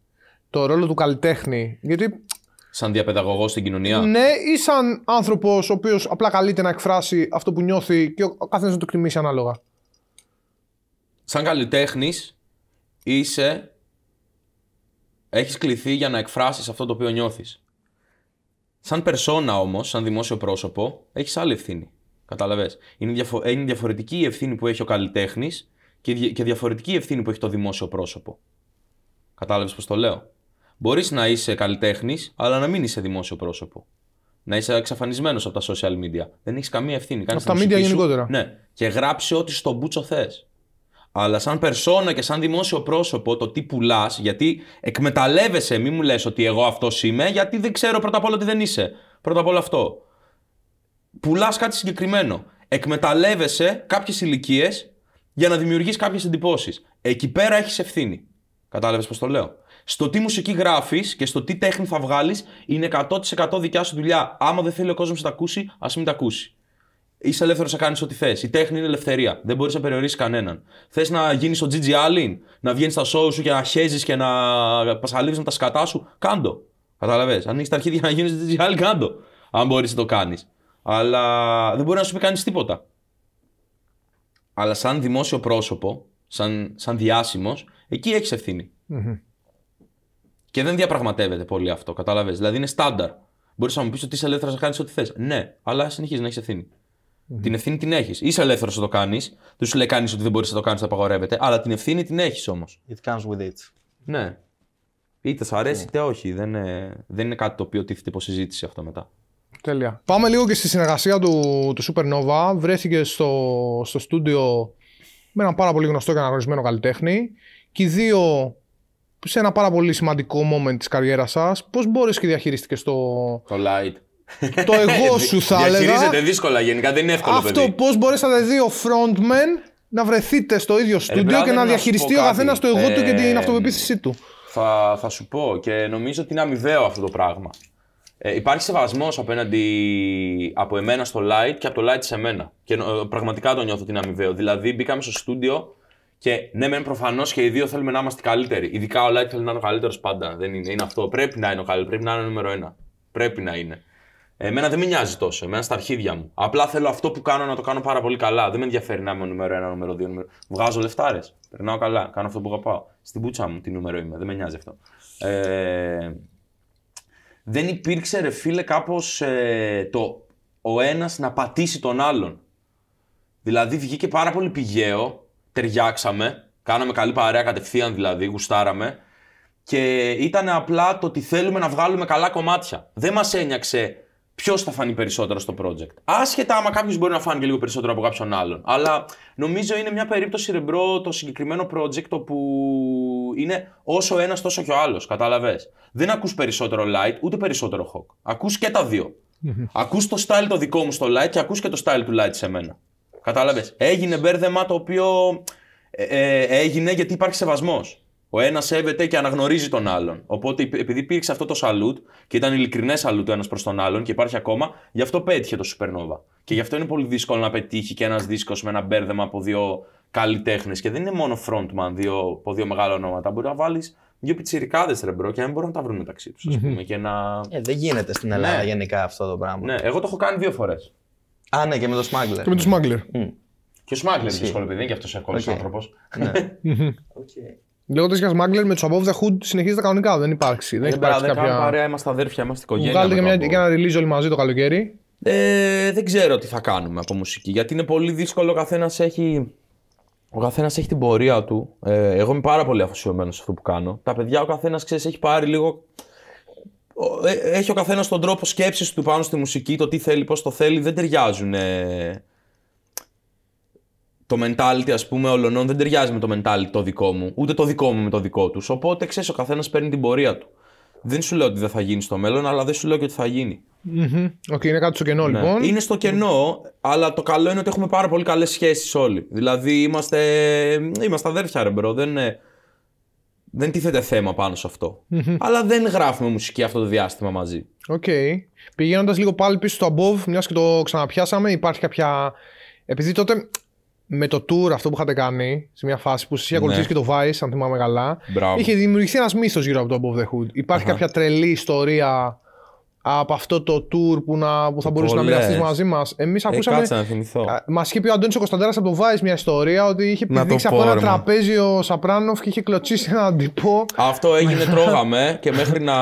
το ρόλο του καλλιτέχνη. Γιατί Σαν διαπαιδαγωγός στην κοινωνία. ναι, ή σαν άνθρωπος ο οποίος απλά καλείται να εκφράσει αυτό που νιώθει και ο καθένας να το εκτιμήσει ανάλογα. Σαν καλλιτέχνης, είσαι. Έχεις κληθεί για να εκφράσεις αυτό το οποίο νιώθεις. Σαν περσόνα όμως, σαν δημόσιο πρόσωπο, έχεις άλλη ευθύνη. Κατάλαβε. Είναι, διαφο- είναι διαφορετική η ευθύνη που έχει ο καλλιτέχνης και, δια- και διαφορετική η ευθύνη που έχει το δημόσιο πρόσωπο. Κατάλαβες πώς το λέω. Μπορείς να είσαι καλλιτέχνης, αλλά να μην είσαι δημόσιο πρόσωπο. Να είσαι εξαφανισμένος από τα social media. Δεν έχεις καμία ευθύνη. Κάνεις Από τα τη media μουσική σου, γενικότερα. Ναι. Και γράψει ό,τι στον μπούτσο θες. Αλλά σαν περσόνα και σαν δημόσιο πρόσωπο, το τι πουλάς, γιατί εκμεταλλεύεσαι, μην μου λες ότι εγώ αυτός είμαι, γιατί δεν ξέρω πρώτα απ' όλα ότι δεν είσαι. Πρώτα απ' όλα αυτό. Πουλάς κάτι συγκεκριμένο. Εκμεταλλεύεσαι κάποιες ηλικίες για να δημιουργείς κάποιες εντυπώσεις. Εκεί πέρα έχεις ευθύνη. Κατάλαβες πώς το λέω; Στο τι μουσική γράφεις και στο τι τέχνη θα βγάλεις είναι 100% δικιά σου δουλειά. Άμα δεν θέλει ο κόσμος να τα ακούσει, ας μην τα ακούσει. Είσαι ελεύθερος να κάνεις ό,τι θες. Η τέχνη είναι ελευθερία. Δεν μπορείς να περιορίσεις κανέναν. Θες να γίνεις ο Gigi Allen, να βγαίνεις στα show σου και να χέζεις και να πασαλίβει με τα σκατά σου, κάντο. Κατάλαβες; Αν έχει τα αρχίδια να γίνεις Gigi Allen, κάντο. Αν μπορείς να το κάνεις. Αλλά δεν μπορεί να σου πει κανείς τίποτα. Αλλά σαν δημόσιο πρόσωπο, σαν, σαν διάσημος, εκεί έχεις ευθύνη. Και δεν διαπραγματεύεται πολύ αυτό, κατάλαβες. Δηλαδή είναι στάνταρ. Μπορείς να μου πεις ότι είσαι ελεύθερος να κάνεις ό,τι θες. Ναι, αλλά συνεχίζεις να έχεις ευθύνη. Την ευθύνη την έχεις. Είσαι ελεύθερος να το κάνεις. Δεν σου λέει κανείς ότι δεν μπορείς να το κάνεις, θα απαγορεύεται. Αλλά την ευθύνη την έχεις όμως. It comes with it. Ναι. Είτε σ' αρέσει είτε όχι. Δεν είναι, δεν είναι κάτι το οποίο τίθεται υπό συζήτηση αυτό μετά. Τέλεια. Πάμε λίγο και στη συνεργασία του, του Supernova. Βρέθηκε στο, στο στούντιο με έναν πάρα πολύ γνωστό και αναγνωρισμένο καλλιτέχνη. Και οι δύο σε ένα πάρα πολύ σημαντικό moment της καριέρας σας. Πώς μπορείς και διαχειριστήκες το, Το light. το εγώ [laughs] σου θα έλεγα. Διαχειρίζεται δύσκολα γενικά, δεν είναι εύκολο Αυτό παιδί. πώς μπορέσατε δύο frontmen να βρεθείτε στο ίδιο στούντιο μπράβο, και να να σου διαχειριστεί πω ο κάτι. καθένας το εγώ του και την Ε, αυτοπεποίθησή του. Θα, θα σου πω και νομίζω ότι είναι αμοιβαίο αυτό το πράγμα. Ε, υπάρχει σεβασμός απέναντι από εμένα στο light και από το light σε μένα. Και ε, πραγματικά το νιώθω ότι είναι αμοιβαίο. Δηλαδή, μπήκαμε στο στούντιο και ναι, μεν προφανώς και οι δύο θέλουμε να είμαστε καλύτεροι. Ειδικά ο light θέλει να είναι ο καλύτερος πάντα. Δεν είναι, είναι αυτό. Πρέπει να είναι ο καλύτερος, πρέπει να είναι ο νούμερο ένα. Πρέπει να είναι. Εμένα δεν με νοιάζει τόσο. Εμένα στα αρχίδια μου. Απλά θέλω αυτό που κάνω να το κάνω πάρα πολύ καλά. Δεν με ενδιαφέρει να είμαι ο νούμερο ένα, νούμερο δύο. Νούμερο... Βγάζω λεφτάρες. Περνάω καλά. Κάνω αυτό που αγαπάω. Στην πούτσα μου τι νούμερο είμαι. Δεν με νοιάζει αυτό. Ε, δεν υπήρξε ρε φίλε κάπως ε, το ο ένας να πατήσει τον άλλον. Δηλαδή βγήκε πάρα πολύ πηγαίο, ταιριάξαμε, κάναμε καλή παρέα κατευθείαν δηλαδή, γουστάραμε και ήταν απλά το ότι θέλουμε να βγάλουμε καλά κομμάτια. Δεν μας ένιαξε ποιος θα φανεί περισσότερο στο project. Άσχετα άμα κάποιος μπορεί να φάνει και λίγο περισσότερο από κάποιον άλλον. Αλλά νομίζω είναι μια περίπτωση ρεμπρό το συγκεκριμένο project όπου είναι όσο ένας τόσο και ο άλλος. Κατάλαβες; Δεν ακούς περισσότερο light ούτε περισσότερο hawk. Ακούς και τα δύο. ακούς το style το δικό μου στο Light και ακούς και το style του Light σε μένα. Κατάλαβες; Έγινε μπέρδεμα το οποίο ε, ε, έγινε γιατί υπάρχει σεβασμός. Ο ένας σέβεται και αναγνωρίζει τον άλλον. Οπότε επει- επειδή υπήρξε αυτό το salute και ήταν ειλικρινές salute ο ένας προς τον άλλον και υπάρχει ακόμα, γι' αυτό πέτυχε το Supernova. Και γι' αυτό είναι πολύ δύσκολο να πετύχει και ένας δίσκος με ένα μπέρδεμα από δύο καλλιτέχνες. Και δεν είναι μόνο frontman, δύο, από δύο μεγάλα ονόματα. Μπορεί να βάλεις δύο πιτσιρικάδες ρε bro και να μην μπορούν να τα βρουν μεταξύ τους, ας πούμε. Και να. Ε, δεν γίνεται στην Ελλάδα Ναι. γενικά αυτό το πράγμα. Ναι, εγώ το έχω κάνει δύο φορές. Α, ναι, και με το Smuggler. Και με του Smuggler. Και ο Σμάγκλερ είναι δύσκολο παιδί, είναι και αυτός εύκολο Οκ. άνθρωπος. [laughs] Λέγοντας για Smuggler με τους Above the Hood συνεχίζεται κανονικά. Δεν υπάρξει. Δεν έχει Δεν υπάρξει κάνουμε κάποια. παρέα, είμαστε αδέρφια, είμαστε οικογένεια. Βγάλετε και, με μια, το και ένα release όλοι μαζί το καλοκαίρι. Ε, δεν ξέρω τι θα κάνουμε από μουσική. Γιατί είναι πολύ δύσκολο. Ο καθένας έχει, ο καθένας έχει την πορεία του. Ε, εγώ είμαι πάρα πολύ αφοσιωμένος σε αυτό που κάνω. Τα παιδιά, ο καθένας έχει πάρει λίγο. ο- ε, Έχει ο καθένας τον τρόπο σκέψης του πάνω στη μουσική, το τι θέλει, πώς το θέλει. Δεν ταιριάζουν. ε, το mentality, ας πούμε, ολονών δεν ταιριάζει με το mentality το δικό μου. Ούτε το δικό μου με το δικό τους. Οπότε ξέρεις, ο καθένας παίρνει την πορεία του. Δεν σου λέω ότι δεν θα γίνει στο μέλλον, αλλά δεν σου λέω και ότι θα γίνει. Μμμ. Οκ, είναι κάτι στο κενό Ναι. λοιπόν. Είναι στο κενό, αλλά το καλό είναι ότι έχουμε πάρα πολύ καλές σχέσεις όλοι. Δηλαδή είμαστε, είμαστε αδέρφια ρε bro, δεν, είναι- δεν τίθεται θέμα πάνω σε αυτό Αλλά δεν γράφουμε μουσική αυτό το διάστημα μαζί. Οκ. Πηγαίνοντας λίγο πάλι πίσω στο above, μιας και το ξαναπιάσαμε, υπάρχει κάποια. Επειδή τότε με το tour αυτό που είχατε κάνει, σε μια φάση που σας είχε ακολουθήσει και το Vice, αν θυμάμαι καλά, Μπράβο. είχε δημιουργηθεί ένας μύθος γύρω από το Above the Hood. Υπάρχει κάποια τρελή ιστορία από αυτό το tour που, να, που θα μπορούσε να Πολλές. μοιραστείς μαζί μας. Εμείς Ε, ακούσαμε. κάτσε να θυμηθώ. Μας είχε πει ο Αντώνης ο Κωνσταντέρα από το Vice μια ιστορία ότι είχε Να το πηδήξει πω, από ένα ρε, man. τραπέζι ο Σαπράνοφ και είχε κλωτσίσει έναν τύπο. Αυτό έγινε, [laughs] τρώγαμε και μέχρι να.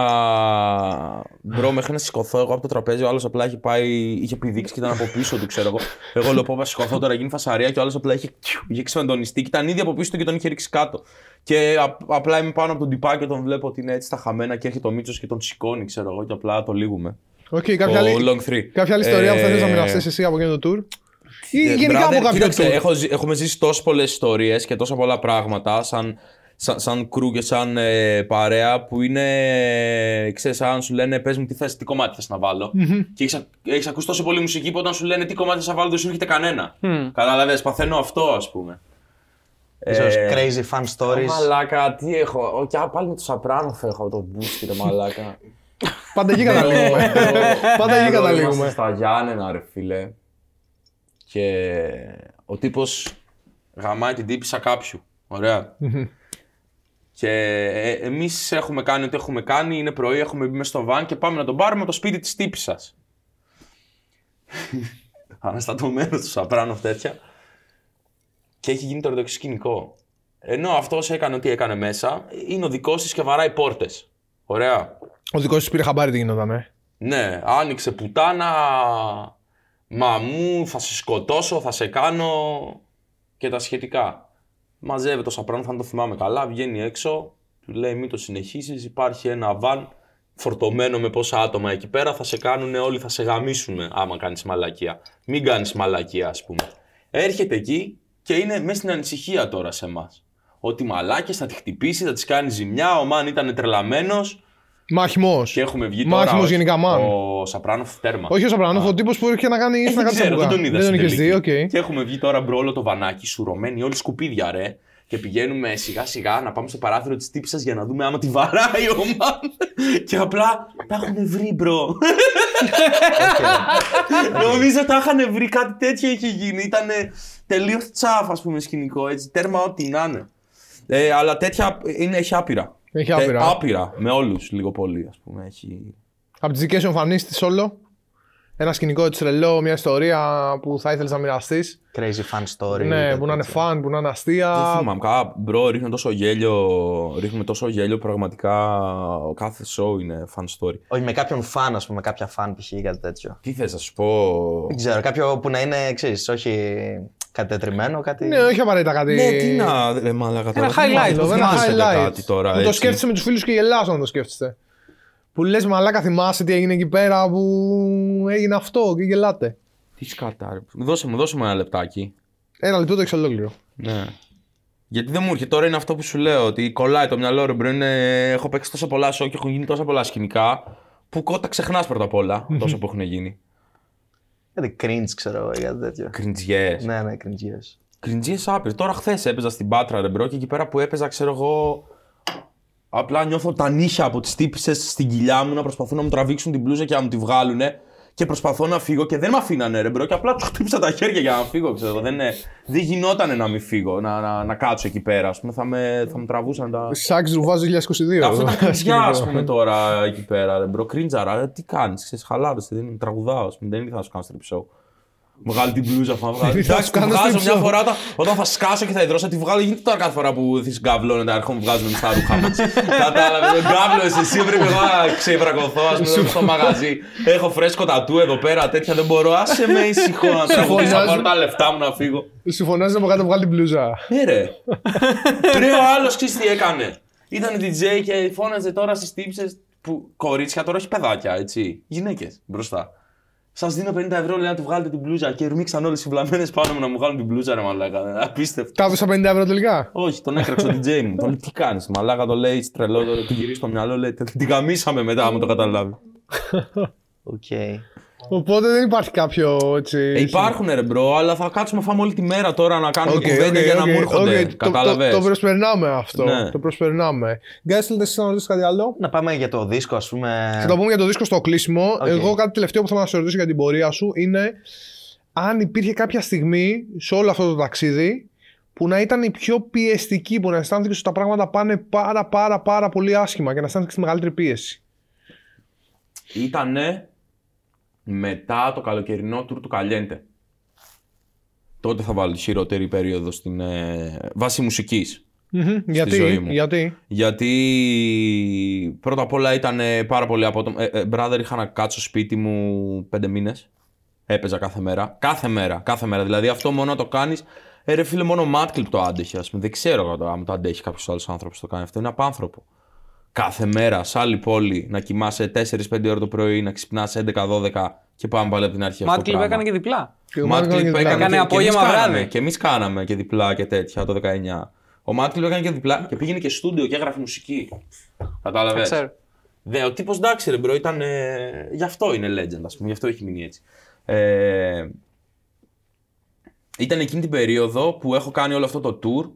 Bro, μέχρι να σηκωθώ εγώ από το τραπέζι, ο άλλος απλά είχε πάει, είχε πηδήξει και ήταν από πίσω του, ξέρω εγώ. Εγώ λέω πω θα σηκωθώ τώρα, γίνει φασαρία και ο άλλος απλά είχε, είχε ξεφαντονιστεί και ήταν ήδη από πίσω του και τον είχε ρίξει κάτω. Και α- απλά είμαι πάνω από τον τυπά και τον βλέπω ότι είναι έτσι στα χαμένα και έρχεται ο Μίτσος και τον σηκώνει, ξέρω εγώ, και απλά το λήγουμε. Οκ, κάποια, Ο άλλη, Long 3. κάποια άλλη ιστορία που θα Ε, θες να μοιραστείς εσύ από εκείνο το tour; Ή ε, γενικά brother, από κάποιο κοίταξε, tour; έχω, ζει- έχουμε ζήσει τόσες πολλές ιστορίες και τόσα πολλά πράγματα σαν, σαν, σαν κρού και σαν ε, παρέα που είναι. ξέρεις, αν σου λένε πες μου τι, θες, τι κομμάτι θες να βάλω. Και έχεις, ακ- έχεις ακούσει τόσο πολύ μουσική που όταν σου λένε τι κομμάτι θες να βάλω δεν σου έρχεται κανένα. Mm. Καταλαβες, παθαίνω αυτό ας πούμε. Ίσως Ε, crazy fun stories. Μαλάκα, τι έχω. Ο, και α, πάλι με το Σαπράνοφ έχω το μπούστι, ρε μαλάκα. [laughs] Πάντα εκεί [laughs] καταλήγουμε. Πάντα εκεί Bro, Είμαστε καταλήγουμε. στα Γιάννενα, ρε φίλε. Και ο τύπος γαμάει την τύπησα κάποιου. Ωραία. Και ε, εμείς έχουμε κάνει ό,τι έχουμε κάνει. Είναι πρωί, έχουμε μπει μες στο βαν και πάμε να τον πάρουμε το σπίτι της τύπησας. [laughs] Αναστατωμένος τους Σαπράνοφ τέτοια. Και έχει γίνει το ορθοδοξικό σκηνικό. Ενώ αυτός έκανε ό,τι έκανε μέσα, είναι ο δικός της και βαράει πόρτες. Ωραία. Ο δικός σου πήρε χαμπάρι τι γινόταν, ε. Ναι, άνοιξε πουτάνα. Μαμού, θα σε σκοτώσω, θα σε κάνω και τα σχετικά. Μαζεύεται ο Σαπράνο, θα το θυμάμαι καλά, βγαίνει έξω, του λέει μην το συνεχίσεις, υπάρχει ένα βαν φορτωμένο με πόσα άτομα εκεί πέρα, θα σε κάνουν όλοι, θα σε γαμίσουν άμα κάνεις μαλακία. Μην κάνεις μαλακία ας πούμε. Έρχεται εκεί και είναι μέσα στην ανησυχία τώρα σε εμάς. Ότι μαλάκες θα τη χτυπήσεις, θα της κάνει ζημιά, ο Μαν ήταν τρελαμένος Μάχημο. και έχουμε βγει Μάχημος τώρα. όχι, γενικά, Μαν. Ο Σαπράνοφ τέρμα. Όχι ο Σαπράνοφ, ο τύπος που ήρθε να κάνει. ήρθε να Δεν κάνει ξέρω, δεν τσαμπουκά. τον είδα Δεν τον στην είχες δει, τελική. οκ. Και έχουμε βγει τώρα μπρο όλο το βανάκι, σουρωμένοι, όλοι σκουπίδια ρε. Και πηγαίνουμε σιγά σιγά να πάμε στο παράθυρο της τύψη για να δούμε άμα τη βαράει ο Μαν. [laughs] και απλά τα έχουν βρει, μπρο. Νομίζω τα είχαν βρει, κάτι τέτοιο είχε γίνει. Ήταν τελείως τσαφ, ας πούμε, σκηνικό έτσι. Τέρμα ό,τι να είναι. Ε, αλλά τέτοια είναι, έχει άπειρα. Έχει Ε, άπειρα. άπειρα, με όλους λίγο πολύ, ας πούμε. Έχει... Από τις δικές σου εμφανίσεις τη όλο. Ένα σκηνικό έτσι τρελό, μια ιστορία που θα ήθελες να μοιραστείς. Crazy fan story. Ναι, κάτι που να είναι τέτοιο. φαν, που να είναι Δεν αστεία. θυμάμαι. Καλά, bro, ρίχνουμε τόσο γέλιο. Ρίχνουμε τόσο γέλιο. Πραγματικά ο κάθε show είναι fan story. Όχι, με κάποιον fan, ας πούμε, κάποια fan π.χ. ή κάτι τέτοιο. Τι θες να σου πω; Δεν ξέρω, κάποιο που να είναι έξι, όχι κάτι τετριμένο, κάτι. Ναι, όχι απαραίτητα κάτι. Ναι, τι να. Ρε, μαλάκα, τώρα, Ένα δεν highlight, θυμάμαι, Ένα δεν θυμάσαι highlight. κάτι τώρα. που το έτσι. σκέφτεσαι με τους φίλους και γελάς όταν το σκέφτεσαι. Που λες, μαλάκα, θυμάσαι τι έγινε εκεί πέρα που έγινε αυτό και γελάτε. Τι σκατά, ρε. Δώσε μου, δώσε μου ένα λεπτάκι. Ένα λεπτό το έχεις ολόκληρο. Ναι. Γιατί δεν μου έρχεται τώρα είναι αυτό που σου λέω. Ότι κολλάει το μυαλό ρε bro. Είναι... Έχω παίξει τόσα πολλά show και έχουν γίνει τόσα πολλά σκηνικά. Που κότα ξεχνάς πρώτα απ' όλα. τόσο που έχουν γίνει. Κάτι cringe, ξέρω εγώ, ή κάτι τέτοιο. Cringe-ιές. Ναι, ναι, cringe. yes. Cringe-ιές άπειρες. Τώρα χθες έπαιζα στην Πάτρα, ρε bro, και εκεί πέρα που έπαιζα, ξέρω εγώ. Απλά νιώθω τα νύχια από τις τύπισσες στην κοιλιά μου να προσπαθούν να μου τραβήξουν την μπλούζα και να μου τη βγάλουνε. Και προσπαθώ να φύγω και δεν με αφήνανε ρε bro. Και απλά τους χτύπησα τα χέρια για να φύγω. Ξέρω. Δεν, είναι- δεν γινόταν να μην φύγω, να, να, να κάτσω εκεί πέρα. Ας πούμε, θα, με, θα μου τραβούσαν τα. Σάξ Ρουβάζ 2022. Αυτό ήταν κρυντζιά, ας σκηνικό. πούμε τώρα εκεί πέρα. Ρε μπρο, κρίντζαρα. Ε, τι κάνεις, ξέρεις, χαλάρωσε. Δεν είναι τραγουδάω, ας πούμε, δεν ήθελα να σου κάνω strip show. Βγάλει την μπλούζα, θα βγάλει. Δεν ήθελα να Εντάξει, σου τη κάνω βγάζω strip μια show. φορά όταν, όταν θα σκάσω και θα υδρώσω, τη βγάλω. Γίνεται τώρα κάθε φορά που τη γκαβλώνεται, αρχών βγάζουν στα ρούχα μα. Κατάλαβε, τον γκαβλώνε εσύ, πρέπει εγώ να ξεβρακωθώ, ας πούμε, στο μαγαζί. Έχω φρέσκο τατού εδώ πέρα, τέτοια δεν μπορώ. Άσε με ησυχό να τραγουδήσω, θα πάρω τα λεφτά μου να φύγω. Σου φωνάζει από κάτω βγάλει την μπλούζα. Ναι, ρε. Ρε, ο άλλος ξέρεις τι έκανε. Ήταν DJ και φώναζε τώρα στις τύπισσες που κορίτσια τώρα έχει παιδάκια, έτσι. Γυναίκες μπροστά. Σας δίνω 50 ευρώ λέει να του βγάλετε την μπλούζα και ορμήξαν όλες οι βλαμμένες πάνω μου να μου βγάλουν την μπλούζα, ρε μαλάκα. Απίστευτο. Τα έδωσα 50 ευρώ τελικά; Όχι, τον έκραξε ο [laughs] DJ μου. Τον λέει, τι κάνεις, μαλάκα το λέει, τρελό, το του γυρίσει στο μυαλό, λέει, την γαμίσαμε μετά, άμα το καταλάβει. [laughs] Οκ. Οπότε δεν υπάρχει κάποιο έτσι. Ε, υπάρχουν ρε bro, αλλά θα κάτσουμε να φάμε όλη τη μέρα τώρα να κάνουμε Οκ, κουβέντα οκ, για να οκ, μου έρχονται. οκ. Το- Κατάλαβες; Το, το προσπερνάμε αυτό. Ναι. Το προσπερνάμε. Guys, θέλετε εσείς να ρωτήσετε κάτι άλλο; Να πάμε για το δίσκο, ας πούμε. Θα το πούμε για το δίσκο στο κλείσιμο. Οκ. Εγώ κάτι τελευταίο που θέλω να σε ρωτήσω για την πορεία σου είναι αν υπήρχε κάποια στιγμή σε όλο αυτό το ταξίδι που να ήταν η πιο πιεστική, που να αισθάνθηκες ότι τα πράγματα πάνε πάρα πάρα πάρα πολύ άσχημα και να αισθάνθηκες τη μεγαλύτερη πίεση. Ήτανε μετά το καλοκαιρινό tour του Καλιέντε. Τότε θα βάλω τη χειρότερη περίοδο στην ε, βάση μουσικής. Μμμ. Γιατί, ζωή μου. γιατί; Γιατί πρώτα απ' όλα ήταν ε, πάρα πολύ απότομο. Ε, ε, brother, είχα να κάτσω σπίτι μου πέντε μήνες. Έπαιζα κάθε μέρα. Κάθε μέρα, κάθε μέρα. Δηλαδή αυτό μόνο να το κάνεις Ε, ρε φίλε, μόνο ο Μάτκλιπ το άντεχε. Ας πούμε. Δεν ξέρω εγώ τώρα αν το αντέχει κάποιος άλλος άνθρωπος το κάνει αυτό. Είναι απάνθρωπο. Κάθε μέρα σε άλλη πόλη να κοιμάσαι 4-5 ώρες το πρωί, να ξυπνάς 11-12 και πάμε πάλι από την αρχή. αυτό το Mad Clip πράγμα. έκανε και διπλά. Και ο Mad Clip Μάρκο έκανε, Έκανε και, απόγευμα και εμείς βράδυ. κάναμε, και εμείς κάναμε και διπλά και τέτοια το 19. Ο Mad Clip έκανε και διπλά και πήγαινε και στούντιο και έγραφε μουσική. Κατάλαβες; Ξέρω. Δε, ο τύπος εντάξει, ρε bro, ήταν. Ε, γι' αυτό είναι legend, ας πούμε, γι' αυτό έχει μείνει έτσι. Ε, ήταν εκείνη την περίοδο που έχω κάνει όλο αυτό το tour.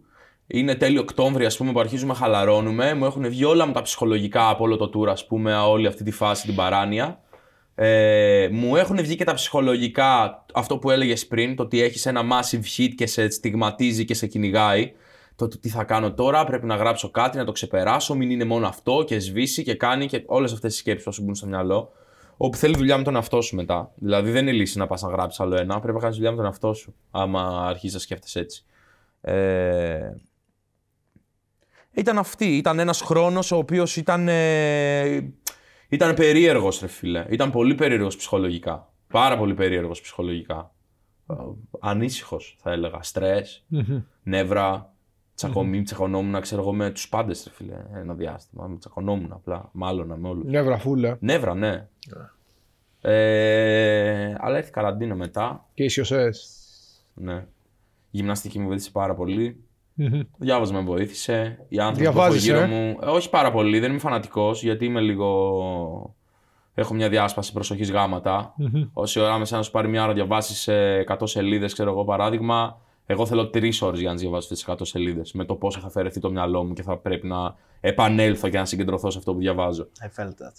Είναι τέλειο Οκτώβρη, ας πούμε, που αρχίζουμε να χαλαρώνουμε. Μου έχουν βγει όλα μου τα ψυχολογικά από όλο το tour, ας πούμε, όλη αυτή τη φάση, την παράνοια. Ε, μου έχουν βγει και τα ψυχολογικά, αυτό που έλεγες πριν, το ότι έχεις ένα massive hit και σε στιγματίζει και σε κυνηγάει. Το ότι τι θα κάνω τώρα, πρέπει να γράψω κάτι, να το ξεπεράσω, μην είναι μόνο αυτό και σβήσει και κάνει και όλες αυτές τις σκέψεις που σου μπουν στο μυαλό. Όπου θέλει δουλειά με τον εαυτό σου μετά. Δηλαδή δεν είναι λύση να πας να γράψεις άλλο ένα, πρέπει να κάνεις δουλειά με τον εαυτό σου. Άμα αρχίζεις να σκέφτεσαι έτσι. Ε, Ήταν αυτή. Ήταν ένας χρόνος ο οποίος ήταν. Ε, ήταν περίεργος, ρε φίλε. Ήταν πολύ περίεργος ψυχολογικά. Πάρα πολύ περίεργος ψυχολογικά. Ανήσυχος, θα έλεγα. Στρες, νεύρα, τσακωμί, τσακωνόμουν, ξέρω εγώ, με τους πάντες, ρε φίλε. Ένα διάστημα. Με τσακωνόμουν απλά. Μάλλον με όλους. Νεύρα φούλα. Νεύρα, ναι. Ε, αλλά έρθει καραντίνα μετά. Και ισιοσέ. Ναι. Η γυμναστική μου βοήθησε πάρα πολύ. Το διάβασμα με βοήθησε. Οι άνθρωποι που έχω Διαβάζεις, γύρω ε; μου. ε, Όχι πάρα πολύ, δεν είμαι φανατικός γιατί είμαι λίγο. Έχω μια διάσπαση προσοχής γάματα. Όση ώρα με σένα σου πάρει μια ώρα να διαβάσεις 100 σελίδες, ξέρω εγώ παράδειγμα. Εγώ θέλω τρεις ώρες για να τις διαβάσω αυτέ τις 100 σελίδες. Με το πώ θα αφαιρεθεί το μυαλό μου και θα πρέπει να επανέλθω και να συγκεντρωθώ σε αυτό που διαβάζω. I felt that.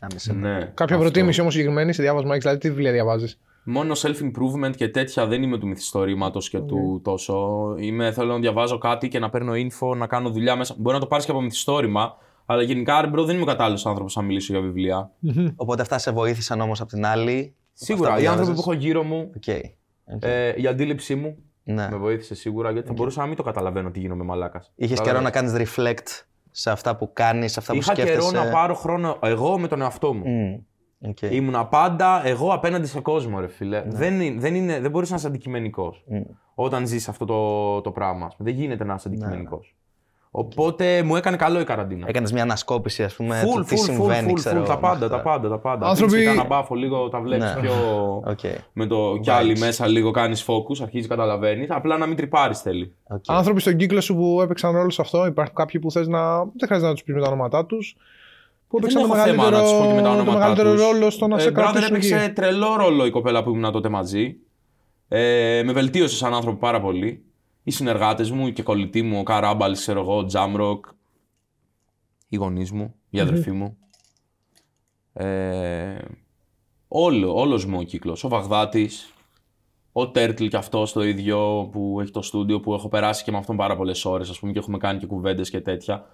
Άμεσα. Ναι, Κάποια αυτό. προτίμηση όμως συγκεκριμένη σε διάβασμα έχεις, δηλαδή τι βιβλία διαβάζεις; Μόνο self-improvement και τέτοια δεν είμαι του μυθιστορήματος και του τόσο. Είμαι, θέλω να διαβάζω κάτι και να παίρνω info, να κάνω δουλειά μέσα. Μπορεί να το πάρεις και από μυθιστόρημα, αλλά γενικά ρε bro, δεν είμαι ο κατάλληλος άνθρωπος να μιλήσω για βιβλία. Οπότε αυτά σε βοήθησαν όμως απ' την άλλη. Σίγουρα, Αυτά οι που άνθρωποι που διάβαζες. έχω γύρω μου, Οκ. Οκ. ε, η αντίληψή μου Ναι. με βοήθησε σίγουρα γιατί θα μπορούσα να μην το καταλαβαίνω τι γίνομαι μαλάκας. Είχες καιρό να κάνεις reflect σε αυτά που κάνεις, σε αυτά που Είχα σκέφτεσαι. καιρό να πάρω χρόνο εγώ με τον εαυτό μου. Μμ. Οκ. Ήμουνα πάντα εγώ απέναντι σε κόσμο, ρε φίλε. Δεν, είναι, δεν, είναι, δεν μπορείς να είσαι αντικειμενικός όταν ζεις αυτό το, το πράγμα. ας πούμε. Δεν γίνεται να είσαι αντικειμενικός. Οπότε μου έκανε καλό η καραντίνα. Έκανες μια ανασκόπηση, ας πούμε, Φουλ, του τι φουλ, φουλ, συμβαίνει, φουλ, ξέρω. φουλ, τα με πάντα, αυτά. τα πάντα, τα πάντα. Άνθρωποι- Άνθρωποι... Κάνα μπάφο λίγο, τα βλέπεις Ναι. πιο... Οκ. Με το κι άλλοι μέσα λίγο κάνεις focus, αρχίζεις καταλαβαίνεις. Απλά να μην τριπάρεις θέλει. οκ. Άνθρωποι στον κύκλο σου που έπαιξαν ρόλο σε αυτό, υπάρχουν κάποιοι που θες να. Δεν χρειάζεται να τους πεις με τα ονόματά τους. Που Δεν έπαιξαν το έχω θέμα μεγαλύτερο, να τους πω και με τα το ονόματά μεγαλύτερο τους. ρόλο στο να σε Ε, brother, κρατήσουν έπαιξε εκεί. τρελό ρόλο η κοπέλα που ήμουν τότε μαζί. Ε, με βελτίωσε σαν άνθρωπο πάρα πολύ. Οι συνεργάτες μου και κολλητοί μου, ο Καράμπαλ, ξέρω εγώ, ο Τζάμροκ, οι γονείς μου, η αδερφή μου. Ε, όλο, όλος μου ο κύκλος. Ο Βαγδάτης, ο Τέρτλ και αυτός το ίδιο που έχει το στούντιο που έχω περάσει και με αυτόν πάρα πολλές ώρες ας πούμε και έχουμε κάνει και κουβέντες και τέτοια.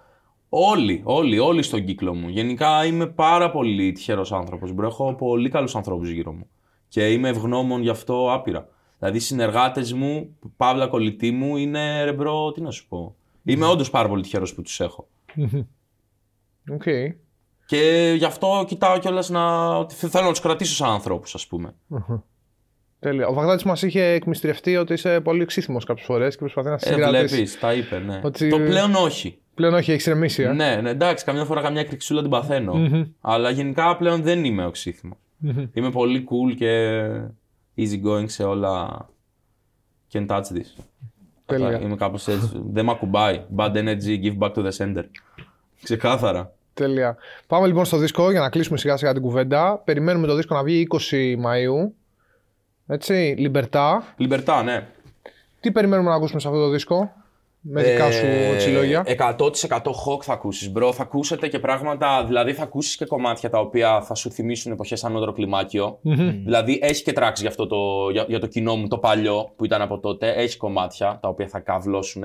Όλοι, όλοι, όλοι στον κύκλο μου. Γενικά είμαι πάρα πολύ τυχερός άνθρωπος. Bro, έχω πολύ καλούς ανθρώπους γύρω μου. Και είμαι ευγνώμων γι' αυτό άπειρα. Δηλαδή οι συνεργάτες μου, παύλα κολλητοί μου, είναι ρε bro, τι να σου πω. Είμαι όντως πάρα πολύ τυχερός που τους έχω. Οκ. Και γι' αυτό κοιτάω κιόλας να. ότι θέλω να τους κρατήσω σαν ανθρώπους, ας πούμε. Τέλεια. Ο Βαγδάτης μας είχε εκμυστηρευτεί ότι είσαι πολύ οξύθυμος κάποιες φορές και προσπαθεί να σε Ε, συγκρατήσει. βλέπεις, τα είπε, ναι. Ότι- Το πλέον όχι. Πλέον όχι, έχεις ηρεμήσει. ε. Ναι, ναι, εντάξει, καμιά φορά καμιά κρυξούλα την παθαίνω. Αλλά γενικά πλέον δεν είμαι οξύθυμο. Είμαι πολύ cool και easy going σε όλα. Can touch this. Τέλεια. Αυτά, Είμαι κάπως έτσι. δεν με ακουμπάει. Bad energy, give back to the sender. Ξεκάθαρα. Τέλεια. Πάμε λοιπόν στο δίσκο για να κλείσουμε σιγά σιγά την κουβέντα. Περιμένουμε το δίσκο να βγει 20 Μαΐου. Έτσι, Λιμπερτά. Λιμπερτά, ναι. Τι περιμένουμε να ακούσουμε σε αυτό το δίσκο, με δικά σου Ε, έτσι, λόγια. 100% hawk θα ακούσεις, bro. Θα ακούσετε και πράγματα, δηλαδή θα ακούσεις και κομμάτια τα οποία θα σου θυμίσουν εποχές ανώτερο κλιμάκιο. Δηλαδή έχει και tracks για, αυτό το, για, για το κοινό μου το παλιό που ήταν από τότε. Έχει κομμάτια τα οποία θα καυλώσουν.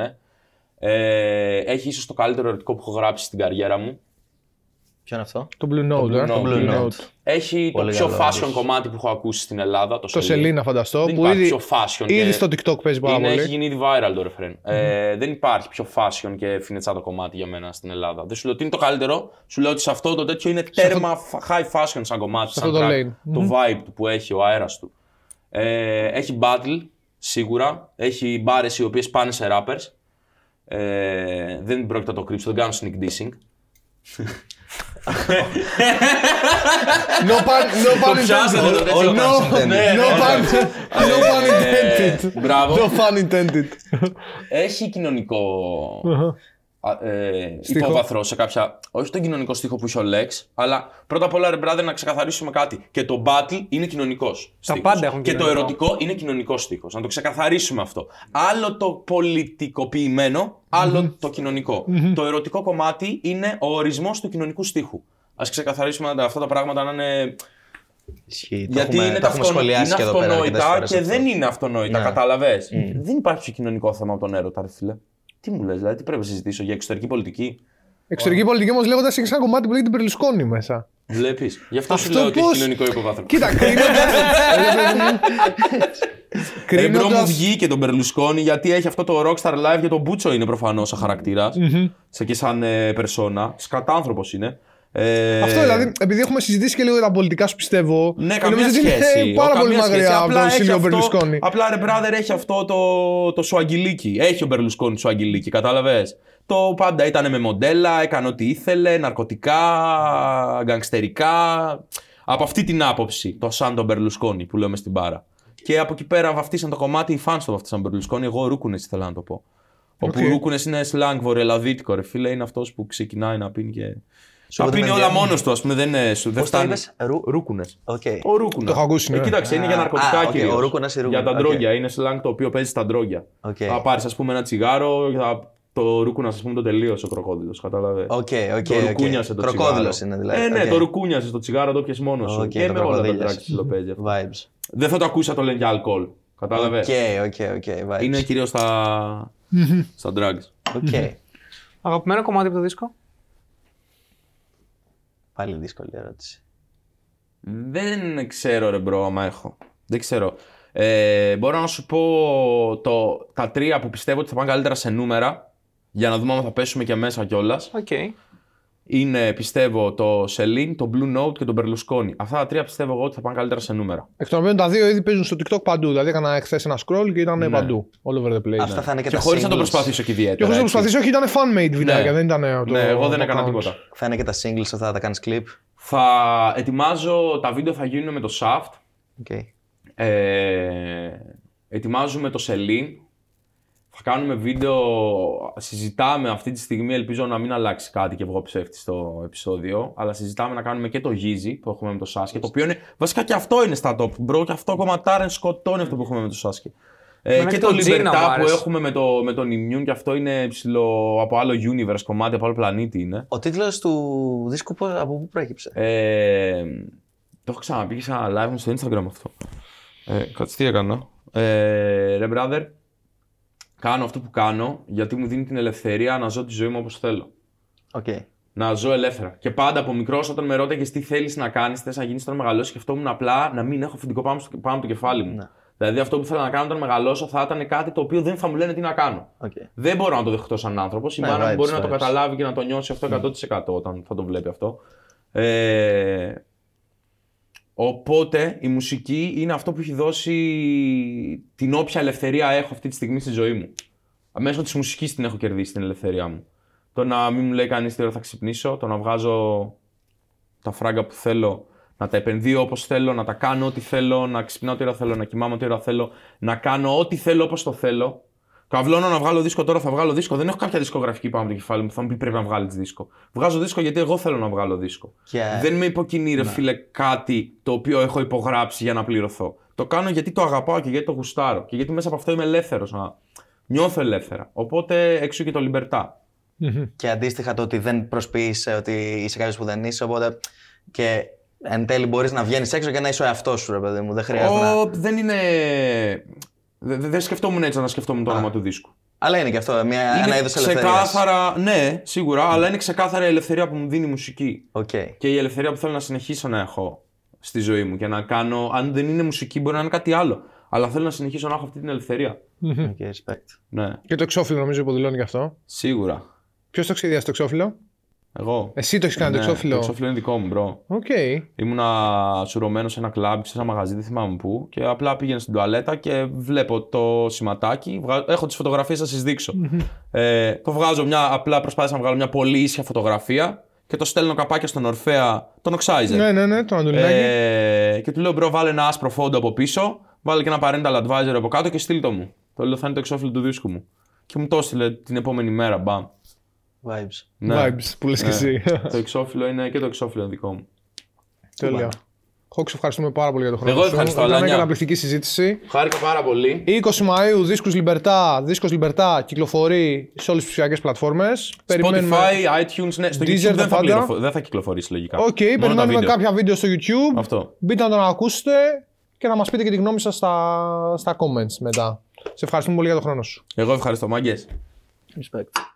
Ε, έχει ίσως το καλύτερο ερωτικό που έχω γράψει στην καριέρα μου. Ποιο είναι αυτό; Το Blue Note, ε. Blue Blue Note. Έχει Πολύ το πιο καλό, fashion όντως. κομμάτι που έχω ακούσει στην Ελλάδα. Το, Το Celine, φανταστώ. Δεν που υπάρχει ήδη, πιο fashion. ήδη και- στο TikTok παίζει πάρα είναι, πολύ. έχει γίνει ήδη viral το ρεφρέν. Ε, δεν υπάρχει πιο fashion και φινετσάτο κομμάτι για μένα στην Ελλάδα. Δεν σου λέω ότι είναι το καλύτερο, σου λέω ότι σε αυτό το τέτοιο είναι τέρμα φα- high fashion σαν κομμάτι. Σε σαν αυτό το track. lane. Το vibe του που έχει, ο αέρας του. Ε, έχει battle, σίγουρα. Έχει μπάρες οι οποίες πάνε σε rappers. Ε, δεν πρόκειται να το κρύψω, δεν κάνω sneak dissing. [laughs] No pun, no pun πιάσατε το intended. τέτοιο No, pun Ναι, no ναι, pun, no pun Ε, intended. Μπράβο. No pun intended. Έχει κοινωνικό α, ε, Στίχο. υπόβαθρο σε κάποια. Όχι τον κοινωνικό στίχο που είχε ο Lex, αλλά πρώτα απ' όλα, ρε brother, να ξεκαθαρίσουμε κάτι. Και το battle είναι κοινωνικός. πάντα έχουν Και το κοινωνικό. ερωτικό είναι κοινωνικός στίχος. Να το ξεκαθαρίσουμε αυτό. Άλλο το πολιτικοποιημένο, άλλο το κοινωνικό. Το ερωτικό κομμάτι είναι ο ορισμός του κοινωνικού στίχου. Α ξεκαθαρίσουμε αυτά τα πράγματα να είναι. Ισχύει. Το Γιατί έχουμε, είναι, το τα έχουμε αυτονο... σχολιάσει είναι και εδώ πέρα αρκετές αυτονόητα φορές και αυτό. δεν είναι αυτονόητα, Ναι. κατάλαβες. Δεν υπάρχει πιο κοινωνικό θέμα από τον έρωτα, ρε φίλε. Τι μου λες, δηλαδή, τι πρέπει να συζητήσω για εξωτερική πολιτική; Εξωτερική πολιτική όμως λέγοντας έχει ένα κομμάτι που λέγεται Μπερλουσκόνη μέσα. Βλέπεις. Γι' αυτό σου Αυτό λέω ότι πώς- έχει κοινωνικό υποβάθρο. Κοίτα, κρίνοντα. Ρε [laughs] [laughs] μπρο μου κρίνοντας- βγήκε τον Μπερλουσκόνη γιατί έχει αυτό το Rockstar Live για τον Μπούτσο είναι προφανώς σαν χαρακτήρας. Σε και σαν ε, περσόνα. Σκατάνθρωπος είναι. Ε, Αυτό δηλαδή, επειδή έχουμε συζητήσει και λίγο για τα πολιτικά σου πιστεύω. Ναι, ε, καμία νομίζω ότι σχέση. Είναι [laughs] πάρα Ο, πολύ καμία σχέση. μακριά από Απλά τον έχει Σίλιο αυτό- Μπερλουσκόνη. Απλά ρε brother έχει αυτό το, το σουαγγιλίκι. Έχει ο Μπερλουσκόνη σουαγγιλίκι, κατάλαβες; Το πάντα ήταν με μοντέλα, έκανε ό,τι ήθελε, ναρκωτικά, γκαγκστερικά. Από αυτή την άποψη, το σαν τον Μπερλουσκόνη που λέμε στην μπάρα. Και από εκεί πέρα βαφτίσαν το κομμάτι, οι fans το βαφτίσαν Μπερλουσκόνη. Εγώ Ρούκουνες ήθελα να το πω. Όπου Οκ. Ρούκουνες είναι slang βορειοελλαδίτικο, ρε φίλε. Είναι αυτός που ξεκινάει να πίνει και. Να είπα πίνει την όλα παιδιά. μόνος του, ας πούμε. Δεν, είναι- σου- δεν Πώς το φτάνει. είπες, Ρου- Ρούκουνες. Οκ. Ο Ρούκουνα. Το έχω ακούσει, ναι. Ε, κοίταξε, είναι για Α, ναρκωτικά α, οκ, κυρίως. ο Ρούκουνας ή Ρούκουνα, Για τα οκ. ντρόγια. Είναι slang το οποίο παίζει στα ντρόγια. Οκ. Θα πάρεις, ας πούμε, ένα τσιγάρο και θα το ρούκουνας, ας πούμε, το τελείωσε ο κροκόδηλος. Κατάλαβες. Οκ, οκ, οκ. Το ρουκούνιασε το Κροκόδιλος τσιγάρο. είναι δηλαδή. Ε, ναι, οκ. το ρουκούνιασες το τσιγάρο, το πιες μόνος σου. Οκ, και το με όλα τα κροκοδίλιας. tracks το παίζει αυτό. Vibes. Δεν θα το ακούσει να το λένε για αλκοόλ. Κατάλαβες. Οκ, οκ, οκ. Vibes. Είναι κυρίως στα, στα drugs. Οκ. Αγαπημένο κομμάτι από το δίσκο. Πάλι δύσκολη ερώτηση. Δεν ξέρω ρε bro άμα έχω. Δεν ξέρω. Ε, μπορώ να σου πω το, τα τρία που πιστεύω ότι θα πάνε καλύτερα σε νούμερα. Για να δούμε αν θα πέσουμε και μέσα κιόλας. Οκ. Είναι πιστεύω το Celine, το Blue Note και το Berlusconi. Αυτά τα τρία πιστεύω εγώ ότι θα πάνε καλύτερα σε νούμερα. Εκ των οποίων τα δύο ήδη παίζουν στο TikTok παντού. Δηλαδή έκανα χθε ένα scroll και ήταν παντού. All over the place. Αυτά θα είναι και, Και τα χωρίς να το singles. προσπαθήσω και ιδιαίτερα. Και χωρίς να έτσι. προσπαθήσω, όχι, ήταν fan-made βιντεάκια, δεν ήταν. ε, Το, Ναι, εγώ δεν το έκανα account. τίποτα. Θα είναι και τα singles αυτά, θα τα κάνεις clip. Θα ετοιμάζω, τα βίντεο θα γίνουν με το Shaft. Οκ. Ε, ετοιμάζουμε το Celine. Θα κάνουμε βίντεο, συζητάμε αυτή τη στιγμή, ελπίζω να μην αλλάξει κάτι και βγω ψεύτης στο επεισόδιο, αλλά συζητάμε να κάνουμε και το Yeezy που έχουμε με το Sasuke, το οποίο είναι, βασικά και αυτό είναι στα top, bro, και αυτό κομματάρα, σκοτώνει αυτό που έχουμε με το Sasuke. Ε, Εμένα και και το το Gina μου Libertad που άρεσε. έχουμε με, το, με τον Immune και αυτό είναι ψιλό από άλλο universe κομμάτι, από άλλο πλανήτη είναι. Ο τίτλος του δίσκου πώς- από πού προέκυψε; Ε, το έχω ξαναπεί και σε ένα live μου στο Instagram αυτό. Ε, κάτσε τι έκανα; Ε, ρε brother, κάνω αυτό που κάνω γιατί μου δίνει την ελευθερία να ζω τη ζωή μου όπως θέλω. Οκ. Να ζω ελεύθερα. Και πάντα από μικρός, όταν με ρώταγες τι θέλεις να κάνεις, θες να γίνεις όταν μεγαλώσεις, σκεφτόμουν απλά να μην έχω αφεντικό πάνω, στο, πάνω από το κεφάλι μου. Ναι. Δηλαδή, αυτό που θέλω να κάνω όταν μεγαλώσω θα ήταν κάτι το οποίο δεν θα μου λένε τι να κάνω. οκ. Δεν μπορώ να το δεχτώ σαν άνθρωπο. Η Ναι, μάνα μου vibes, μπορεί να το vibes. καταλάβει και να το νιώσει αυτό 100% όταν θα το βλέπει αυτό. Ε, οπότε η μουσική είναι αυτό που έχει δώσει την όποια ελευθερία έχω αυτή τη στιγμή στη ζωή μου. Μέσω της μουσικής την έχω κερδίσει την ελευθερία μου. Το να μην μου λέει κανείς τι ώρα θα ξυπνήσω, το να βγάζω τα φράγκα που θέλω, να τα επενδύω όπως θέλω, να τα κάνω ό,τι θέλω, να ξυπνάω ό,τι ώρα θέλω, να κοιμάμαι ό,τι ώρα θέλω, να κάνω ό,τι θέλω όπως το θέλω. Καβλώνω να βγάλω δίσκο τώρα, θα βγάλω δίσκο. Δεν έχω κάποια δισκογραφική πάνω από το κεφάλι μου που θα μου πει πρέπει να βγάλεις δίσκο. Βγάζω δίσκο γιατί εγώ θέλω να βγάλω δίσκο. Και- Δεν με υποκινεί, ρε Ναι. φίλε, κάτι το οποίο έχω υπογράψει για να πληρωθώ. Το κάνω γιατί το αγαπάω και γιατί το γουστάρω. Και γιατί μέσα από αυτό είμαι ελεύθερος. Να νιώθω ελεύθερα. Οπότε έξω και το λιμπερτά. Και αντίστοιχα το ότι δεν προσποιείσαι ότι είσαι κάποιος που δεν είσαι, οπότε και εν τέλει μπορείς να βγαίνεις έξω και να είσαι ο εαυτός σου, ρε παιδί μου. Δεν χρειάζεται να. Ο, δεν είναι. Δεν δεν σκεφτόμουν έτσι να σκεφτόμουν το Α. όνομα του δίσκου. Αλλά είναι και αυτό, μια, ένα είναι είδος ελευθερίας. ξεκάθαρα, ναι, σίγουρα, αλλά είναι ξεκάθαρα η ελευθερία που μου δίνει η μουσική. Οκ. Και η ελευθερία που θέλω να συνεχίσω να έχω στη ζωή μου και να κάνω. Αν δεν είναι μουσική, μπορεί να είναι κάτι άλλο. Αλλά θέλω να συνεχίσω να έχω αυτή την ελευθερία. Οκ, respect. Ναι, Και το εξώφυλλο νομίζω υποδηλώνει γι' αυτό. σίγουρα. Ποιος το σχεδίασε το εξώφυλλο, Εγώ. Εσύ το έχεις κάνει Ναι, το εξώφυλλο. Το εξώφυλλο είναι δικό μου, bro. OK. Ήμουνα σουρωμένος σε ένα κλαμπ, σε ένα μαγαζί, δεν θυμάμαι πού. Και απλά πήγαινα στην τουαλέτα και βλέπω το σηματάκι. βγα- Έχω τις φωτογραφίες, θα σας δείξω. ε, το βγάζω μια. Απλά προσπάθησα να βγάλω μια πολύ ίσια φωτογραφία και το στέλνω καπάκια στον Ορφέα, τον Oxizer. Ναι, ναι, ναι, το Αντωνινάκη. Ε, και του λέω, bro, βάλε ένα άσπρο φόντο από πίσω, βάλε και ένα parental advisory από κάτω και στείλ το μου. Το λέω, θα είναι το εξώφυλλο του δίσκου μου. Και μου το έστειλε την επόμενη μέρα, μπαμ. Vibes. Ναι. Vibes που λες και Ναι. εσύ. το εξώφυλλο είναι και το εξώφυλλο είναι δικό μου. Τέλεια. Χόξ, ευχαριστούμε πάρα πολύ για το χρόνο Εγώ σου. ευχαριστώ, Ήταν μια Αλάνια. καταπληκτική συζήτηση. Χάρηκα πάρα πολύ. 20 Μαΐου, δίσκος Λιμπερτά, δίσκος Λιμπερτά κυκλοφορεί σε όλες τις ψηφιακές πλατφόρμες. Spotify, iTunes, ναι, στο Deezer, YouTube τα δεν θα, πάντα. πληροφο- δεν θα κυκλοφορήσει λογικά. Οκ, Μόνο τα περιμένουμε βίντεο. κάποια βίντεο στο YouTube. Αυτό. Μπείτε να τον ακούσετε και να μας πείτε και τη γνώμη σας στα, στα comments μετά. Σε ευχαριστούμε πολύ για τον χρόνο σου. Εγώ ευχαριστώ, μάγκες. Respect.